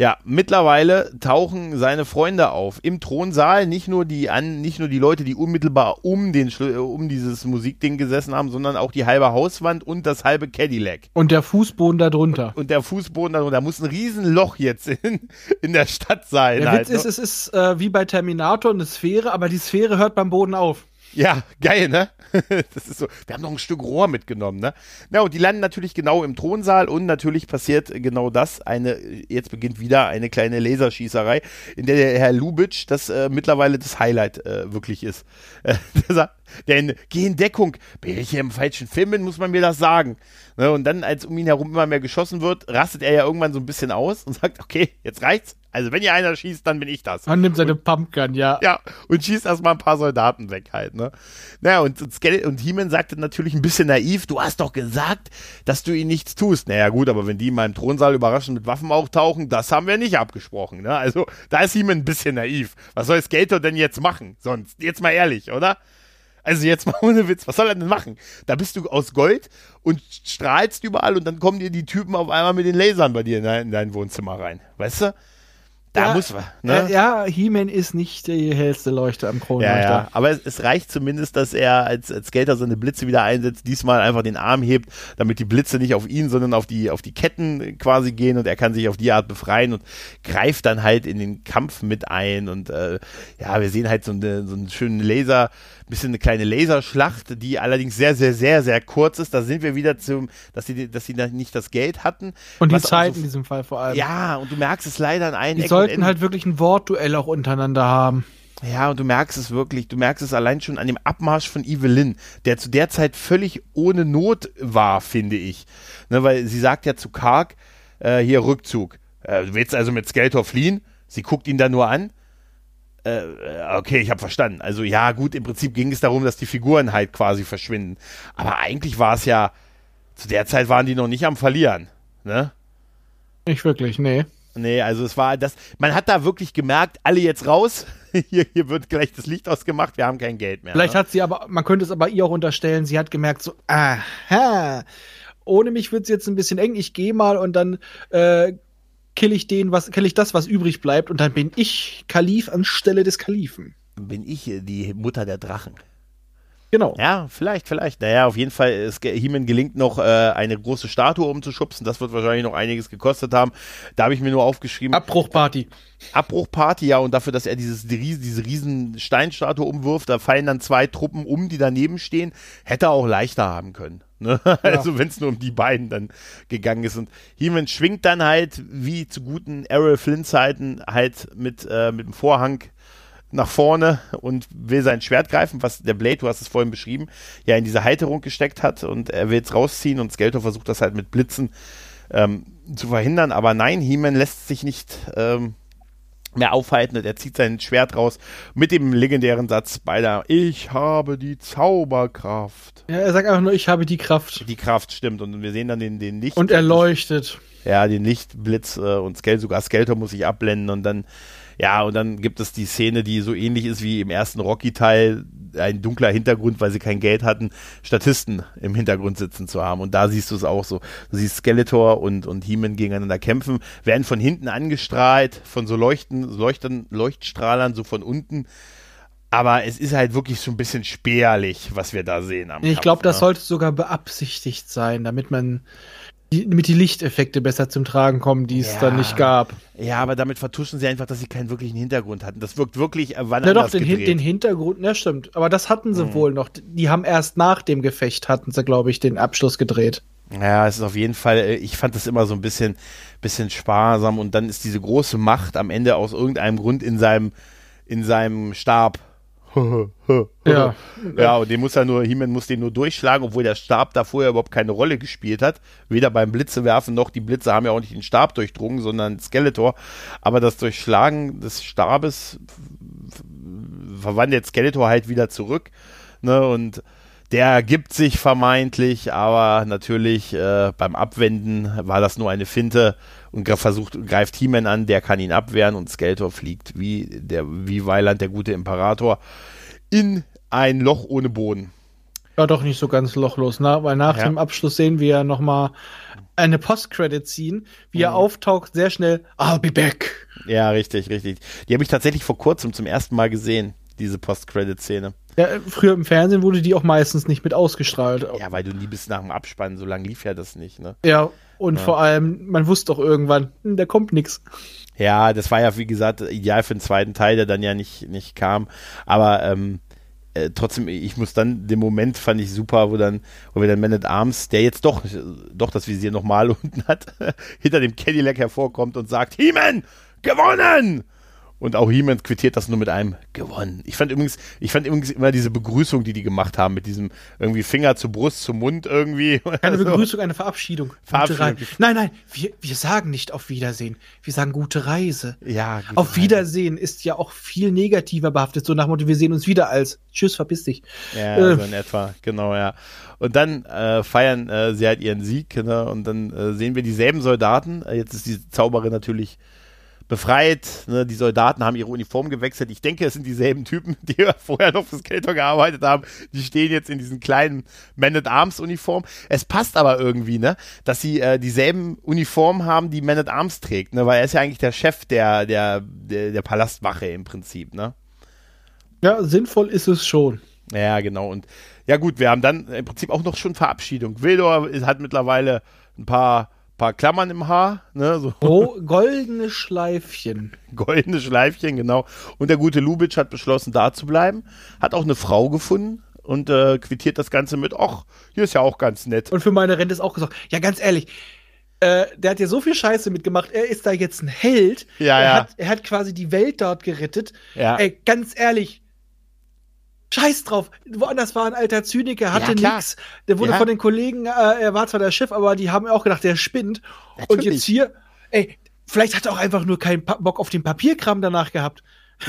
Ja, mittlerweile tauchen seine Freunde auf im Thronsaal. Nicht nur die an, nicht nur die Leute, die unmittelbar um den um dieses Musikding gesessen haben, sondern auch die halbe Hauswand und das halbe Cadillac. Und der Fußboden darunter. Und, und der Fußboden darunter. Da muss ein Riesenloch jetzt in, in der Stadt sein. Der halt. Witz ist, es ist äh, wie bei Terminator eine Sphäre, aber die Sphäre hört beim Boden auf. Ja, geil, ne? Das ist so. Wir haben noch ein Stück Rohr mitgenommen, ne? Na, und die landen natürlich genau im Thronsaal und natürlich passiert genau das. Eine, jetzt beginnt wieder eine kleine Laserschießerei, in der der Herr Lubitsch das äh, mittlerweile das Highlight äh, wirklich ist. Äh, der sagt, denn geh in Deckung. Bin ich hier im falschen Film bin, muss man mir das sagen. Ne, und dann, als um ihn herum immer mehr geschossen wird, rastet er ja irgendwann so ein bisschen aus und sagt, okay, jetzt reicht's. Also wenn ihr einer schießt, dann bin ich das. Man nimmt seine und, Pumpgun, ja. Ja, und schießt erstmal ein paar Soldaten weg halt, ne. Naja, und, und, und He-Man sagte natürlich ein bisschen naiv, du hast doch gesagt, dass du ihm nichts tust. Naja gut, aber wenn die in meinem Thronsaal überraschend mit Waffen auftauchen, das haben wir nicht abgesprochen, ne. Also da ist He-Man ein bisschen naiv. Was soll Skater denn jetzt machen? Sonst, jetzt mal ehrlich, oder? Also jetzt mal ohne Witz, was soll er denn machen? Da bist du aus Gold und strahlst überall und dann kommen dir die Typen auf einmal mit den Lasern bei dir in dein, in dein Wohnzimmer rein. Weißt du? Da ja, muss man. Ne? Ja, He-Man ist nicht die hellste Leuchte am Kronleuchter. Ja, ja. Aber es, es, reicht zumindest, dass er als, als Skater seine Blitze wieder einsetzt, diesmal einfach den Arm hebt, damit die Blitze nicht auf ihn, sondern auf die, auf die Ketten quasi gehen und er kann sich auf die Art befreien und greift dann halt in den Kampf mit ein. Und äh, ja, wir sehen halt so, eine, so einen schönen Laser bisschen eine kleine Laserschlacht, die allerdings sehr, sehr, sehr, sehr kurz ist. Da sind wir wieder zum, dass sie, dass sie nicht das Geld hatten. Und die Zeit so, in diesem Fall vor allem. Ja, und du merkst es leider an einen Die Ecken sollten halt wirklich ein Wortduell auch untereinander haben. Ja, und du merkst es wirklich, du merkst es allein schon an dem Abmarsch von Evelyn, der zu der Zeit völlig ohne Not war, finde ich. Ne, weil sie sagt ja zu Karg, äh, hier Rückzug. Äh, du willst also mit Skeletor fliehen? Sie guckt ihn dann nur an. Äh, okay, ich habe verstanden. Also ja, gut, im Prinzip ging es darum, dass die Figuren halt quasi verschwinden. Aber eigentlich war es ja, zu der Zeit waren die noch nicht am Verlieren. Ne? Nicht wirklich, nee. Nee, also es war das, man hat da wirklich gemerkt, alle jetzt raus. Hier, hier wird gleich das Licht ausgemacht, wir haben kein Geld mehr. Vielleicht ne? hat sie aber, man könnte es aber ihr auch unterstellen, sie hat gemerkt, so, aha, ohne mich wird es jetzt ein bisschen eng, ich gehe mal und dann äh, kill ich den, was, kill ich das, was übrig bleibt, und dann bin ich Kalif anstelle des Kalifen. Bin ich die Mutter der Drachen. Genau. Ja, vielleicht, vielleicht. Naja, auf jeden Fall, es Heeman gelingt noch, äh, eine große Statue umzuschubsen. Das wird wahrscheinlich noch einiges gekostet haben. Da habe ich mir nur aufgeschrieben. Abbruchparty. Abbruchparty, ja, und dafür, dass er dieses, diese riesen Steinstatue umwirft, da fallen dann zwei Truppen um, die daneben stehen. Hätte er auch leichter haben können. Ne? Ja. Also, wenn es nur um die beiden dann gegangen ist. Und Heeman schwingt dann halt, wie zu guten Errol Flynn-Zeiten, halt mit, äh, mit dem Vorhang nach vorne und will sein Schwert greifen, was der Blade, du hast es vorhin beschrieben, ja in diese Halterung gesteckt hat und er will es rausziehen und Skeletor versucht das halt mit Blitzen ähm, zu verhindern, aber nein, He-Man lässt sich nicht ähm, mehr aufhalten er zieht sein Schwert raus mit dem legendären Satz beider Ich habe die Zauberkraft. Ja, er sagt einfach nur, ich habe die Kraft. Die Kraft, stimmt. Und wir sehen dann den, den Licht. Und er leuchtet. Ja, den Lichtblitz äh, und Skeletor, sogar Skeletor muss sich abblenden und dann ja, und dann gibt es die Szene, die so ähnlich ist wie im ersten Rocky-Teil, ein dunkler Hintergrund, weil sie kein Geld hatten, Statisten im Hintergrund sitzen zu haben. Und da siehst du es auch so. Du siehst Skeletor und, und He-Man gegeneinander kämpfen, werden von hinten angestrahlt, von so Leuchten, Leuchten, Leuchtstrahlern, so von unten. Aber es ist halt wirklich so ein bisschen spärlich, was wir da sehen. ich glaube, das ne? sollte sogar beabsichtigt sein, damit man die, damit die Lichteffekte besser zum Tragen kommen, die es ja. dann nicht gab. Ja, aber damit vertuschen sie einfach, dass sie keinen wirklichen Hintergrund hatten. Das wirkt wirklich äh, wann Ja doch, den, den, Hintergrund, ja stimmt. Aber das hatten sie mhm. wohl noch. Die haben erst nach dem Gefecht, hatten sie, glaube ich, den Abschluss gedreht. Ja, es ist auf jeden Fall, äh, ich fand das immer so ein bisschen, bisschen sparsam und dann ist diese große Macht am Ende aus irgendeinem Grund in seinem, in seinem Stab ja. Ja, und den muss er nur, He-Man muss den nur durchschlagen, obwohl der Stab da vorher überhaupt keine Rolle gespielt hat. Weder beim Blitzewerfen noch die Blitze haben ja auch nicht den Stab durchdrungen, sondern Skeletor. Aber das Durchschlagen des Stabes verwandelt Skeletor halt wieder zurück. Ne, und der gibt sich vermeintlich, aber natürlich äh, beim Abwenden war das nur eine Finte und versucht, greift He-Man an, der kann ihn abwehren und Skeletor fliegt wie der, wie Weiland, der gute Imperator, in ein Loch ohne Boden. Ja, doch nicht so ganz lochlos, ne? weil nach ja. dem Abschluss sehen wir ja nochmal eine Post-Credit-Scene, wie mhm. er auftaucht, sehr schnell, I'll be back. Ja, richtig, richtig. Die habe ich tatsächlich vor kurzem zum ersten Mal gesehen, diese Post-Credit-Szene. Ja, früher im Fernsehen wurde die auch meistens nicht mit ausgestrahlt. Ja, weil du nie bis nach dem Abspann, so lange lief ja das nicht, ne? Ja, und ja. vor allem, man wusste doch irgendwann, hm, da kommt nichts. Ja, das war ja, wie gesagt, ideal für den zweiten Teil, der dann ja nicht, nicht kam. Aber ähm, äh, trotzdem, ich muss dann, den Moment fand ich super, wo dann, wo wir dann Man at Arms, der jetzt doch, doch das Visier nochmal unten hat, hinter dem Cadillac hervorkommt und sagt, He-Man, gewonnen! Und auch He-Man quittiert das nur mit einem gewonnen. Ich fand übrigens, ich fand übrigens immer diese Begrüßung, die die gemacht haben, mit diesem irgendwie Finger zur Brust, zum Mund irgendwie. Keine so. Begrüßung, eine Verabschiedung. Verabschiedung. Nein, nein, wir, wir sagen nicht auf Wiedersehen. Wir sagen gute Reise. Ja, gute Auf Wiedersehen ist ja auch viel negativer behaftet, so nach dem Motto, wir sehen uns wieder als Tschüss, verpiss dich. Ja, äh. so in etwa, genau, ja. Und dann äh, feiern äh, sie halt ihren Sieg, ne? Und dann äh, sehen wir dieselben Soldaten. Äh, jetzt ist die Zauberin natürlich befreit. Ne? Die Soldaten haben ihre Uniform gewechselt. Ich denke, es sind dieselben Typen, die vorher noch für Skeletor gearbeitet haben. Die stehen jetzt in diesen kleinen Man-at-Arms-Uniform. Es passt aber irgendwie, ne, dass sie äh, dieselben Uniformen haben, die Man-at-Arms trägt, ne? weil er ist ja eigentlich der Chef der, der, der, der Palastwache im Prinzip, ne? Ja, sinnvoll ist es schon. Ja, genau. Und ja gut, wir haben dann im Prinzip auch noch schon Verabschiedung. Wildor hat mittlerweile ein paar paar Klammern im Haar. Ne, so. Oh, goldene Schleifchen. Goldene Schleifchen, genau. Und der gute Lubitsch hat beschlossen, da zu bleiben. Hat auch eine Frau gefunden und äh, quittiert das Ganze mit, ach, hier ist ja auch ganz nett. Und für meine Rente ist auch gesagt, ja, ganz ehrlich, Äh, der hat ja so viel Scheiße mitgemacht. Er ist da jetzt ein Held. Ja, er, ja. Hat, er hat quasi die Welt dort gerettet. Ja. Ey, ganz ehrlich. Scheiß drauf. Woanders war ein alter Zyniker, hatte Ja, klar. nix. Der wurde Ja. von den Kollegen, äh, er war zwar der Chef, aber die haben auch gedacht, der spinnt. Und Natürlich. jetzt hier, ey, vielleicht hat er auch einfach nur keinen pa Bock auf den Papierkram danach gehabt.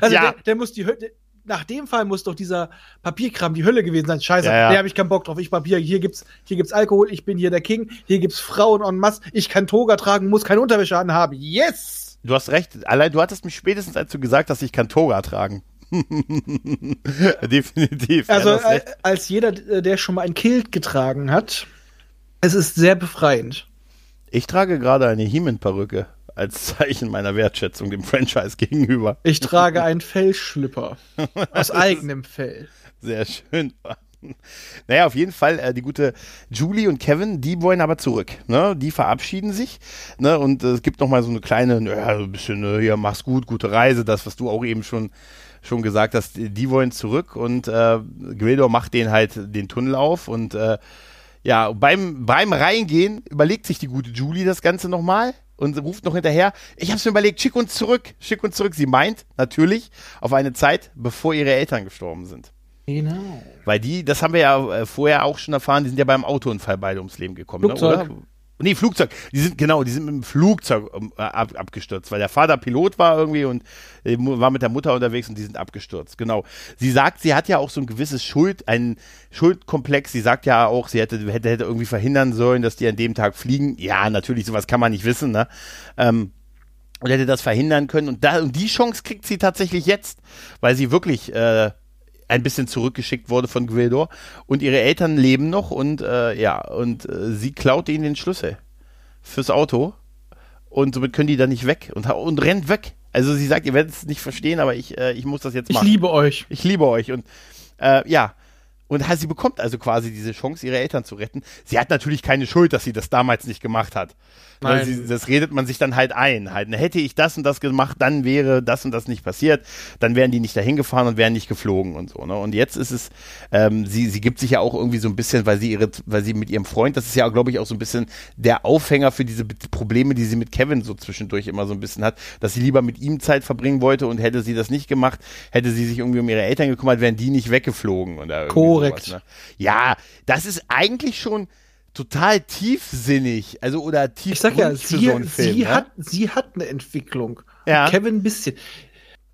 also Ja. der, der muss die Hölle. Nach dem Fall muss doch dieser Papierkram die Hölle gewesen sein. Scheiße, Ja, ja. nee, hab ich keinen Bock drauf. Ich Papier, hier gibt's, hier gibt's Alkohol, ich bin hier der King, hier gibt's Frauen en masse, ich kann Toga tragen, muss keine Unterwäsche anhaben. Yes! Du hast recht. Allein du hattest mich spätestens, als du gesagt hast, ich kann Toga tragen. Definitiv. Also, ja, äh, als jeder, äh, der schon mal ein Kilt getragen hat, es ist sehr befreiend. ich trage gerade eine He-Man-Perücke als Zeichen meiner Wertschätzung dem Franchise gegenüber. Ich trage einen Fellschlüpper aus eigenem Fell. Sehr schön. Naja, auf jeden Fall, äh, die gute Julie und Kevin, die wollen aber zurück. Ne? Die verabschieden sich. Ne? Und äh, es gibt noch mal so eine kleine, ja, so ein bisschen, äh, ja, mach's gut, gute Reise, das, was du auch eben schon, schon gesagt hast, die wollen zurück und äh, Gredor macht den halt den Tunnel auf und äh, ja, beim, beim Reingehen überlegt sich die gute Julie das Ganze nochmal und ruft noch hinterher, ich hab's mir überlegt, schick uns zurück, schick uns zurück. Sie meint natürlich auf eine Zeit, bevor ihre Eltern gestorben sind. Genau. Weil die, das haben wir ja äh, vorher auch schon erfahren, die sind ja beim Autounfall beide ums Leben gekommen. Flugzeug. Ne, oder? Nee, Flugzeug. Die sind, genau, die sind mit dem Flugzeug ähm, ab, abgestürzt, weil der Vater Pilot war irgendwie und äh, war mit der Mutter unterwegs und die sind abgestürzt. Genau. Sie sagt, sie hat ja auch so ein gewisses Schuld, einen Schuldkomplex. Sie sagt ja auch, sie hätte, hätte, hätte irgendwie verhindern sollen, dass die an dem Tag fliegen. Ja, natürlich, sowas kann man nicht wissen, ne? Ähm, und hätte das verhindern können. Und, da, und die Chance kriegt sie tatsächlich jetzt, weil sie wirklich äh, ein bisschen zurückgeschickt wurde von Gwildor. Und ihre Eltern leben noch und äh, ja, und äh, sie klaut ihnen den Schlüssel fürs Auto. Und somit können die dann nicht weg und, und rennt weg. Also sie sagt, ihr werdet es nicht verstehen, aber ich, äh, ich muss das jetzt Ich machen. liebe euch. Ich liebe euch. Und äh, ja. Und sie bekommt also quasi diese Chance, ihre Eltern zu retten. Sie hat natürlich keine Schuld, dass sie das damals nicht gemacht hat. Nein. Das redet man sich dann halt ein. Halt, hätte ich das und das gemacht, dann wäre das und das nicht passiert. Dann wären die nicht dahin gefahren und wären nicht geflogen und so. Ne? Und jetzt ist es, ähm, sie, sie gibt sich ja auch irgendwie so ein bisschen, weil sie ihre, weil sie mit ihrem Freund, das ist ja, glaube ich, auch so ein bisschen der Aufhänger für diese Probleme, die sie mit Kevin so zwischendurch immer so ein bisschen hat, dass sie lieber mit ihm Zeit verbringen wollte und hätte sie das nicht gemacht, hätte sie sich irgendwie um ihre Eltern gekümmert, wären die nicht weggeflogen oder Korrekt. Sowas, ne? Ja, das ist eigentlich schon total tiefsinnig, also oder tief Ich sag ja, für sie, so einen Film, sie, ne? hat, sie hat eine Entwicklung. Ja. Kevin ein bisschen.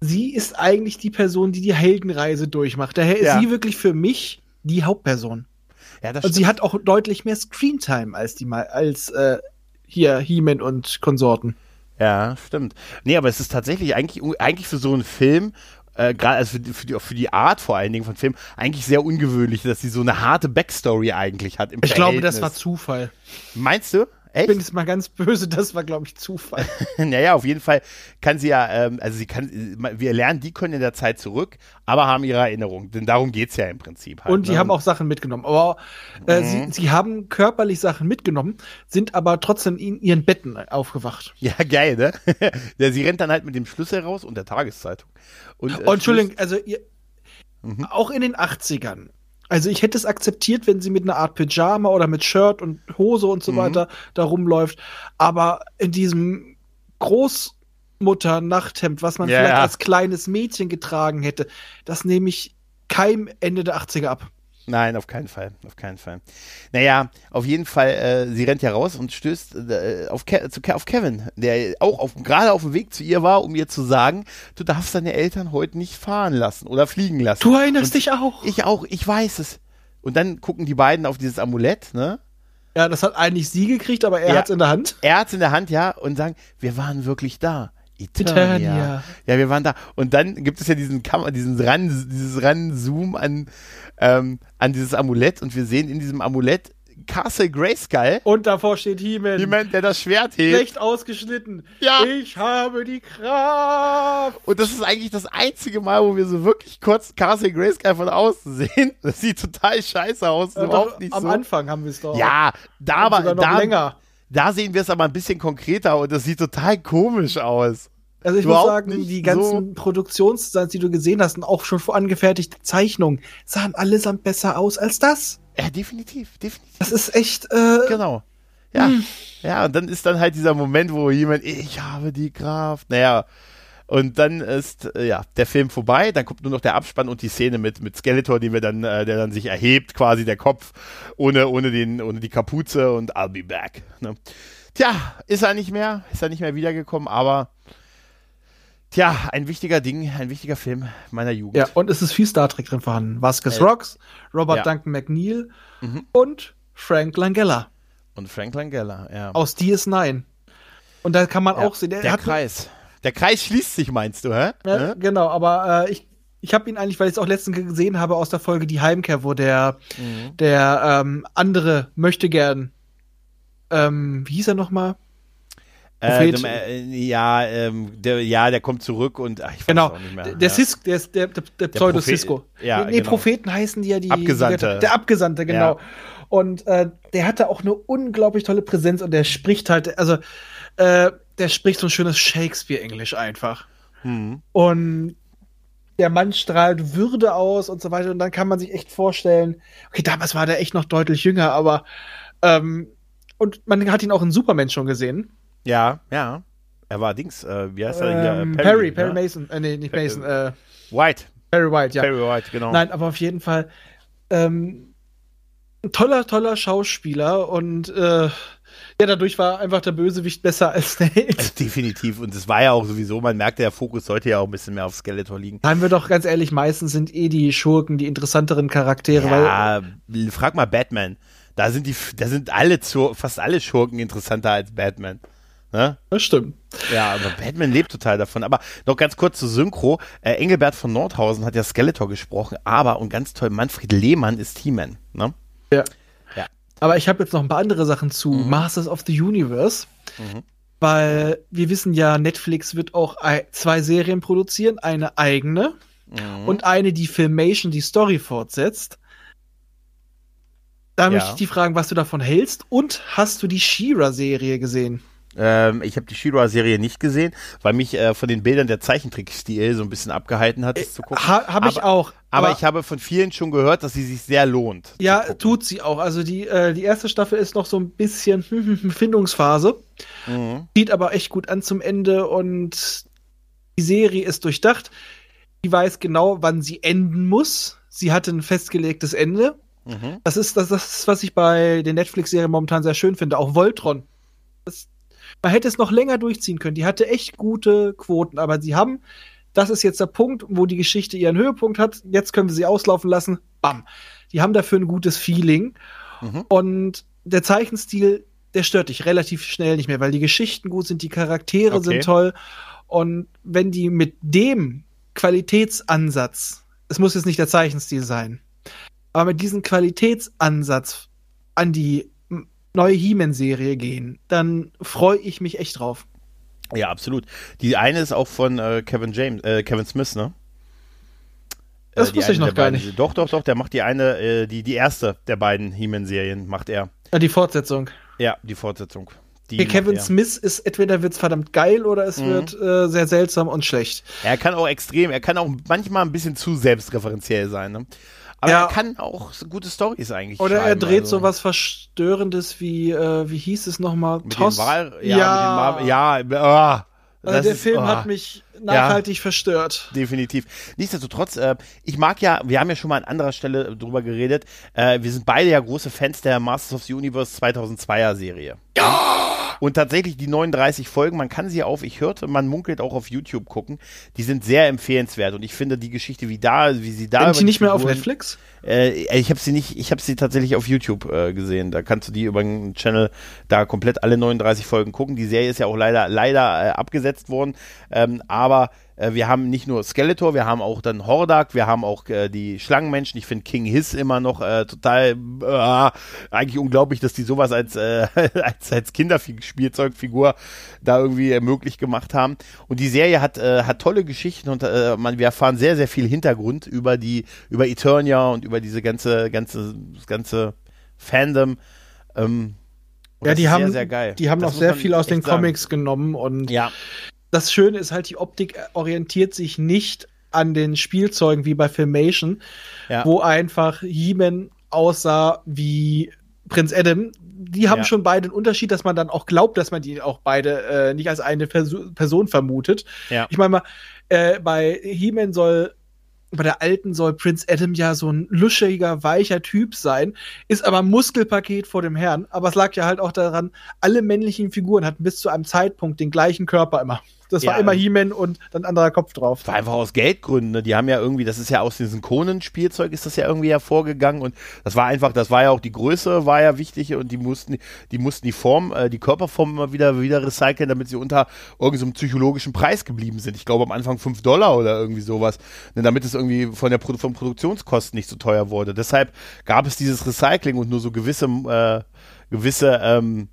Sie ist eigentlich die Person, die die Heldenreise durchmacht. Daher ist Ja. sie wirklich für mich die Hauptperson. ja, das Und sie hat auch deutlich mehr Screentime als die mal als äh, hier He-Man und Konsorten. Ja, stimmt. Nee, aber es ist tatsächlich eigentlich, eigentlich für so einen Film, äh, gerade also für, die- für, die, für die Art vor allen Dingen von Film, eigentlich sehr ungewöhnlich, dass sie so eine harte Backstory eigentlich hat. Im Ich glaube, das war Verhältnis. Zufall. Meinst du? Ich Echt? bin jetzt mal ganz böse, das war, glaube ich, Zufall. naja, auf jeden Fall kann sie ja, ähm, also sie kann, wir lernen, die können in der Zeit zurück, aber haben ihre Erinnerung. Denn darum geht's ja im Prinzip halt. Und die ne? haben auch Sachen mitgenommen. Aber äh, Mhm. sie, sie haben körperlich Sachen mitgenommen, sind aber trotzdem in ihren Betten aufgewacht. Ja, geil, ne? ja, sie rennt dann halt mit dem Schlüssel raus und der Tageszeitung. Und, äh, Oh, Entschuldigung, also ihr, Mhm. auch in den 80ern. Also ich hätte es akzeptiert, wenn sie mit einer Art Pyjama oder mit Shirt und Hose und so Mhm. weiter da rumläuft. Aber in diesem Großmutter-Nachthemd, was man Ja, vielleicht ja. als kleines Mädchen getragen hätte, das nehme ich keinem Ende der 80er ab. Nein, auf keinen Fall, auf keinen Fall. Naja, auf jeden Fall, äh, sie rennt ja raus und stößt äh, auf, Ke zu Ke auf Kevin, der auch auf, gerade auf dem Weg zu ihr war, um ihr zu sagen, du darfst deine Eltern heute nicht fahren lassen oder fliegen lassen. Du erinnerst Und dich auch. Ich auch, ich weiß es. Und dann gucken die beiden auf dieses Amulett, ne? ja, das hat eigentlich sie gekriegt, aber er Ja. hat's in der Hand. Er hat's in der Hand, ja, und sagen, wir waren wirklich da. Eternia. Eternia. Ja, wir waren da. Und dann gibt es ja diesen Kamera, diesen Ran, dieses Ran-Zoom an, ähm, an dieses Amulett und wir sehen in diesem Amulett Castle Grayskull, Und davor steht He-Man. jemand, der das Schwert hebt. Schlecht ausgeschnitten. Ja. Ich habe die Kraft. Und das ist eigentlich das einzige Mal, wo wir so wirklich kurz Castle Grayskull von außen sehen. Das sieht total scheiße aus. Äh, überhaupt nicht am so. Anfang haben wir es doch. Ja, da aber sogar noch da, länger. Da sehen wir es aber ein bisschen konkreter und das sieht total komisch aus. Also ich muss Überhaupt sagen, nicht die ganzen Produktionsdesigns, die du gesehen hast, und auch schon vorangefertigte Zeichnungen, sahen allesamt besser aus als das. Ja, definitiv, definitiv. Das ist echt, äh, Genau. Ja, hm. ja, und dann ist dann halt dieser Moment, wo jemand, ich habe die Kraft. Naja, und dann ist äh, ja der Film vorbei, dann kommt nur noch der Abspann und die Szene mit mit Skeletor, die wir dann, äh, der dann sich erhebt, quasi der Kopf ohne ohne den ohne die Kapuze und I'll be back. Ne? Tja, ist er nicht mehr, ist er nicht mehr wiedergekommen, aber tja, ein wichtiger Ding, ein wichtiger Film meiner Jugend. Ja, und es ist viel Star Trek drin vorhanden. Vasquez äh, Rocks, Robert ja. Duncan McNeil mhm. und Frank Langella. Und Frank Langella, ja. Aus DS9. Und da kann man ja, auch sehen, der, der Kreis. Der Kreis schließt sich, meinst du, hä? Ja? Genau, aber äh, ich, ich habe ihn eigentlich, weil ich es auch letztens gesehen habe aus der Folge Die Heimkehr, wo der, mhm. der ähm, andere möchte gern, ähm, wie hieß er nochmal? Äh, äh, ja, ähm, der, ja, der kommt zurück und ach, ich weiß genau. auch nicht mehr. Der, ja. Cis, der, der, der, der Pseudo-Cisco. Ja, nee, genau. Propheten heißen die ja die. Abgesandte. Die, der Abgesandte, genau. Ja. Und äh, der hatte auch eine unglaublich tolle Präsenz und der spricht halt, also äh, der spricht so ein schönes Shakespeare-Englisch einfach. Mhm. Und der Mann strahlt Würde aus und so weiter. Und dann kann man sich echt vorstellen, okay, damals war der echt noch deutlich jünger, aber ähm, und man hat ihn auch in Superman schon gesehen. Ja, ja. Er war Dings, äh, wie heißt er ähm, hier? Perry, Perry, Perry ne? Mason, äh, nee, nicht Mason, äh, White. Perry White, ja. Perry White, genau. Nein, aber auf jeden Fall ähm, ein toller, toller Schauspieler und äh, ja, dadurch war einfach der Bösewicht besser als der Held. Also definitiv. Und es war ja auch sowieso, man merkte, der Fokus sollte ja auch ein bisschen mehr auf Skeletor liegen. Seien wir doch ganz ehrlich, meistens sind eh die Schurken die interessanteren Charaktere. Ja, frag mal Batman. Da sind die, da sind alle, fast alle Schurken interessanter als Batman. Ne? Das stimmt. Ja, aber Batman lebt total davon. Aber noch ganz kurz zu Synchro. Äh, Engelbert von Nordhausen hat ja Skeletor gesprochen, aber, und ganz toll, Manfred Lehmann ist He-Man. Ne? Ja. Aber ich habe jetzt noch ein paar andere Sachen zu mhm. Masters of the Universe. Mhm. Weil wir wissen ja, Netflix wird auch zwei Serien produzieren, eine eigene mhm. und eine, die Filmation die Story fortsetzt. Da ja. möchte ich dich fragen, was du davon hältst und hast du die She-Ra-Serie gesehen? Ähm, ich habe die Shira-Serie nicht gesehen, weil mich äh, von den Bildern der Zeichentrickstil so ein bisschen abgehalten hat, das äh, zu gucken. Ha, habe ich auch. Aber, aber, ich habe von vielen schon gehört, dass sie sich sehr lohnt. Ja, tut sie auch. Also die, äh, die erste Staffel ist noch so ein bisschen Findungsphase. Mhm. Sieht aber echt gut an zum Ende und die Serie ist durchdacht. Die weiß genau, wann sie enden muss. Sie hatte ein festgelegtes Ende. Mhm. Das, ist, das, das ist, was ich bei den Netflix-Serien momentan sehr schön finde. Auch Voltron. Das man hätte es noch länger durchziehen können. Die hatte echt gute Quoten, aber sie haben, das ist jetzt der Punkt, wo die Geschichte ihren Höhepunkt hat. Jetzt können wir sie auslaufen lassen. Bam. Die haben dafür ein gutes Feeling. Mhm. Und der Zeichenstil, der stört dich relativ schnell nicht mehr, weil die Geschichten gut sind, die Charaktere okay. sind toll. Und wenn die mit dem Qualitätsansatz, es muss jetzt nicht der Zeichenstil sein, aber mit diesem Qualitätsansatz an die neue He-Man-Serie gehen, dann freue ich mich echt drauf. Ja, absolut. Die eine ist auch von äh, Kevin James, äh, Kevin Smith, ne? Das äh, wusste ich noch gar beiden, nicht. Doch, doch, doch, der macht die eine, äh, die, die erste der beiden He-Man-Serien, macht er. Ja, die Fortsetzung. Ja, die Fortsetzung. Die Kevin Smith ist entweder wird's verdammt geil oder es mhm. wird äh, sehr seltsam und schlecht. Er kann auch extrem, er kann auch manchmal ein bisschen zu selbstreferenziell sein, ne? Aber ja. er kann auch so gute Stories eigentlich Oder er dreht also. so was Verstörendes wie, äh, wie hieß es nochmal? Toss? Wahl, ja, ja, ja oh, also der ist, Film oh. hat mich nachhaltig ja, verstört. Definitiv. Nichtsdestotrotz, äh, ich mag ja, wir haben ja schon mal an anderer Stelle drüber geredet, äh, wir sind beide ja große Fans der Masters of the Universe 2002er Serie. Ja! Und tatsächlich die 39 Folgen, man kann sie auf, ich hörte, man munkelt auch auf YouTube gucken, die sind sehr empfehlenswert. Und ich finde die Geschichte, wie da, wie sie da. Sind die nicht mehr auf Netflix? Äh, ich habe sie nicht, ich habe sie tatsächlich auf YouTube äh, gesehen. Da kannst du die über den Channel da komplett alle 39 Folgen gucken. Die Serie ist ja auch leider, leider äh, abgesetzt worden. Ähm, aber äh, wir haben nicht nur Skeletor, wir haben auch dann Hordak, wir haben auch äh, die Schlangenmenschen. Ich finde King Hiss immer noch äh, total äh, eigentlich unglaublich, dass die sowas als, äh, als, als Kinderspielzeugfigur da irgendwie möglich gemacht haben. Und die Serie hat, äh, hat tolle Geschichten und äh, man, wir erfahren sehr, sehr viel Hintergrund über die, über Eternia und über diese ganze, ganze, ganze Fandom. Ähm, ja, die haben, sehr, sehr die haben das noch sehr viel aus den Comics sagen. genommen und ja das Schöne ist halt, die Optik orientiert sich nicht an den Spielzeugen wie bei Filmation, ja. wo einfach He-Man aussah wie Prinz Adam. die haben Ja. schon beide einen Unterschied, dass man dann auch glaubt, dass man die auch beide äh, nicht als eine Perso Person vermutet. Ja. Ich meine mal, äh, bei He-Man soll, bei der alten soll Prince Adam ja so ein luschiger, weicher Typ sein, ist aber Muskelpaket vor dem Herrn. Aber es lag ja halt auch daran, alle männlichen Figuren hatten bis zu einem Zeitpunkt den gleichen Körper immer. Das war Ja. immer He-Man und dann anderer Kopf drauf. war einfach aus Geldgründen. Ne? Die haben ja irgendwie, das ist ja aus diesem Conan-Spielzeug ist das ja irgendwie hervorgegangen und das war einfach, das war ja auch die Größe, war ja wichtig und die mussten, die mussten die Form, äh, die Körperform immer wieder, wieder recyceln, damit sie unter irgendeinem psychologischen Preis geblieben sind. Ich glaube am Anfang 5 Dollar oder irgendwie sowas, ne? damit es irgendwie von der Produ von Produktionskosten nicht so teuer wurde. Deshalb gab es dieses Recycling und nur so gewisse, äh, gewisse, ähm,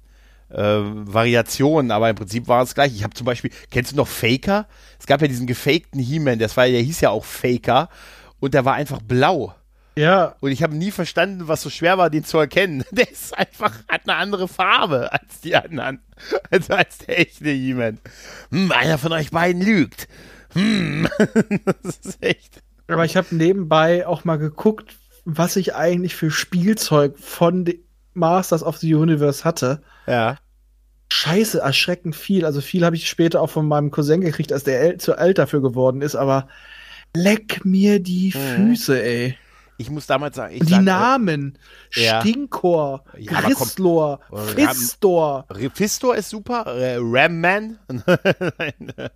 äh, Variationen, aber im Prinzip war es gleich. Ich habe zum Beispiel, kennst du noch Faker? Es gab ja diesen gefakten He-Man, das war, der hieß ja auch Faker und der war einfach blau. Ja, Und ich habe nie verstanden, was so schwer war, den zu erkennen. Der ist einfach, hat eine andere Farbe als die anderen. Also als der echte He-Man. Hm, einer von euch beiden lügt. Hm. das ist echt. aber ich habe nebenbei auch mal geguckt, was ich eigentlich für Spielzeug von Masters of the Universe hatte. Ja. Scheiße, erschreckend viel. Also viel habe ich später auch von meinem Cousin gekriegt, als der el zu alt dafür geworden ist, aber leck mir die Mhm. Füße, ey. Ich muss damals sagen, ich die sag, äh, Namen. Ja. Stinkor, Ja. Gristlor, Ram- Fistor. Fistor ist super, äh, Ramman.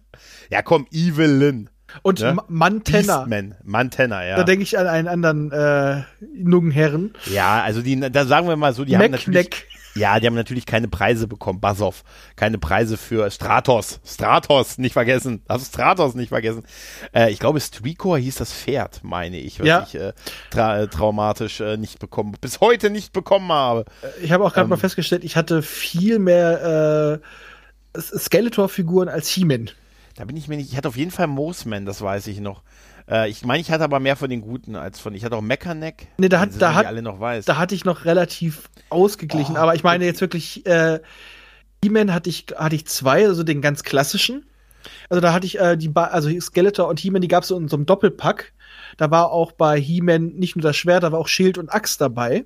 ja, komm, Evelyn. Und Ne? Ma- Mantenna. Beastman. Mantenna, ja. Da denke ich an einen anderen äh, jungen Herren. Ja, also die, da sagen wir mal so, die haben natürlich, Meckneck. Ja, die haben natürlich keine Preise bekommen, Basov. Keine Preise für Stratos. Stratos, nicht vergessen. Hast du Stratos nicht vergessen? Äh, ich glaube, Strikor hieß das Pferd, meine ich, was Ja. ich äh, tra äh, traumatisch äh, nicht bekommen, bis heute nicht bekommen habe. Ich habe auch gerade Ähm. mal festgestellt, ich hatte viel mehr äh, Skeletor-Figuren als He-Man. Da bin ich mir nicht, ich hatte auf jeden Fall Moosman, das weiß ich noch. Äh, ich meine, ich hatte aber mehr von den Guten als von, ich hatte auch Mechaneck. Nee, da hat- da hat- alle noch weiß. Da hatte ich noch relativ ausgeglichen, Oh, aber ich meine jetzt wirklich, äh, He-Man hatte ich, hatte ich zwei, also den ganz klassischen. Also da hatte ich äh, die, ba also Skeletor und He-Man, die gab es so in so einem Doppelpack. Da war auch bei He-Man nicht nur das Schwert, da war auch Schild und Axt dabei.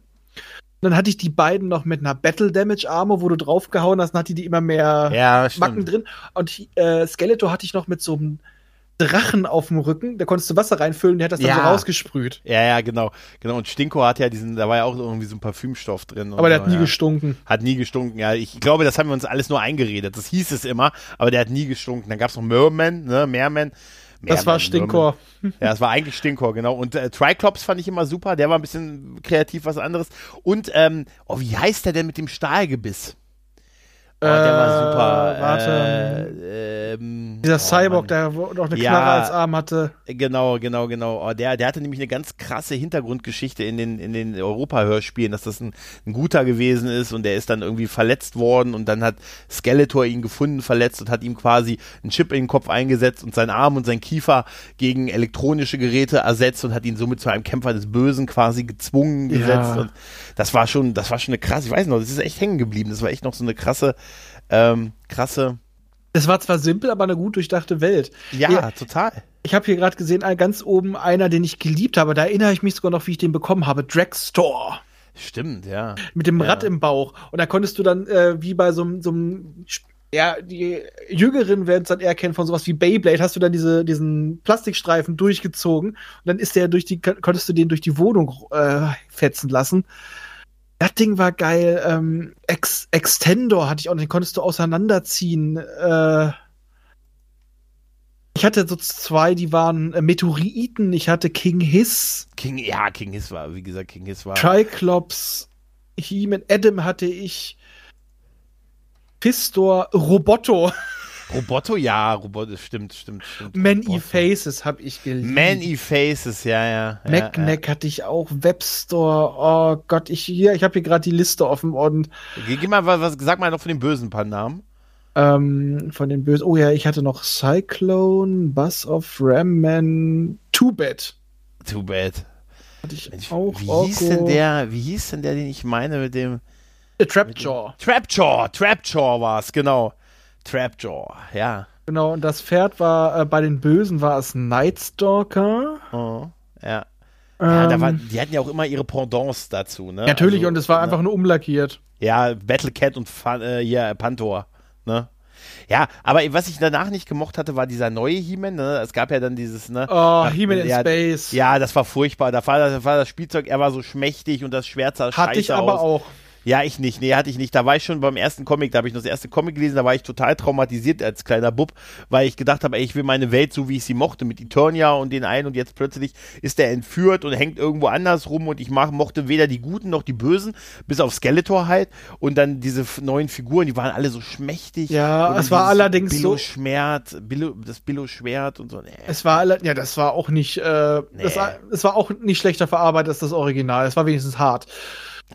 Und dann hatte ich die beiden noch mit einer Battle Damage Armor, wo du draufgehauen hast, dann hatte die immer mehr ja, Macken drin. Und äh, Skeletor hatte ich noch mit so einem Drachen auf dem Rücken. Da konntest du Wasser reinfüllen, der hat das dann Ja. so rausgesprüht. Ja, ja, genau. Genau. Und Stinko hat ja diesen, da war ja auch irgendwie so ein Parfümstoff drin. Aber der so, hat nie ja. gestunken. Hat nie gestunken, ja. Ich glaube, das haben wir uns alles nur eingeredet. Das hieß es immer, aber der hat nie gestunken. Dann gab es noch Merman, ne, Meerman. Das war Stinkor. Merman. Ja, das war eigentlich Stinkor, genau. Und äh, Triclops fand ich immer super. Der war ein bisschen kreativ was anderes. Und, ähm, oh, wie heißt der denn mit dem Stahlgebiss? Oh, der war super. Äh, Warte. Äh, ähm, Dieser oh, Cyborg, der noch eine Ja. Knarre als Arm hatte. Genau, genau, genau. Oh, der, der hatte nämlich eine ganz krasse Hintergrundgeschichte in den, in den Europa-Hörspielen, dass das ein, ein guter gewesen ist und der ist dann irgendwie verletzt worden und dann hat Skeletor ihn gefunden, verletzt und hat ihm quasi einen Chip in den Kopf eingesetzt und seinen Arm und sein Kiefer gegen elektronische Geräte ersetzt und hat ihn somit zu einem Kämpfer des Bösen quasi gezwungen Ja. gesetzt. Und das war schon, das war schon eine krasse, ich weiß noch, das ist echt hängen geblieben. Das war echt noch so eine krasse, ähm, krasse, Das war zwar simpel, aber eine gut durchdachte Welt. ja, Ja. total. Ich habe hier gerade gesehen, ganz oben einer, den ich geliebt habe. Da erinnere ich mich sogar noch, wie ich den bekommen habe. Dragstore. Stimmt, ja. Mit dem Ja. Rad im Bauch. Und da konntest du dann, äh, wie bei so einem, so einem ja, die Jüngeren werden es dann eher kennen von sowas wie Beyblade, hast du dann diese, diesen Plastikstreifen durchgezogen und dann ist der durch die, konntest du den durch die Wohnung äh, fetzen lassen. Das Ding war geil. Ähm, Ex Extendor hatte ich auch, den konntest du auseinanderziehen. Äh, ich hatte so zwei, die waren äh, Meteoriten. Ich hatte King Hiss, King, ja, King Hiss war, wie gesagt, King Hiss war. Triclops, He-Man, Adam hatte ich, Pistor, Roboto, Roboto, ja, Roboto, stimmt, stimmt, stimmt. Roboto. Faces habe ich geliebt. Man-E Faces, ja, ja. ja, Mac hatte ich auch, Webstore, oh Gott, ich hier, ich habe hier gerade die Liste offen und ja. Geh, mal, was, sag mal noch von den bösen paar Namen. ähm, von den Bösen, oh ja, ich hatte noch Cyclone, Buzz of Ramman, Two Bad Too bad. hatte ich Mensch, auch. wie Orko. hieß denn der, wie hieß denn der, den ich meine mit dem Äh, Trapjaw, Trapjaw, Trapjaw war's, genau. Trapjaw, ja. genau, und das Pferd war, äh, bei den Bösen war es Nightstalker. Oh, ja. Ja, da Ähm, war, die hatten ja auch immer ihre Pendants dazu, ne? natürlich, Also, und es war ne? einfach nur umlackiert. Ja, Battle Cat und Fa äh, hier Pantor, ne? Ja, aber was ich danach nicht gemocht hatte, war dieser neue He-Man, ne? Es gab ja dann dieses, ne? Oh, He-Man in ja, Space. Ja, das war furchtbar. Da war, das war das Spielzeug, er war so schmächtig und das Schwert sah Hatte ich scheiße aber aus. auch. Ja, ich nicht. Nee, hatte ich nicht. Da war ich schon beim ersten Comic, da habe ich noch das erste Comic gelesen, da war ich total traumatisiert als kleiner Bub, weil ich gedacht habe, ey, ich will meine Welt so, wie ich sie mochte, mit Eternia und den einen und jetzt plötzlich ist er entführt und hängt irgendwo anders rum und ich mach, mochte weder die Guten noch die Bösen, bis auf Skeletor halt und dann diese neuen Figuren, die waren alle so schmächtig. Ja, es war allerdings so- Billo-Schwert, Billo, das Billo-Schwert und so. Nee. Es war ja, das war auch nicht, äh, Nee. das es war auch nicht schlechter verarbeitet als das Original. Es war wenigstens hart.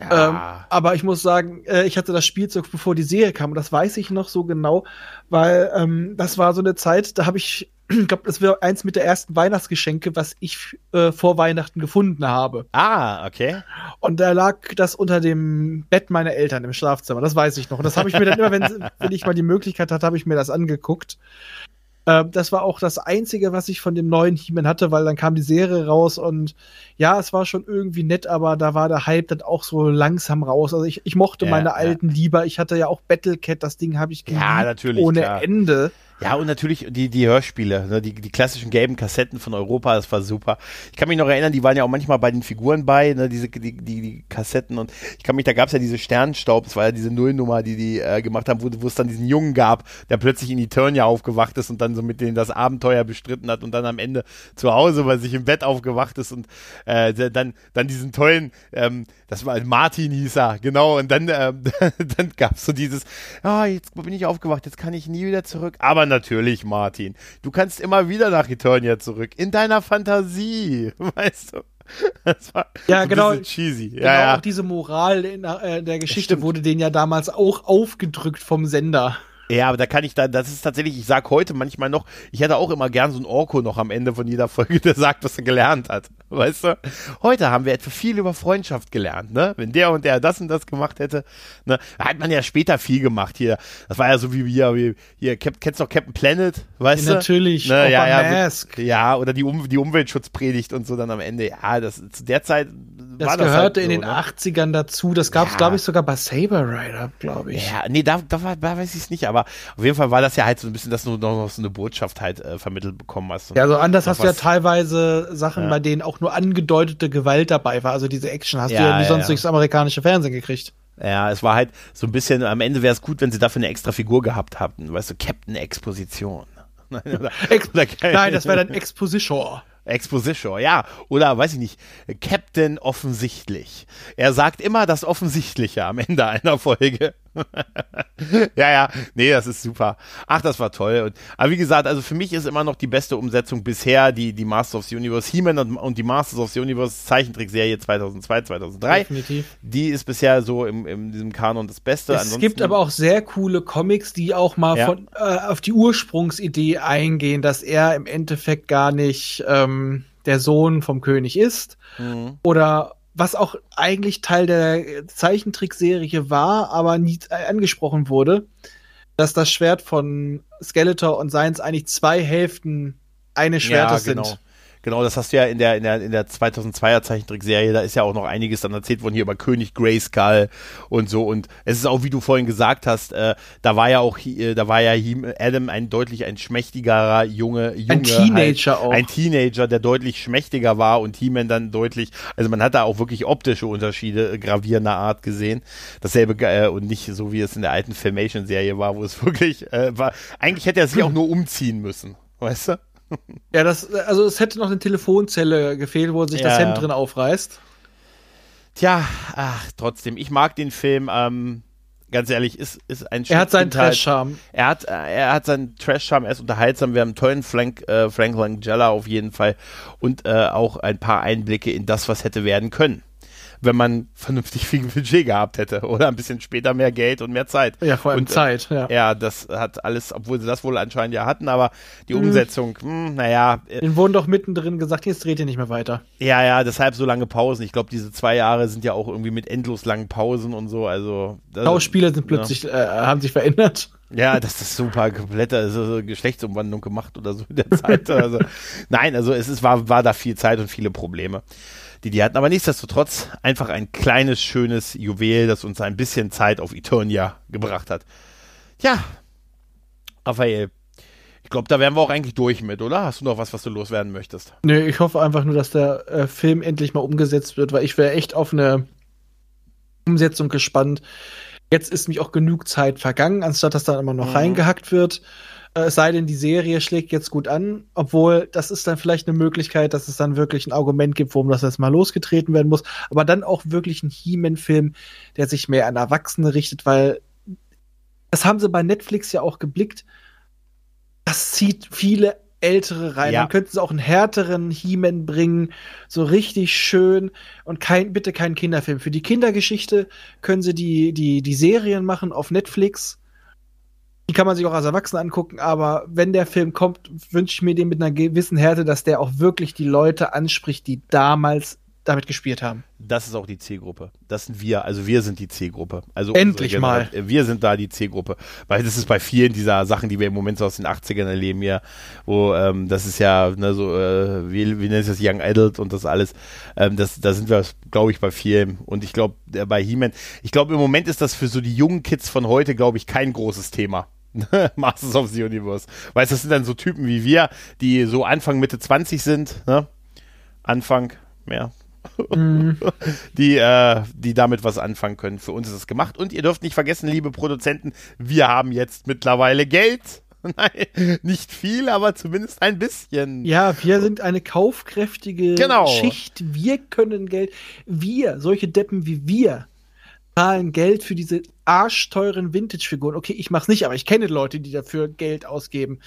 Ähm, Ja. aber ich muss sagen, äh, ich hatte das Spielzeug, bevor die Serie kam, und das weiß ich noch so genau, weil ähm, das war so eine Zeit, da habe ich, ich glaube, das wäre eins mit der ersten Weihnachtsgeschenke, was ich äh, vor Weihnachten gefunden habe. ah, okay. Und da lag das unter dem Bett meiner Eltern im Schlafzimmer. Das weiß ich noch. Und das habe ich mir dann immer, wenn, wenn ich mal die Möglichkeit hatte, habe ich mir das angeguckt. Ähm, das war auch das Einzige, was ich von dem neuen He-Man hatte, weil dann kam die Serie raus und ja, es war schon irgendwie nett, aber da war der Hype dann auch so langsam raus. Also ich, ich mochte Ja, meine ja. alten lieber. Ich hatte ja auch Battlecat, das Ding habe ich Ja, geliebt natürlich, ohne klar. Ende. Ja, und natürlich die, die Hörspiele, ne, die, die klassischen gelben Kassetten von Europa, das war super. Ich kann mich noch erinnern, die waren ja auch manchmal bei den Figuren bei, ne, diese, die, die, die Kassetten und ich kann mich, da gab es ja diese Sternenstaub, das war ja diese Nullnummer, die die äh, gemacht haben, wo, es dann diesen Jungen gab, der plötzlich in Eternia aufgewacht ist und dann so mit denen das Abenteuer bestritten hat und dann am Ende zu Hause bei sich im Bett aufgewacht ist und äh, dann, dann diesen tollen, ähm, das war Martin hieß er, genau, und dann, ähm, dann gab es so dieses, ah, jetzt bin ich aufgewacht, jetzt kann ich nie wieder zurück. Aber natürlich, Martin, du kannst immer wieder nach Eternia zurück, in deiner Fantasie, weißt du. Das war Ja, genau. bisschen cheesy. Genau, Ja, auch diese Moral in äh, der Geschichte stimmt. wurde denen ja damals auch aufgedrückt vom Sender. Ja, aber da kann ich da, das ist tatsächlich, ich sag heute manchmal noch, ich hätte auch immer gern so ein Orko noch am Ende von jeder Folge, der sagt, was er gelernt hat. Weißt du? Heute haben wir etwa viel über Freundschaft gelernt, ne? Wenn der und der das und das gemacht hätte, ne? Da hat man ja später viel gemacht hier. Das war ja so wie hier, wie, hier, kennst du noch Captain Planet? Weißt Ja, du? natürlich, Ne, ja, ja, Mask. ja, oder die, um, die Umweltschutzpredigt und so dann am Ende. Ja, das, zu der Zeit Das war das gehörte halt so, in den ne? 80ern dazu. Das gab es, Ja. glaube ich, sogar bei Saber Rider, glaube ich. Ja, nee, da, da, war, da weiß ich es nicht, aber auf jeden Fall war das ja halt so ein bisschen, dass du noch so eine Botschaft halt äh, vermittelt bekommen hast. Ja, so anders noch hast du ja teilweise Sachen, bei denen auch nur angedeutete Gewalt dabei war. Also diese Action hast du Ja, ja wie ja, sonst ja. durchs amerikanische Fernsehen gekriegt. Ja, es war halt so ein bisschen, am Ende wäre es gut, wenn sie dafür eine extra Figur gehabt hätten, weißt du, Captain Exposition. Nein, oder, Ex oder- Nein, das wäre dann Expositor. Exposition, ja. Oder weiß ich nicht, Captain offensichtlich. Er sagt immer das Offensichtliche am Ende einer Folge. ja, ja, nee, das ist super. Ach, das war toll. Und, aber wie gesagt, also für mich ist immer noch die beste Umsetzung bisher die, die Masters of the Universe He-Man und, und die Masters of the Universe Zeichentrickserie 2002, 2003. Definitiv. Die ist bisher so im, in diesem Kanon das Beste. Es gibt aber auch sehr coole Comics, die auch mal Ja. von, äh, auf die Ursprungsidee eingehen, dass er im Endeffekt gar nicht ähm, der Sohn vom König ist. Mhm. Oder was auch eigentlich Teil der Zeichentrickserie war, aber nie angesprochen wurde, dass das Schwert von Skeletor und Seins eigentlich zwei Hälften eines Schwertes genau. sind. Genau, das hast du ja in der, in der, in der 2002er Zeichentrickserie, da ist ja auch noch einiges dann erzählt worden hier über König Grayskull und so und es ist auch, wie du vorhin gesagt hast, äh, da war ja auch, äh, da war ja Adam ein deutlich ein schmächtigerer Junge, Junge Ein Teenager halt, auch. Ein Teenager, der deutlich schmächtiger war und He-Man dann deutlich, also man hat da auch wirklich optische Unterschiede äh, gravierender Art gesehen. Dasselbe äh, und nicht so wie es in der alten Filmation-Serie war, wo es wirklich äh, war, eigentlich hätte er sich auch nur umziehen müssen, weißt du? Ja, das, also es hätte noch eine Telefonzelle gefehlt, wo sich das Ja. Hemd drin aufreißt. Tja, ach, trotzdem, ich mag den Film. Ähm, ganz ehrlich, ist, ist ein Er hat seinen. Trash-Charme. Er hat, äh, er hat seinen Trash-Charme, er ist unterhaltsam. Wir haben einen tollen Frank, äh, Frank Langella auf jeden Fall und äh, auch ein paar Einblicke in das, was hätte werden können. Wenn man vernünftig viel Budget gehabt hätte oder ein bisschen später mehr Geld und mehr Zeit. Ja, vor allem und, äh, Zeit. Ja. Ja, das hat alles, obwohl sie das wohl anscheinend ja hatten, aber die Mhm. Umsetzung, hm, naja, äh, Den wurden doch mittendrin gesagt, jetzt dreht ihr nicht mehr weiter. ja, ja, deshalb so lange Pausen. Ich glaube, diese zwei Jahre sind ja auch irgendwie mit endlos langen Pausen und so. Also Schauspieler sind plötzlich, äh, haben sich verändert. Ja, das ist super komplette also so Geschlechtsumwandlung gemacht oder so in der Zeit. Also, nein, also es ist, war, war da viel Zeit und viele Probleme. Die die hatten. Aber nichtsdestotrotz einfach ein kleines, schönes Juwel, das uns ein bisschen Zeit auf Eternia gebracht hat. Ja, Raphael, ich glaube, da wären wir auch eigentlich durch mit, oder? Hast du noch was, was du loswerden möchtest? Nee, ich hoffe einfach nur, dass der äh, Film endlich mal umgesetzt wird, weil ich wäre echt auf eine Umsetzung gespannt. Jetzt ist mich auch genug Zeit vergangen, anstatt dass dann immer noch mhm. reingehackt wird. Äh, es sei denn, die Serie schlägt jetzt gut an, obwohl das ist dann vielleicht eine Möglichkeit, dass es dann wirklich ein Argument gibt, warum das jetzt mal losgetreten werden muss. Aber dann auch wirklich ein He-Man-Film, der sich mehr an Erwachsene richtet, weil das haben sie bei Netflix ja auch geblickt das zieht viele ältere rein. Ja. Dann könnten sie auch einen härteren He-Man bringen, so richtig schön und kein, bitte keinen Kinderfilm. Für die Kindergeschichte können sie die, die, die Serien machen auf Netflix. Die kann man sich auch als Erwachsener angucken, aber wenn der Film kommt, wünsche ich mir den mit einer gewissen Härte, dass der auch wirklich die Leute anspricht, die damals damit gespielt haben. Das ist auch die C-Gruppe. Das sind wir. Also wir sind die C-Gruppe. Also endlich mal. Wir sind da die C-Gruppe. Weil das ist bei vielen dieser Sachen, die wir im Moment so aus den 80ern erleben hier, wo ähm, das ist ja ne, so, äh, wie, wie nennt sich das Young Adult und das alles. Ähm, das, da sind wir, glaube ich, bei vielen. Und ich glaube, bei He-Man, ich glaube, im Moment ist das für so die jungen Kids von heute, glaube ich, kein großes Thema. Masters of the Universe. Weißt du, das sind dann so Typen wie wir, die so Anfang, Mitte 20 sind, ne? Anfang, ja, Mhm. die, äh, die damit was anfangen können. Für uns ist es gemacht. Und ihr dürft nicht vergessen, liebe Produzenten, wir haben jetzt mittlerweile Geld. Nein, nicht viel, aber zumindest ein bisschen. Ja, wir sind eine kaufkräftige genau. Schicht. Wir können Geld. Wir, solche Deppen wie wir, zahlen Geld für diese arschteuren Vintage-Figuren. Okay, ich mach's nicht, aber ich kenne Leute, die dafür Geld ausgeben.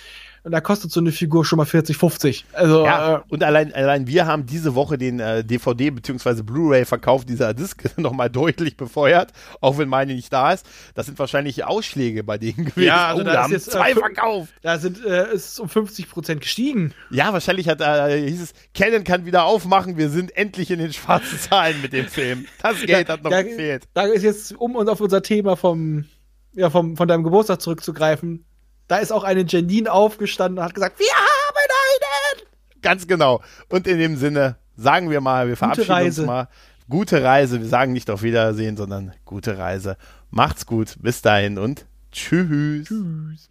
Und da kostet so eine Figur schon mal 40, 50. Also, ja, äh, und allein, allein wir haben diese Woche den äh, DVD- bzw. Blu-ray-Verkauf dieser Disc nochmal deutlich befeuert, auch wenn meine nicht da ist. Das sind wahrscheinlich Ausschläge bei denen gewesen. Ja, also oh, da haben jetzt, äh, zwei äh, verkauft. Da sind, äh, ist um 50 Prozent gestiegen. Ja, wahrscheinlich hat, äh, hieß es, Canon kann wieder aufmachen, wir sind endlich in den schwarzen Zahlen mit dem Film. Das Geld da, hat noch da, gefehlt. Da ist jetzt, um uns auf unser Thema vom, ja, vom, von deinem Geburtstag zurückzugreifen, da ist auch eine Janine aufgestanden und hat gesagt, wir haben einen! Ganz genau. Und in dem Sinne sagen wir mal, wir verabschieden uns mal. Gute Reise. Wir sagen nicht auf Wiedersehen, sondern gute Reise. Macht's gut. Bis dahin und tschüss. Tschüss.